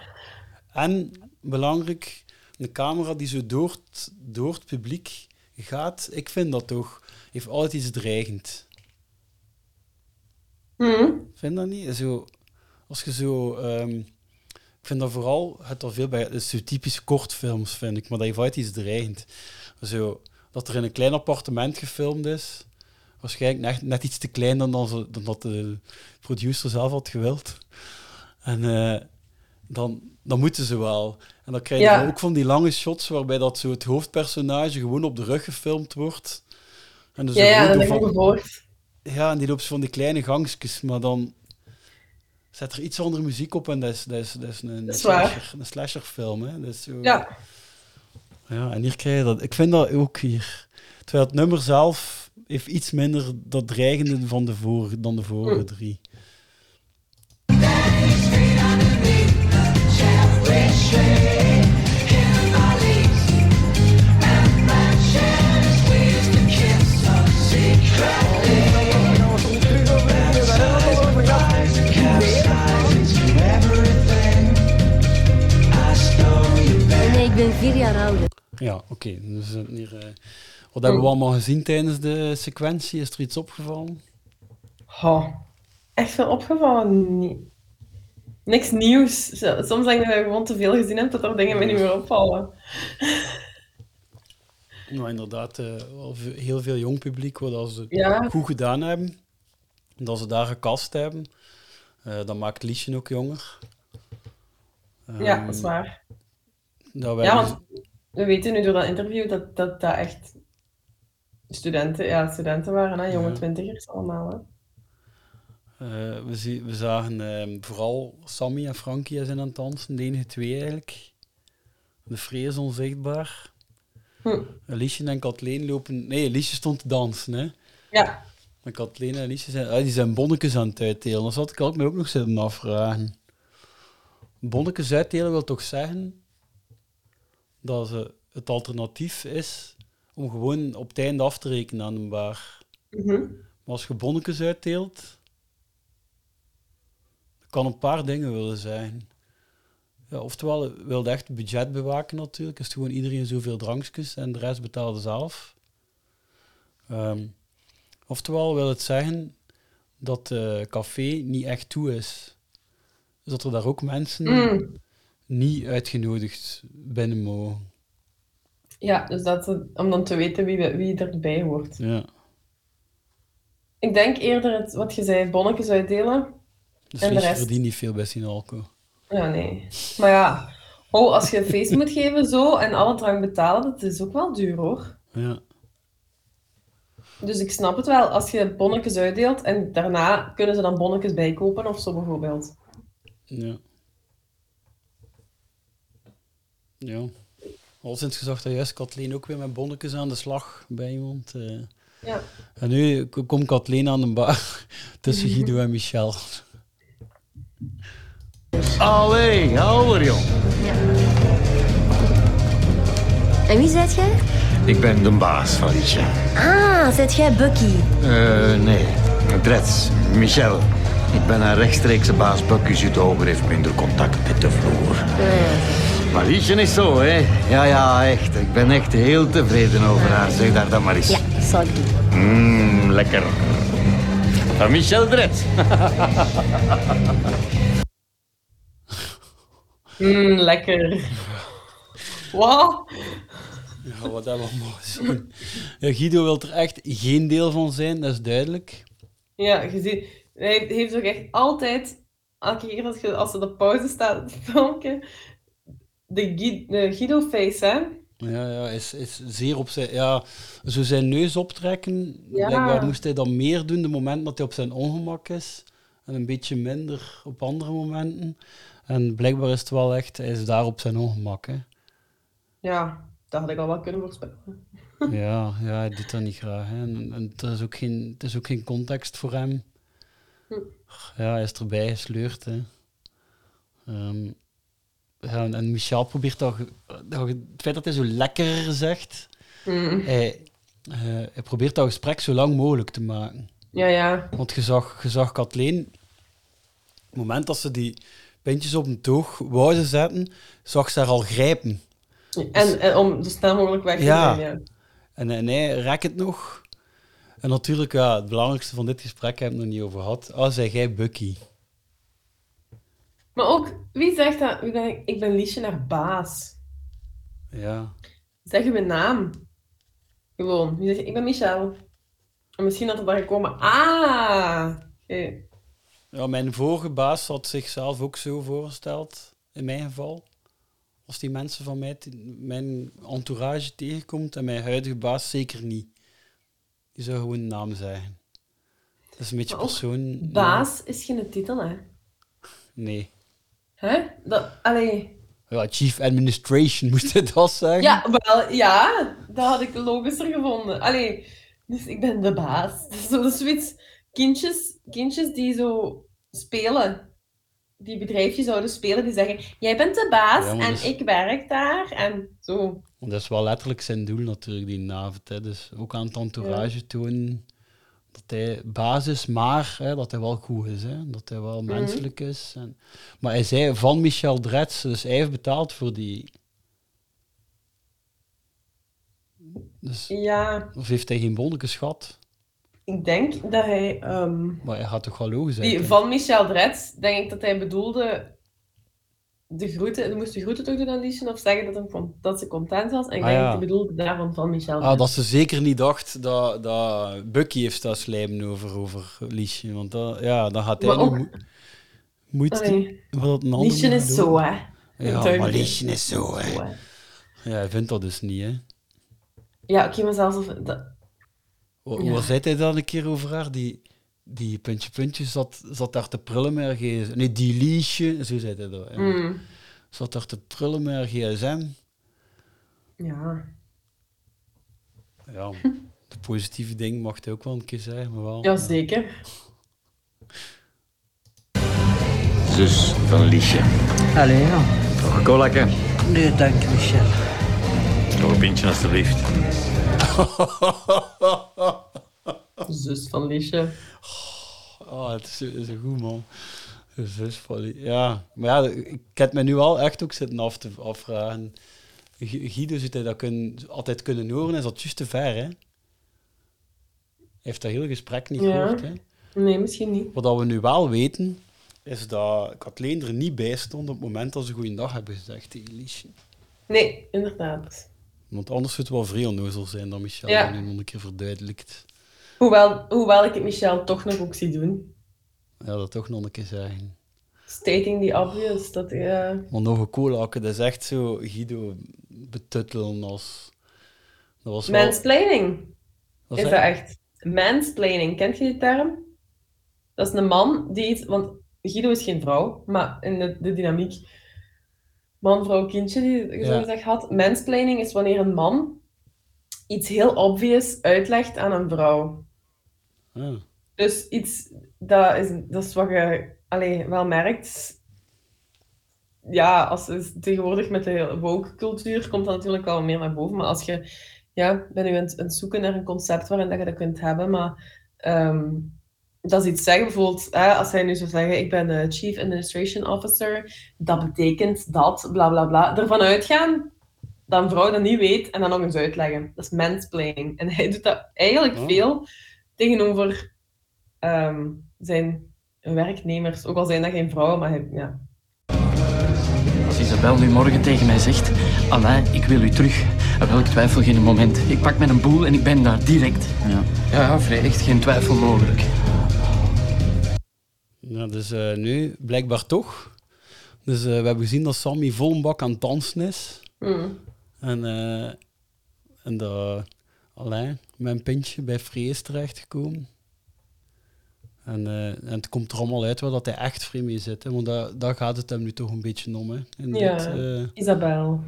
En, belangrijk, een camera die zo door het, door het publiek gaat, ik vind dat toch, heeft altijd iets dreigend. Mhm. Vind dat niet? Zo, als je zo... ehm, ik vind dat vooral, het al veel bij, het is zo typisch kortfilms, vind ik, maar dat heeft altijd iets dreigend. Zo, dat er in een klein appartement gefilmd is, waarschijnlijk net, net iets te klein dan, dan, dat de producer zelf had gewild. En eh, dan, dan moeten ze wel. En dan krijg je Ja. ook van die lange shots waarbij dat zo het hoofdpersonage gewoon op de rug gefilmd wordt. En dus Ja, ja, dat heb ik. Ja, en die loopt van die kleine gangstjes, maar dan zet er iets andere muziek op en dat is, dat is, dat is een, Dat is slasher, een slasherfilm. Hè? Dat is zo, Ja. ja, en hier krijg je dat. Ik vind dat ook hier. Terwijl het nummer zelf heeft iets minder dat dreigende van de vorige, dan de vorige Hm. drie. Vier jaar ouder. Ja, oké. dus, eh, hier, eh, wat hebben we allemaal gezien tijdens de sequentie? Is er iets opgevallen? Oh, echt veel opgevallen? Nee. Niks nieuws. Soms denk ik dat je gewoon te veel gezien hebt, dat er dingen me niet meer opvallen. Nou, inderdaad, eh, heel veel jong publiek, wat als ze Ja. goed gedaan hebben. Dat ze daar gekast hebben. Eh, dat maakt Liesje ook jonger. Ja, Ehm, dat is waar. Dat wij Ja, want we weten nu door dat interview dat dat, dat echt studenten, ja, studenten waren, hè? jonge Ja. twintigers allemaal. Hè? Eh, we, zie- we zagen ehm, vooral Sammy en Frankie zijn aan het dansen, de enige twee eigenlijk. De Free is onzichtbaar. Hm. Alice en Kathleen lopen... Nee, Alice stond te dansen, hè. Ja. En Kathleen en Alice zijn, ah, die zijn bonnetjes aan het uitdelen. Dat zat ik ook me ook nog zitten afvragen. Bonnetjes uitdelen wil toch zeggen dat ze het alternatief is om gewoon op het einde af te rekenen aan een bar. Mhm. Maar als je bonnetjes uitdeelt, dat kan een paar dingen willen zijn. Ja, oftewel, wil je echt budget bewaken natuurlijk. Is het gewoon iedereen zoveel drankjes en de rest betaalde zelf. Ehm, oftewel wil het zeggen dat het café niet echt toe is. Dus dat er daar ook mensen Mm. Niet uitgenodigd binnen mogen. Ja, dus dat, om dan te weten wie, wie erbij hoort. Ja. Ik denk eerder het, wat je zei, bonnetjes uitdelen. Dus en de rest. verdient niet veel bij Sinalco. Ja, nee. Maar ja, oh, als je een feest moet geven zo en alle drank betalen, dat is ook wel duur hoor. Ja. Dus ik snap het wel, als je bonnetjes uitdeelt en daarna kunnen ze dan bonnetjes bijkopen of zo bijvoorbeeld. Ja. Ja. Al sinds gezegd dat juist Kathleen ook weer met bonnetjes aan de slag bij iemand. eh. Ja. En nu komt Kathleen aan de bar tussen Guido en Michel. Allee, hou er, jong. En wie zijt jij? Ik ben de baas van Liesje. Ah, zijt jij Bucky? Eh, nee. Drets, Michel. Ik ben haar rechtstreekse baas. Bucky zit hoger, heeft minder contact met de vloer. Maar Liesje is zo, hè? Ja, ja, echt. Ik ben echt heel tevreden over haar. Zeg daar dan maar eens. Ja, zal ik doen. Mmm, lekker. Van Michel Drets. Mm, lekker. Wauw. Ja, wat hebben we mogen zien. Ja, Guido wil er echt geen deel van zijn, dat is duidelijk. Ja, je ziet, hij heeft ook echt altijd, elke keer als, je, als ze op pauze staat, te filmpje, de, de Guido-face, hè? Ja, ja, is, is zeer op zijn... Ja, zo zijn neus optrekken, Ja. blijkbaar moest hij dat meer doen de moment dat hij op zijn ongemak is. En een beetje minder op andere momenten. En blijkbaar is het wel echt, hij is daar op zijn ongemak. Hè. Ja, dat had ik al wel kunnen voorspellen. Ja, ja, hij doet dat niet graag. Hè. En, en het, is ook geen, het is ook geen context voor hem. Hm. Ja, hij is erbij gesleurd. Hè. Ehm, en- en Michel probeert ge- Het feit dat hij zo lekker zegt... Mm. Hij, eh, hij probeert dat gesprek zo lang mogelijk te maken. Ja, ja. Want je zag, je zag Kathleen... Het moment dat ze die pintjes op een toog wouden zetten, zag ze haar al grijpen. En, en om zo snel mogelijk weg te Ja. zijn, ja. En, en hij rekt het nog. En natuurlijk, ja, het belangrijkste van dit gesprek hebben we het nog niet over gehad. Ah, zei jij Bucky. Maar ook, wie zegt dat? Wie ben ik? ik ben Liesje naar baas. Ja. Zeg je mijn naam. Gewoon. Wie zegt, ik ben Michel. En misschien dat er dan gekomen, ah! ja. Mijn vorige baas had zichzelf ook zo voorgesteld, in mijn geval. Als die mensen van mij, mijn entourage tegenkomt en mijn huidige baas zeker niet. Die zou gewoon een naam zeggen. Dat is een beetje persoon... Baas is geen titel, hè? Nee. Hè? Dat, allee. Ja, chief administration moest hij dat zeggen. Ja, wel, ja, dat had ik logischer gevonden. Allee, dus ik ben de baas. Zo is zoiets, kindjes, kindjes die zo spelen, die bedrijfjes zouden spelen, die zeggen, jij bent de baas Ja, en ik werk daar en zo. Dat is wel letterlijk zijn doel natuurlijk, die Navet. Hè. Dus ook aan het entourage tonen dat hij basis, maar hè, dat hij wel goed is. Hè. Dat hij wel Mhm. menselijk is. En, maar hij zei van Michel Dretz, dus hij heeft betaald voor die... Dus, Ja, of heeft hij geen bonnetjes gehad? ik denk dat hij, ehm, Maar hij gaat toch wel logisch zijn? die van Michel Dretz, denk ik dat hij bedoelde de groeten, moest de groeten toch doen aan Liesje of zeggen dat, hem, dat ze content was. En ik Ah, denk ja. dat hij bedoelde daarvan van Michel Ah, dat ze zeker niet dacht dat, dat Bucky heeft dat slijmen over, over Liesje. Want dat, ja, dan gaat hij ook- moe- moeite Allee. wat een ander Liesje is doen. zo, hè. Ja, maar Liesje is zo, hè. Ja, hij vindt dat dus niet, hè. Ja, oké, maar zelfs... Of, dat, Ja. Wat zei hij dan een keer over haar? Die, die puntje puntje zat, zat daar te prullen met gsm. Nee, die Liesje, zo zei hij dat. Mm. Zat daar te prullen met gsm. ja. Ja, de positieve ding mag hij ook wel een keer zeggen, maar wel. ja, zeker. Zus van Liesje. Allee, ja. Nog een? Nee, dank Michel. Nog een pintje, alstublieft. Zus van Liesje. Oh, het is, is een goed man. Lie- Ja, maar ja, ik heb me nu al echt ook zitten af te afvragen. Gu- Guido zou hij dat kunnen, altijd kunnen horen, is dat juist te ver, hè? Hij heeft dat hele gesprek niet Ja. gehoord, hè? Nee, misschien niet. Wat we nu wel weten, is dat Kathleen er niet bij stond op het moment dat ze goeiedag hebben gezegd tegen Liesje. Nee, inderdaad. Want anders zou het wel vrij onnozel zijn dan Michel Ja. dat nu nog een keer verduidelijkt. Hoewel, hoewel ik het Michel toch nog ook zie doen. Ja, dat toch nog een keer zeggen. Stating the obvious. Dat, ja. Maar nog een colaken, dat is echt zo Guido betuttelen als... Dat was wel... Mansplaining. Is dat echt? Mansplaining. Kent je die term? Dat is een man die iets... Want Guido is geen vrouw, maar in de, de dynamiek man, vrouw, kindje die je zo Ja. gezegd had. Mansplaining is wanneer een man iets heel obvious uitlegt aan een vrouw. Ah. Dus iets, dat is, dat is wat je allee, wel merkt. Ja, als, tegenwoordig met de woke-cultuur komt dat natuurlijk al meer naar boven. Maar als je, ja, ben nu aan het, aan het zoeken naar een concept waarin dat je dat kunt hebben. Maar ehm, dat is iets zeggen, bijvoorbeeld, hè, als hij nu zou zeggen: Ik ben Chief Administration Officer, dat betekent dat, bla bla bla. Ervan uitgaan dat een vrouw dat niet weet en dan nog eens uitleggen. Dat is mansplaining. En hij doet dat eigenlijk Oh. veel tegenover ehm, zijn werknemers. Ook al zijn dat geen vrouwen, maar hij, ja. Als Isabel nu morgen tegen mij zegt, Alain, ik wil u terug. Wel, ik twijfel geen moment. Ik pak mijn boel en ik ben daar direct. Ja, ja, ja vrij, echt geen twijfel mogelijk. Ja, dus eh, nu, blijkbaar toch. Dus eh, we hebben gezien dat Sammy vol een bak aan het dansen is. Mm. En, eh, en dat Alain met een pintje bij Frees terechtgekomen. En, eh, en het komt er allemaal uit waar dat hij echt vrij mee zit. Hè, want daar, daar gaat het hem nu toch een beetje om. Hè, in Ja, dit, eh, Isabel.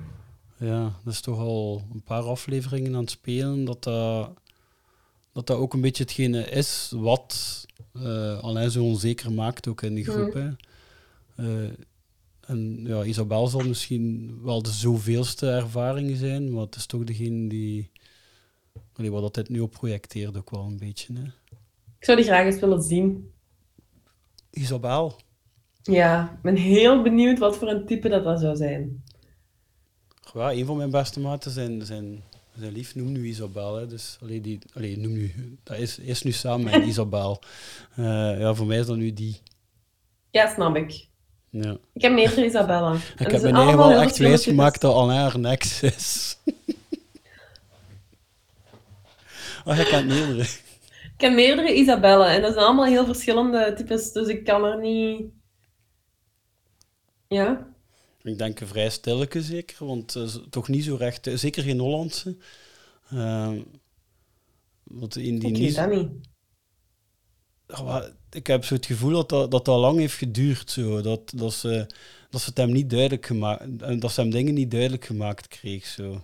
ja, dat is toch al een paar afleveringen aan het spelen. Dat dat, dat, dat ook een beetje hetgene is wat Alain zo onzeker maakt, ook in die groep. Hè. En ja, Isabel zal misschien wel de zoveelste ervaring zijn, maar het is toch degene die... Allee, wat dat dit nu op projecteert ook wel een beetje. Hè. Ik zou die graag eens willen zien. Isabel. Ja, ik ben heel benieuwd wat voor een type dat, dat zou zijn. Ja, een van mijn beste maten zijn, zijn, zijn lief noemt nu Isabel. Hè. Dus, allee, die, allee, noem nu, dat is, is nu samen met Isabel. Eh, ja, voor mij is dat nu die. Ja, snap ik. Ja. Ik heb meerdere Isabella. Ik heb me eigen wel echt wijs gemaakt dat Alain haar ex is. oh, kent meerdere. Ik heb meerdere Isabellen en dat zijn allemaal heel verschillende types, dus ik kan er niet... Ja? Ik denk een vrij stilleke zeker, want eh, toch niet zo recht, eh, zeker geen Hollandse. Ehm, want in die Ik niet, dat niet. Ik heb zo het gevoel dat dat, dat, dat lang heeft geduurd. Zo. Dat, dat, ze, dat ze het hem niet duidelijk gemaakt, en dat ze hem dingen niet duidelijk gemaakt kreeg. Zo.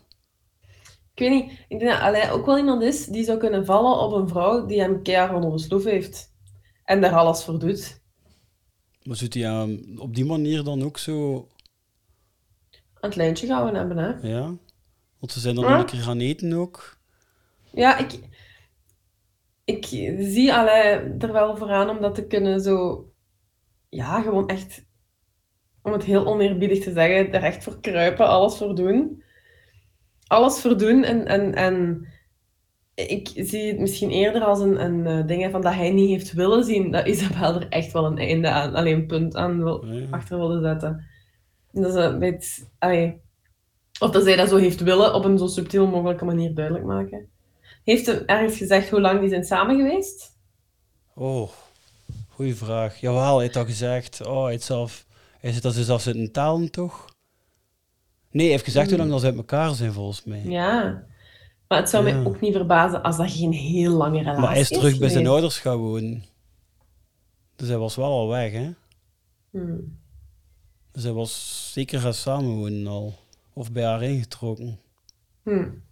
Ik weet niet, ik denk dat Alain ook wel iemand is die zou kunnen vallen op een vrouw die hem keihard onder de sloef heeft. En daar alles voor doet. Maar zou hij hem op die manier dan ook zo, Aan het lijntje gehouden hebben, hè. ja? Want ze zijn dan Ja. een keer gaan eten ook. Ja, ik, ik zie Alain er wel voor aan om dat te kunnen zo... Ja, gewoon echt... Om het heel oneerbiedig te zeggen, er echt voor kruipen, alles voor doen. Alles voor doen en... en, en ik zie het misschien eerder als een, een eh, ding van dat hij niet heeft willen zien, dat Isabel er echt wel een einde aan, alleen een punt aan wil, achter wilde zetten. En Dat is een beetje... allee, of dat zij dat zo heeft willen, op een zo subtiel mogelijke manier duidelijk maken. Heeft hem ergens gezegd hoe lang die zijn samen geweest? Oh, goeie vraag. Jawel, hij heeft dat gezegd. Oh, hij, zelf, hij zit zelf zitten talen, toch? Nee, hij heeft gezegd hoe lang dat ze uit elkaar zijn, volgens mij. Ja. Maar het zou Ja. mij ook niet verbazen als dat geen heel lange relatie Maar hij is terug bij zijn ouders gaan wonen. Dus hij was wel al weg, hè? Hmm. Dus hij was zeker gaan samenwonen al. Of bij haar ingetrokken. Hmm.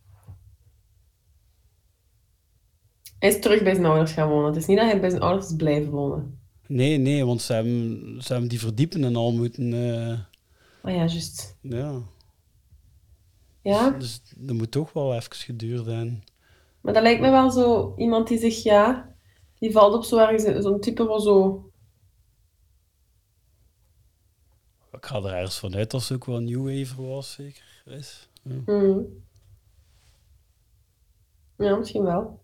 Hij is terug bij zijn ouders gaan wonen. Het is niet dat hij bij zijn ouders is blijven wonen. Nee, nee, want ze hebben, ze hebben die verdiepen en al moeten... eh, Oh ja, juist. ja. Ja, Dus dat moet toch wel even geduurd zijn. maar dat lijkt me wel zo iemand die zich, ja, die valt op zo ergens, zo'n type van zo. Ik ga er ergens vanuit dat ze ook wel een new wave was, zeker. Is. Ja. Hmm. Ja, misschien wel.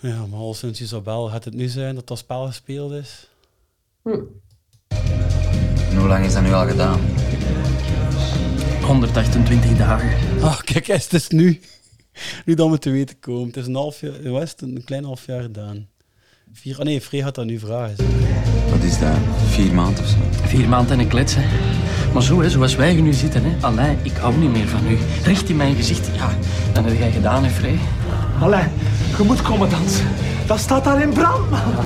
ja, maar al sinds Isabel gaat het nu zijn dat dat spel gespeeld is. Hmm. En hoe lang is dat nu al gedaan? 128 dagen. Ah, kijk, eens, het is nu. Nu dat we te weten komen. Het is een half jaar, wat is het? een klein half jaar gedaan. Vier, ah nee, Free had dat nu vragen. Wat is dat? Vier maanden of zo? Vier maanden en een klets, hè. Maar zo, hè, zoals wij hier nu zitten, hè. Allee, ik hou niet meer van u. Recht in mijn gezicht. Ja, dat heb jij gedaan, hè, Frey. Allee, je moet komen dansen. Dat staat daar in brand, man.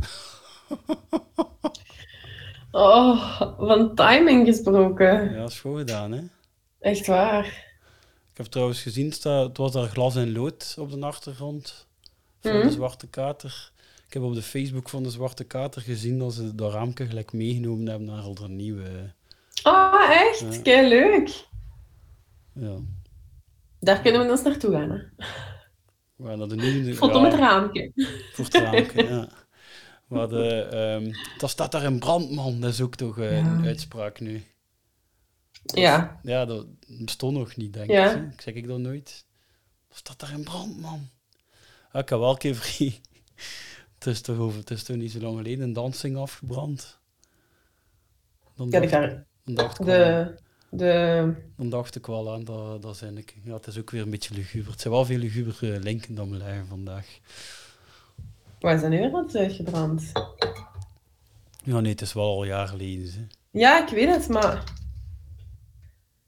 Oh, van timing gesproken. Ja, dat is goed gedaan, hè. Echt waar. Ik heb trouwens gezien, het was daar glas en lood op de achtergrond van Mhm. de Zwarte Kater. Ik heb op de Facebook van de Zwarte Kater gezien dat ze dat raamke gelijk meegenomen hebben naar al de nieuwe. Ah, echt? Ja. Kei leuk. Ja. Daar kunnen we dus naartoe gaan, hè. We hadden de nieuwe. Foto met raampje. Voor het raamke, ja. We hadden, ehm, dat staat daar in brand, man. Dat is ook toch eh, een uitspraak nu. Ja. Ja, dat bestond nog niet, denk Ja. ik. zeg ik dat nooit. Dat staat daar in brand, man. Ja, ik heb wel een keer vrij... Het is, toch over, het is toch niet zo lang geleden een dansing afgebrand. Dan Ja, ik dacht, ik wel aan- De... De... dan dacht ik wel aan dat, dat zijn ik, ja, het is ook weer een beetje luguber. Het zijn wel veel lugubere linken dan we leggen vandaag. Waar is dat nu wat uitgebrand? Ja, nee, het is wel al jaren geleden. Hè. Ja, ik weet het, maar...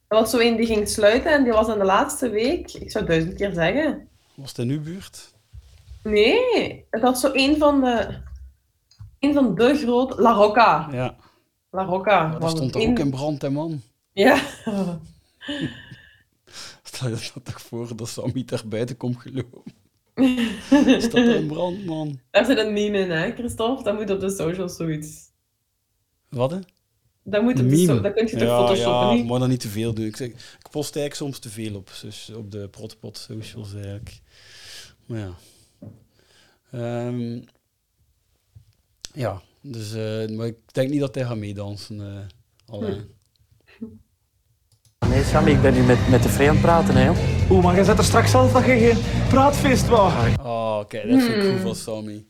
Er was zo een die ging sluiten en die was aan de laatste week, ik zou duizend keer zeggen. Was het in uw buurt? Nee, het was zo een van de... Een van de grote... La Rocca. Ja. La Rocca. Ja, dat stond er een- ook in brand, hè, man. Ja. Stel je dat toch voor dat Sammy daar buiten komt gelopen? Staat er in brand, man. Daar zit een meme in, hè, Christophe? Dat moet op de socials zoiets. Wat, hè? Dat moet op Een de so- meme. dat kun je toch ja, photoshoppen, ja, niet? maar dan niet te veel doen. Ik, zeg, ik post eigenlijk soms te veel op, dus op de protpot socials eigenlijk. Maar ja. Ehm, ja, dus, eh, maar ik denk niet dat hij gaat meedansen. eh alleen. Nee, Sammy, ik ben nu met, met de Frey aan het praten, hè. joh. Oeh, maar je zet er straks zelf dat je geen praatfeest wou. Oh, kijk, dat vind ik Hmm. goed van Sammy.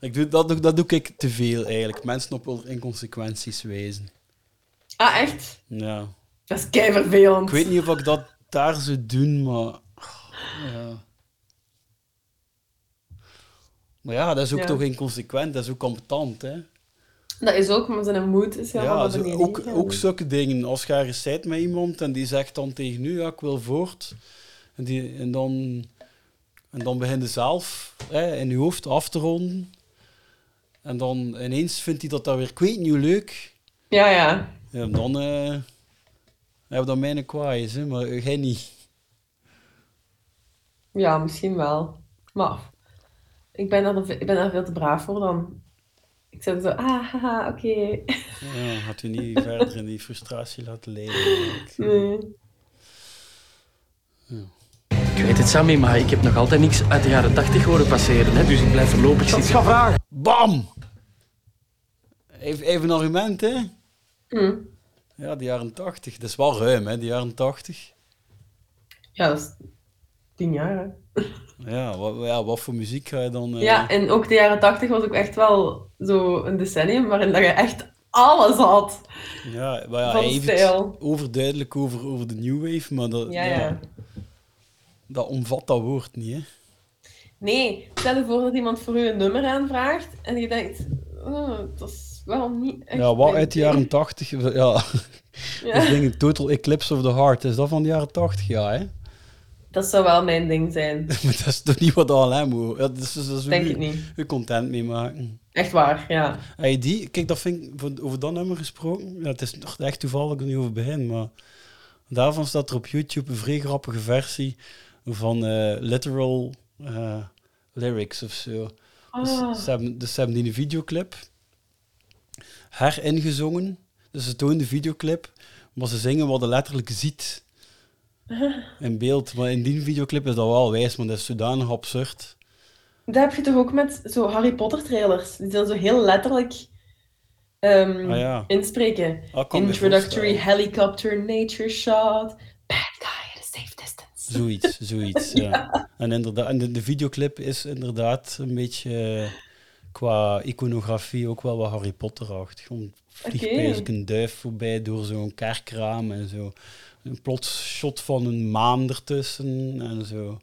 Ik doe, dat, doe- dat doe ik te veel eigenlijk. Mensen op hun inconsequenties wijzen. Ah, echt? Ja. Dat is kei vervelend. Ik weet niet of ik dat daar zou doen, maar. Ja. Maar ja, dat is ook Ja. toch inconsequent, dat is ook competent, hè? Dat is ook, maar zijn moed is helemaal Ja, naar zo, beneden ook, ook zulke dingen. Als je ergens zit met iemand en die zegt dan tegen u, ja, ik wil voort. En, die, en, dan, en dan begin je zelf hè, in je hoofd af te ronden. En dan ineens vindt hij dat dat weer, ik weet niet hoe leuk. Ja, ja. Ja, dan eh heb je dan mijn kwaai, hè, maar jij niet. Ja, misschien wel. Maar ik ben daar, ik ben daar veel te braaf voor dan. Ik zeg zo, ah, haha, oké. Ja, had u niet verder in die frustratie laten leiden. eigenlijk. Nee. Ik weet het, Sammy, maar ik heb nog altijd niks uit de jaren 80 horen passeren, hè. Dus ik blijf voorlopig zitten. ga vragen. Bam! Even, even een argument, hè? Hm. Ja, de jaren 80. Dat is wel ruim, hè, de jaren 80. Ja, dat is tien jaar, hè. Ja, wat, ja, wat voor muziek ga je dan... eh, Ja, en ook de jaren tachtig was ook echt wel zo een decennium waarin dat je echt alles had. Ja, maar ja hij heeft het overduidelijk over, over de New Wave, maar dat, Ja, ja, ja. dat omvat dat woord niet, hè? Nee, stel je voor dat iemand voor u een nummer aanvraagt en je denkt, oh, dat is wel niet echt... Ja, wat uit de jaren 80. Ja. Ja. Dat ding Total Eclipse of the Heart. Is dat van de jaren 80? Ja, hè? Dat zou wel mijn ding zijn. Maar dat is toch niet wat moet. Ja, dat is, dat is Denk u- ik niet. u content mee maken. Echt waar, ja. Hey, die, kijk, dat vind ik, over dat nummer gesproken, ja, het is nog echt toevallig niet over begin, maar daarvan staat er op YouTube een vrij grappige versie van eh, literal eh, lyrics of zo. Dus, Ah. ze hebben, dus ze hebben die een videoclip heringezongen. Dus ze tonen de videoclip, maar ze zingen wat je letterlijk ziet in beeld. Maar in die videoclip is dat wel wijs, maar dat is zodanig absurd. Dat heb je toch ook met zo Harry Potter trailers. Die dan zo heel letterlijk ehm, Ah, ja. inspreken. Ah, Introductory helicopter nature shot. Bad guy at a safe distance. Zoiets, zoiets. ja. En, inderdaad, en de, de videoclip is inderdaad een beetje eh, qua iconografie ook wel wat Harry Potter-achtig. Om vliegt bezig een duif voorbij door zo'n kerkraam en zo. Een plots shot van een maan ertussen en zo. Ja,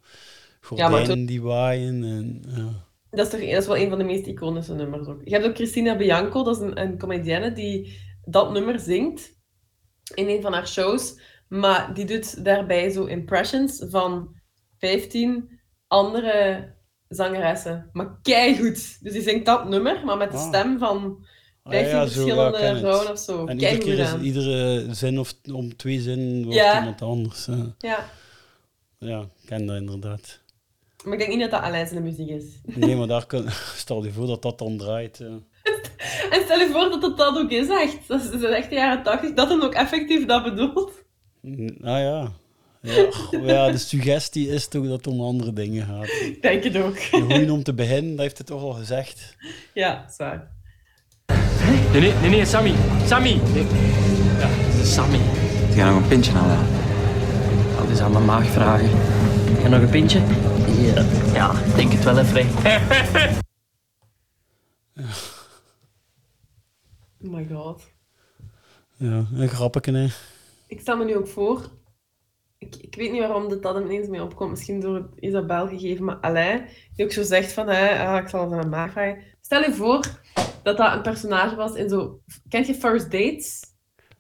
Gordijnen toen- die waaien. En, ja. Dat is, toch, dat is wel een van de meest iconische nummers ook. Je hebt ook Christina Bianco, dat is een, een comedienne die dat nummer zingt in een van haar shows. Maar die doet daarbij zo impressions van 15 andere zangeressen. Maar keigoed. Dus die zingt dat nummer, maar met de Ah. stem van Ah, 15 ja, zo, ja, verschillende vrouwen of zo. En iedere keer is iedere zin of om twee zinnen wordt Ja. iemand anders. hè. Ja, Ja, ik ken dat inderdaad. maar ik denk niet dat dat Alain zijn muziek is. Nee, maar daar kun, stel je voor dat dat dan draait. ja. En stel je voor dat het dat ook is, echt. Dat is, dat echt de jaren 80, dat hem ook effectief dat bedoelt. Ah ja. Ja, ja, de suggestie is toch dat het om andere dingen gaat. Ik denk het ook. De goeie om te beginnen, dat heeft het toch al gezegd. Ja, zwaar. Nee, nee, nee, nee, Sammy. Sammy. Nee. Ja, het is Sammy. Ga nog een pintje halen. Dat is aan mijn maag vragen. Ga nog een pintje? Ja, ja ik denk het wel, hè, Frey. Oh my god. Ja, een grappige, hè. Ik stel me nu ook voor, ik, ik weet niet waarom dit dat ineens mee opkomt, misschien door Isabel gegeven, maar Alain, die ook zo zegt van, hè, ah, ik zal het aan maag vragen. Stel je voor dat dat een personage was in zo... Kent je First Dates?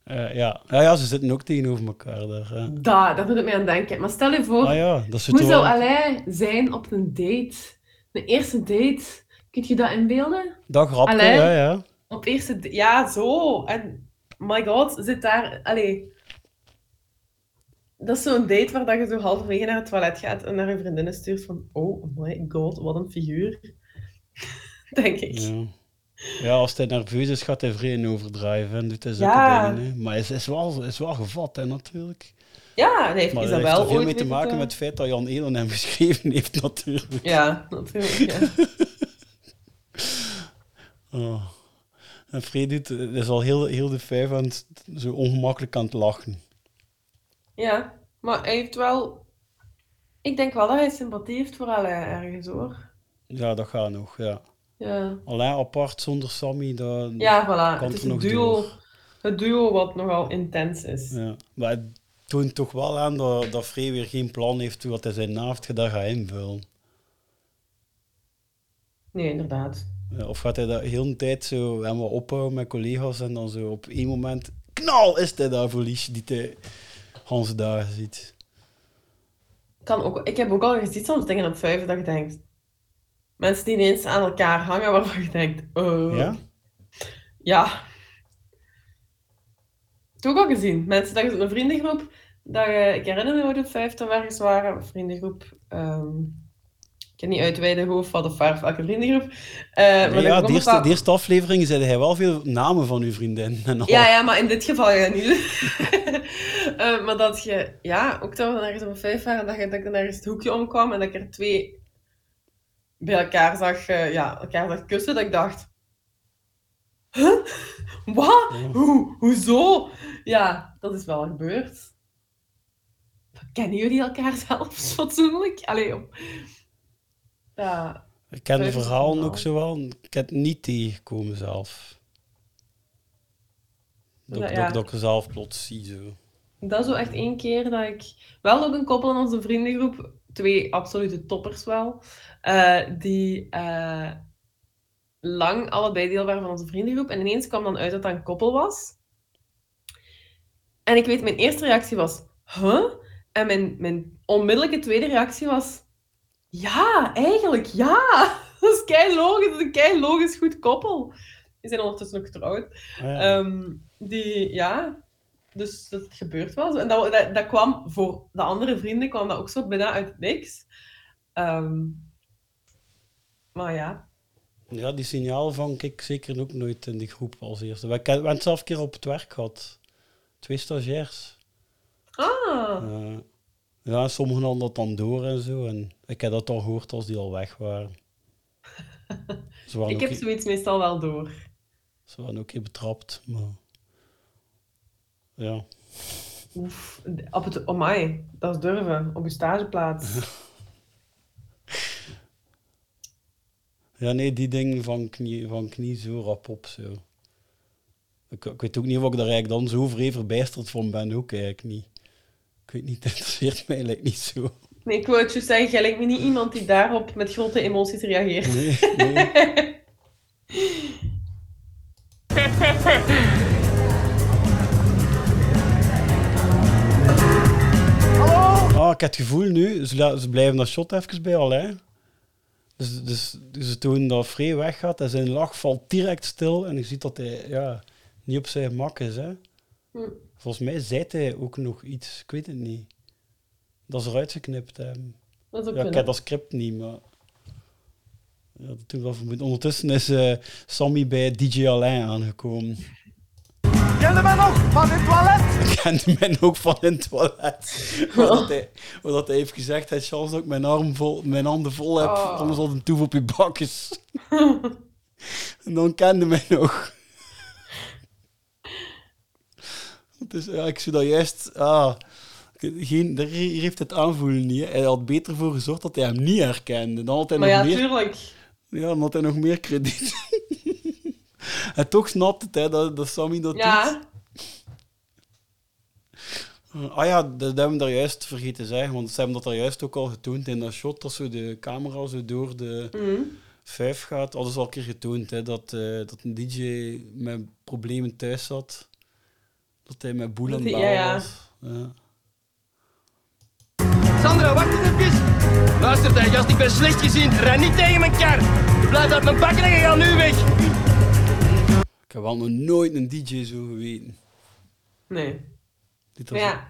Eh, ja. Ja, ja, ze zitten ook tegenover elkaar daar. hè. Daar, daar moet ik mee aan denken. Maar stel je voor, Ah ja, dat hoe zou Alain zijn op een date? Een eerste date? Kun je dat inbeelden? Dat grapje, Alain? ja, ja. Op eerste... Ja, zo. En, my god, zit daar... Allee. Dat is zo'n date waar dat je zo halverwege naar het toilet gaat en naar je vriendinnen stuurt van oh my god, wat een figuur. Denk ik. Ja. ja, als hij nerveus is, gaat hij vrij overdrijven en doet hij zulke Ja. dingen. Hè. Maar hij is, is, wel, is wel gevat, hè, natuurlijk. Ja, en heeft Maar dat Isabel heeft er veel mee te maken met het feit dat Jan Elen hem geschreven heeft, natuurlijk. Ja, natuurlijk. Ja. Oh. En Fred is al heel, heel de vijf aan het, zo ongemakkelijk aan het lachen. Ja, maar hij heeft wel... Ik denk wel dat hij sympathie heeft voor Alain ergens, hoor. Ja, dat gaat nog, ja. Ja, Alleen apart zonder Sammy, dat ja voilà. kan Het is er een duo, door. het duo wat nogal intens is. Ja. Maar het toont toch wel aan dat, dat Frey weer geen plan heeft hoe dat hij zijn avondgedag gaat invullen. Nee, inderdaad. Ja, Of gaat hij dat heel de tijd zo helemaal ophouden met collega's en dan zo op één moment, knal, is hij daar voor Liesje die hij Hans dagen ziet. Kan ook, ik heb ook al gezien soms dingen op vijf dat je denkt... Mensen die ineens aan elkaar hangen waarvan je denkt... eh, Ja? Ja. Toch al gezien. Mensen, dat je zo'n vriendengroep... Dat je, ik herinner me hoe de vijf toen ergens waren. Een vriendengroep... ehm, kan niet of wat of waar of welke vriendengroep. Nee, dat ja, de eerste, wel- de eerste aflevering zei hij wel veel namen van uw vriendin. En al. Ja, ja, maar in dit geval ja niet. Eh, maar dat je, ja, ook dat we ergens op een vijf waren, en dat, je, dat ik dan ergens het hoekje omkwam en dat ik er twee bij elkaar zag, eh, ja, elkaar zag kussen, dat ik dacht... Huh? Wat? Hoe? Hoezo? Ja, dat is wel gebeurd. Kennen jullie elkaar zelfs fatsoenlijk? Allee, op... Ja, Ik ken de verhalen normaal. ook zo wel. Ik heb het niet tegengekomen zelf. Dat, dat, ja. dat ik zelf plots zie zo. Dat is zo echt één keer dat ik... Wel ook een koppel in onze vriendengroep, twee absolute toppers wel, eh, die eh, lang allebei deel waren van onze vriendengroep. En ineens kwam dan uit dat dat een koppel was. En ik weet, mijn eerste reactie was... Huh? En mijn, mijn onmiddellijke tweede reactie was... Ja, eigenlijk, ja! Dat is kei logisch. Dat is een kei logisch goed koppel. Die zijn ondertussen ook getrouwd. Ah, ja. Ehm, die, ja... Dus dat gebeurt wel zo. En dat, dat, dat kwam voor de andere vrienden kwam dat ook zo bijna uit niks. Ehm, maar ja. Ja, die signaal vang ik zeker ook nooit in die groep als eerste. We hebben het zelf een keer op het werk gehad. Twee stagiairs. Ah, Eh, ja, sommigen hadden dat dan door en zo. En ik heb dat al gehoord als die al weg waren. Ze waren ik heb zoiets meestal wel door. ze waren ook keer betrapt. Maar... Ja. Oef, op het, oh my, dat is durven. Op je stageplaats. ja, nee, die dingen niet, vang ik niet zo rap op. Zo. Ik, ik weet ook niet of ik daar eigenlijk dan zo vrij verbijsterd van ben. Ook eigenlijk niet. Ik weet niet, het interesseert mij lijkt niet zo. Nee, ik wou het juist zeggen, jij lijkt me niet iemand die daarop met grote emoties reageert. Nee, nee. Ah, ik heb het gevoel nu, ze, blijven dat shot even bij Alain. Dus, dus, dus ze toen dat vrij weggaat en zijn lach valt direct stil en je ziet dat hij ja, niet op zijn gemak is. Hè. Hm. Volgens mij zei hij ook nog iets, ik weet het niet. Dat ze eruit geknipt. Dat is ook Ja, ik heb dat script niet, maar... Ja, dat doe ik wel vermoed. Ondertussen is eh, Sammy bij DJ Alain aangekomen. Kennen mij nog van het toilet? Ik kende mij ook van het toilet. Omdat hij, omdat hij heeft gezegd, hij chance dat ik mijn, arm vol, mijn handen vol heb, Oh. anders had een toef op je bakjes. en dan kende mij nog. Dus ja, ik zou dat juist... Ah, geen, daar- heeft het aanvoelen niet. hè. Hij had beter voor gezorgd dat hij hem niet herkende. Dan had hij Maar nog ja, meer... tuurlijk. Ja, dan had hij nog meer krediet. en toch snapt het, hè, dat, dat Sammy dat Ja. doet. Ah ja, dat, hebben we daar juist vergeten te zeggen, want ze hebben dat daar juist ook al getoond in dat shot, dat zo de camera zo door de Mhm. vijf gaat. Ze al een keer getoond, hè, dat, eh, dat een DJ met problemen thuis zat. Dat hij met boel aan het bellen ja, ja. was. Ja. Sandra, wacht eens even. Luister, jij gast, ik ben slecht gezien. Ren niet tegen mijn kar. Je blijft uit mijn bakken en je gaat nu weg. Ik heb wel nog nooit een DJ zo geweten. Nee. Dit was- ja,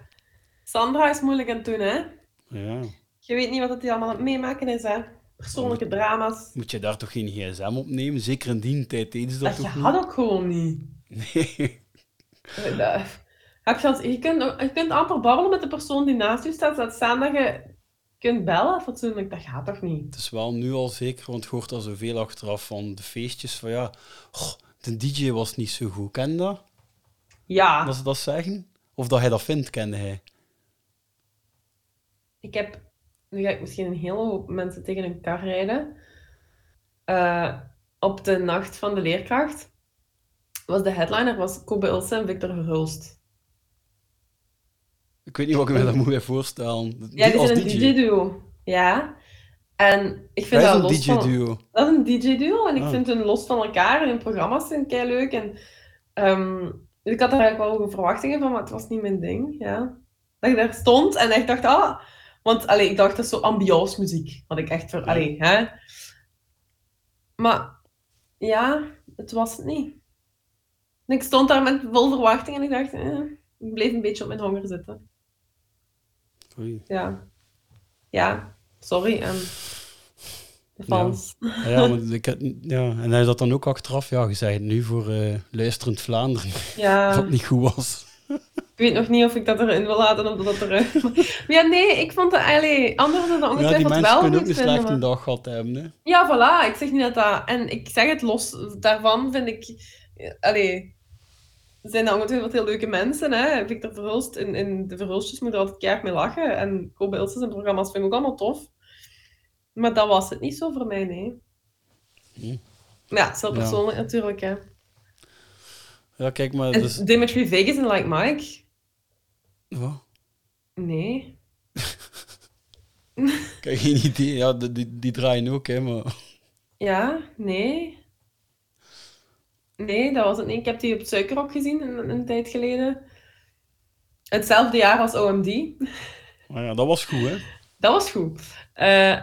Sandra is moeilijk aan het doen, hè? ja. Je weet niet wat hij allemaal aan het meemaken is, hè? Persoonlijke drama's. Moet je daar toch geen gsm opnemen? Zeker in die tijd deden ze dat, Dat je had ook gewoon niet. Nee. Heb je, als- je, kunt, je kunt amper babbelen met de persoon die naast je staat. Laat staan dat je kunt bellen fatsoenlijk. Dat gaat toch niet? Het is wel nu al zeker, want je hoort al zoveel achteraf van de feestjes van ja, de DJ was niet zo goed. Ken je dat? Ja. Dat ze dat zeggen? Of dat hij dat vindt, kende hij. Ik heb... Nu ga ik misschien een hele hoop mensen tegen een kar rijden. Eh, op de nacht van de leerkracht was de headliner was Kobe Ulsen en Victor Verhulst. Ik weet niet wat ik me daar moet voorstellen. Ja, die zijn een DJ-duo. Ja. En ik vind dat los DJ-duo. van... Dat is een DJ-duo en ik Ah. vind hun los van elkaar en hun programma's zijn kei leuk. En, ehm, dus ik had er eigenlijk wel hoge verwachtingen van, maar het was niet mijn ding. Ja. Dat ik daar stond en echt dacht, ah... Want allee, ik dacht, dat is zo ambiance muziek. Had ik echt voor... Allee, hè. Maar ja, het was het niet. En ik stond daar met vol verwachting en ik dacht, eh, ik bleef een beetje op mijn honger zitten. Oei. Ja. Ja, sorry. En de fans. Ja, ja, maar ik, heb- ja, en hij zat dan ook achteraf, ja, je zei het nu voor eh, luisterend Vlaanderen, Ja. dat het niet goed was. Ik weet nog niet of ik dat erin wil laten of dat eruit Maar ja, nee, ik vond het eigenlijk... Anderen Ja, die ongetwijfeld mensen wel kunnen ook goed een slechte maar- dag gehad hebben. Hè. Ja, voilà. Ik zeg niet dat dat... En ik zeg het los daarvan, vind ik... eh, Allee... Zijn dat ongetwijfeld heel leuke mensen, hè. Victor Verhulst in, in de Verhulstjes moet er altijd keihard mee lachen. En Kobe Ilses en programma's vind ik ook allemaal tof. Maar dat was het niet zo voor mij, nee. Hm. Maar ja, Ja. persoonlijk natuurlijk, hè. Ja, kijk maar, En dus... Dimitri Vegas en Like Mike? Wat? Nee. Ik heb geen idee. Ja, die, die, die draaien ook, hè, maar... Ja, nee. Nee, dat was het niet. Ik heb die op Suikerrok gezien een, een tijd geleden. Hetzelfde jaar als OMD. Maar ja, dat was goed, hè? Dat was goed. Eh,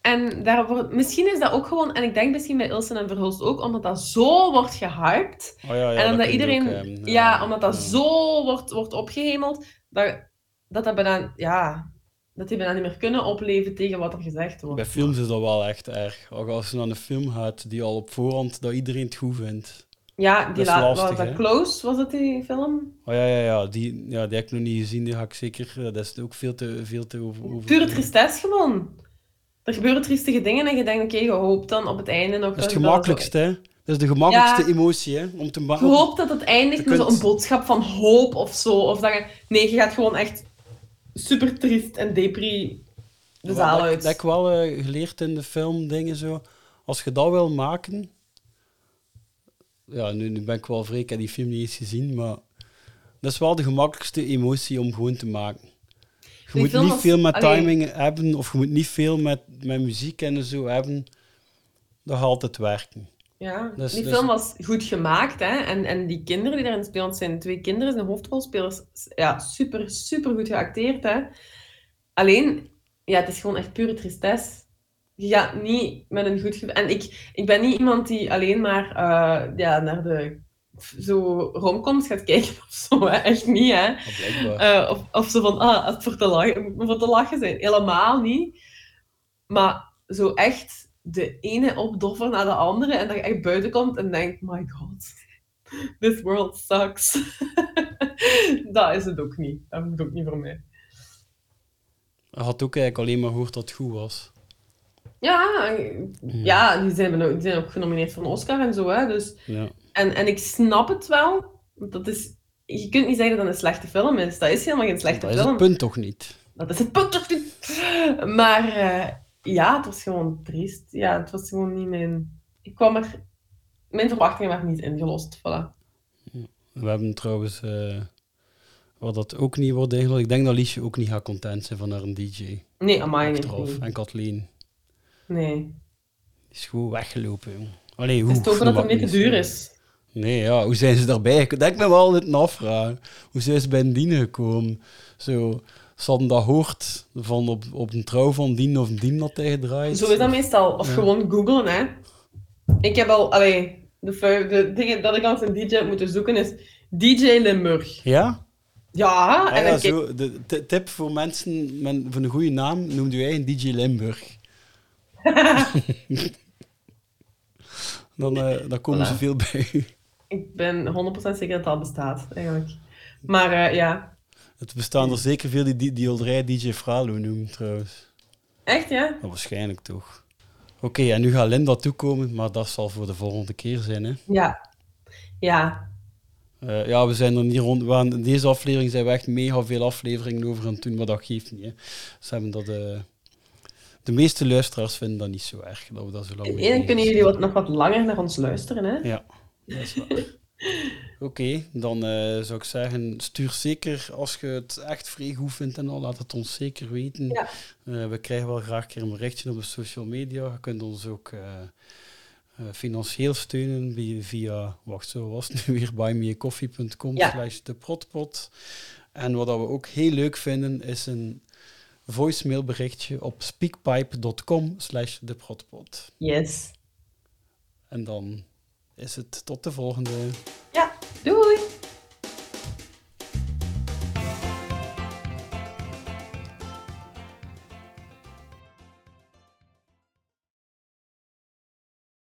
en daar wordt, misschien is dat ook gewoon, en ik denk misschien bij Ilsen en Verhulst ook, omdat dat zo wordt gehyped. Oh, ja, ja, en dat omdat iedereen, ook ja, ja. omdat dat zo wordt, wordt opgehemeld, dat, dat dat bijna, ja, dat die bijna niet meer kunnen opleven tegen wat er gezegd wordt. Bij films is dat wel echt erg. Ook als je naar een film gaat die al op voorhand dat iedereen het goed vindt. Ja, die is laat, lastig, was dat? Close, was dat die film? Oh ja, ja, ja. Die, ja, die heb ik nog niet gezien. Die ga ik zeker... Dat is ook veel te, veel te over... over Pure tristesse gewoon. Er gebeuren triestige dingen en je denkt, oké, je hoopt dan op het einde nog... Dat is het gemakkelijkste, hè? Dat is de gemakkelijkste Ja. emotie, hè? Om te Je hoopt dat het eindigt met kunt- zo'n boodschap van hoop of zo. Of dat je... Nee, je gaat gewoon echt super triest en depri de zaal dat, uit. Dat heb ik wel eh, geleerd in de film, dingen zo. Als je dat wil maken... Ja, nu, nu ben ik wel vrij, ik heb die film niet eens gezien, maar... Dat is wel de gemakkelijkste emotie om gewoon te maken. Je moet niet veel met timing hebben, of je moet niet veel met, met muziek en zo hebben. Dat gaat altijd werken. Ja, Dus- die dus- film was goed gemaakt, hè. En, en die kinderen die daarin spelen, zijn twee kinderen, zijn hoofdrolspelers. Ja, super, super goed geacteerd, hè. Alleen, ja, het is gewoon echt pure tristesse. Je gaat niet met een goed gevoel... En ik, ik ben niet iemand die alleen maar eh, ja, naar de zo romcoms gaat kijken of zo, hè. Echt niet, hè. Eh, of, of zo van, ah, het voor te lachen, het moet voor te lachen zijn. Helemaal niet. Maar zo echt de ene opdoffer naar de andere en dat je echt buiten komt en denkt, my god, this world sucks. dat is het ook niet. Dat moet ook niet voor mij. Je had ook eigenlijk alleen maar gehoord dat het goed was. Ja, ja die, zijn, ook- die zijn ook genomineerd voor een Oscar en zo, hè. Dus, Ja. en, en ik snap het wel. Dat is, je kunt niet zeggen dat het een slechte film is. Dat is helemaal geen slechte Dat is film. het punt toch niet? Dat is het punt toch niet? Maar eh, ja, het was gewoon triest. Ja, het was gewoon niet mijn... Ik kwam er... Mijn verwachtingen waren niet ingelost, voilà. We hebben trouwens, eh, wat dat ook niet wordt eigenlijk, ik denk dat Liesje ook niet gaat content zijn van haar een DJ. Nee, amai, nee. En Kathleen. Nee. Die is gewoon weggelopen, jong. Allee, hoe? Het is toch omdat het te niet. duur is. Nee, ja, hoe zijn ze daarbij gekomen? Dat ik me wel altijd afvragen. Hoe zijn ze bij Dien gekomen? Zo, ze hadden dat hoort van op, op een trouw van Dien of Dien dat hij gedraaid. Zo is dat meestal. Of Ja. gewoon googlen, hè. Ik heb al... Allee, de, de dingen dat ik als een DJ heb moeten zoeken is DJ Limburg. Ja? Ja, Ah en ja, zo, de tip voor mensen met van een goede naam, noem je eigen DJ Limburg. dan, eh, dan komen ze veel bij u. Ik ben 100% zeker dat dat bestaat, eigenlijk. Maar eh, ja. Het bestaan er zeker veel die die, die Olderij DJ Fralo noemen, trouwens. Echt, ja? Waarschijnlijk toch. Oké, en nu gaat Linda toekomen, maar dat zal voor de volgende keer zijn, hè. Ja. Ja. Eh, ja, we zijn er niet rond. In deze aflevering zijn we echt mega veel afleveringen over aan het doen, maar dat geeft niet. Hè. Ze hebben dat, eh, de meeste luisteraars vinden dat niet zo erg, dat we dat zo lang kunnen jullie wat, nog wat langer naar ons luisteren, hè? Ja, dat is waar. Oké, dan eh, zou ik zeggen, stuur zeker als je het echt vrij goed vindt en al, laat het ons zeker weten. Ja. Eh, we krijgen wel graag een keer een berichtje op de social media. Je kunt ons ook eh, financieel steunen via, via, wacht zo was het nu weer, buymeacoffee.com Ja. slash de protpot. En wat dat we ook heel leuk vinden, is een voicemailberichtje op speakpipe.com slash de protpot. Yes. En dan is het tot de volgende. Ja, doei!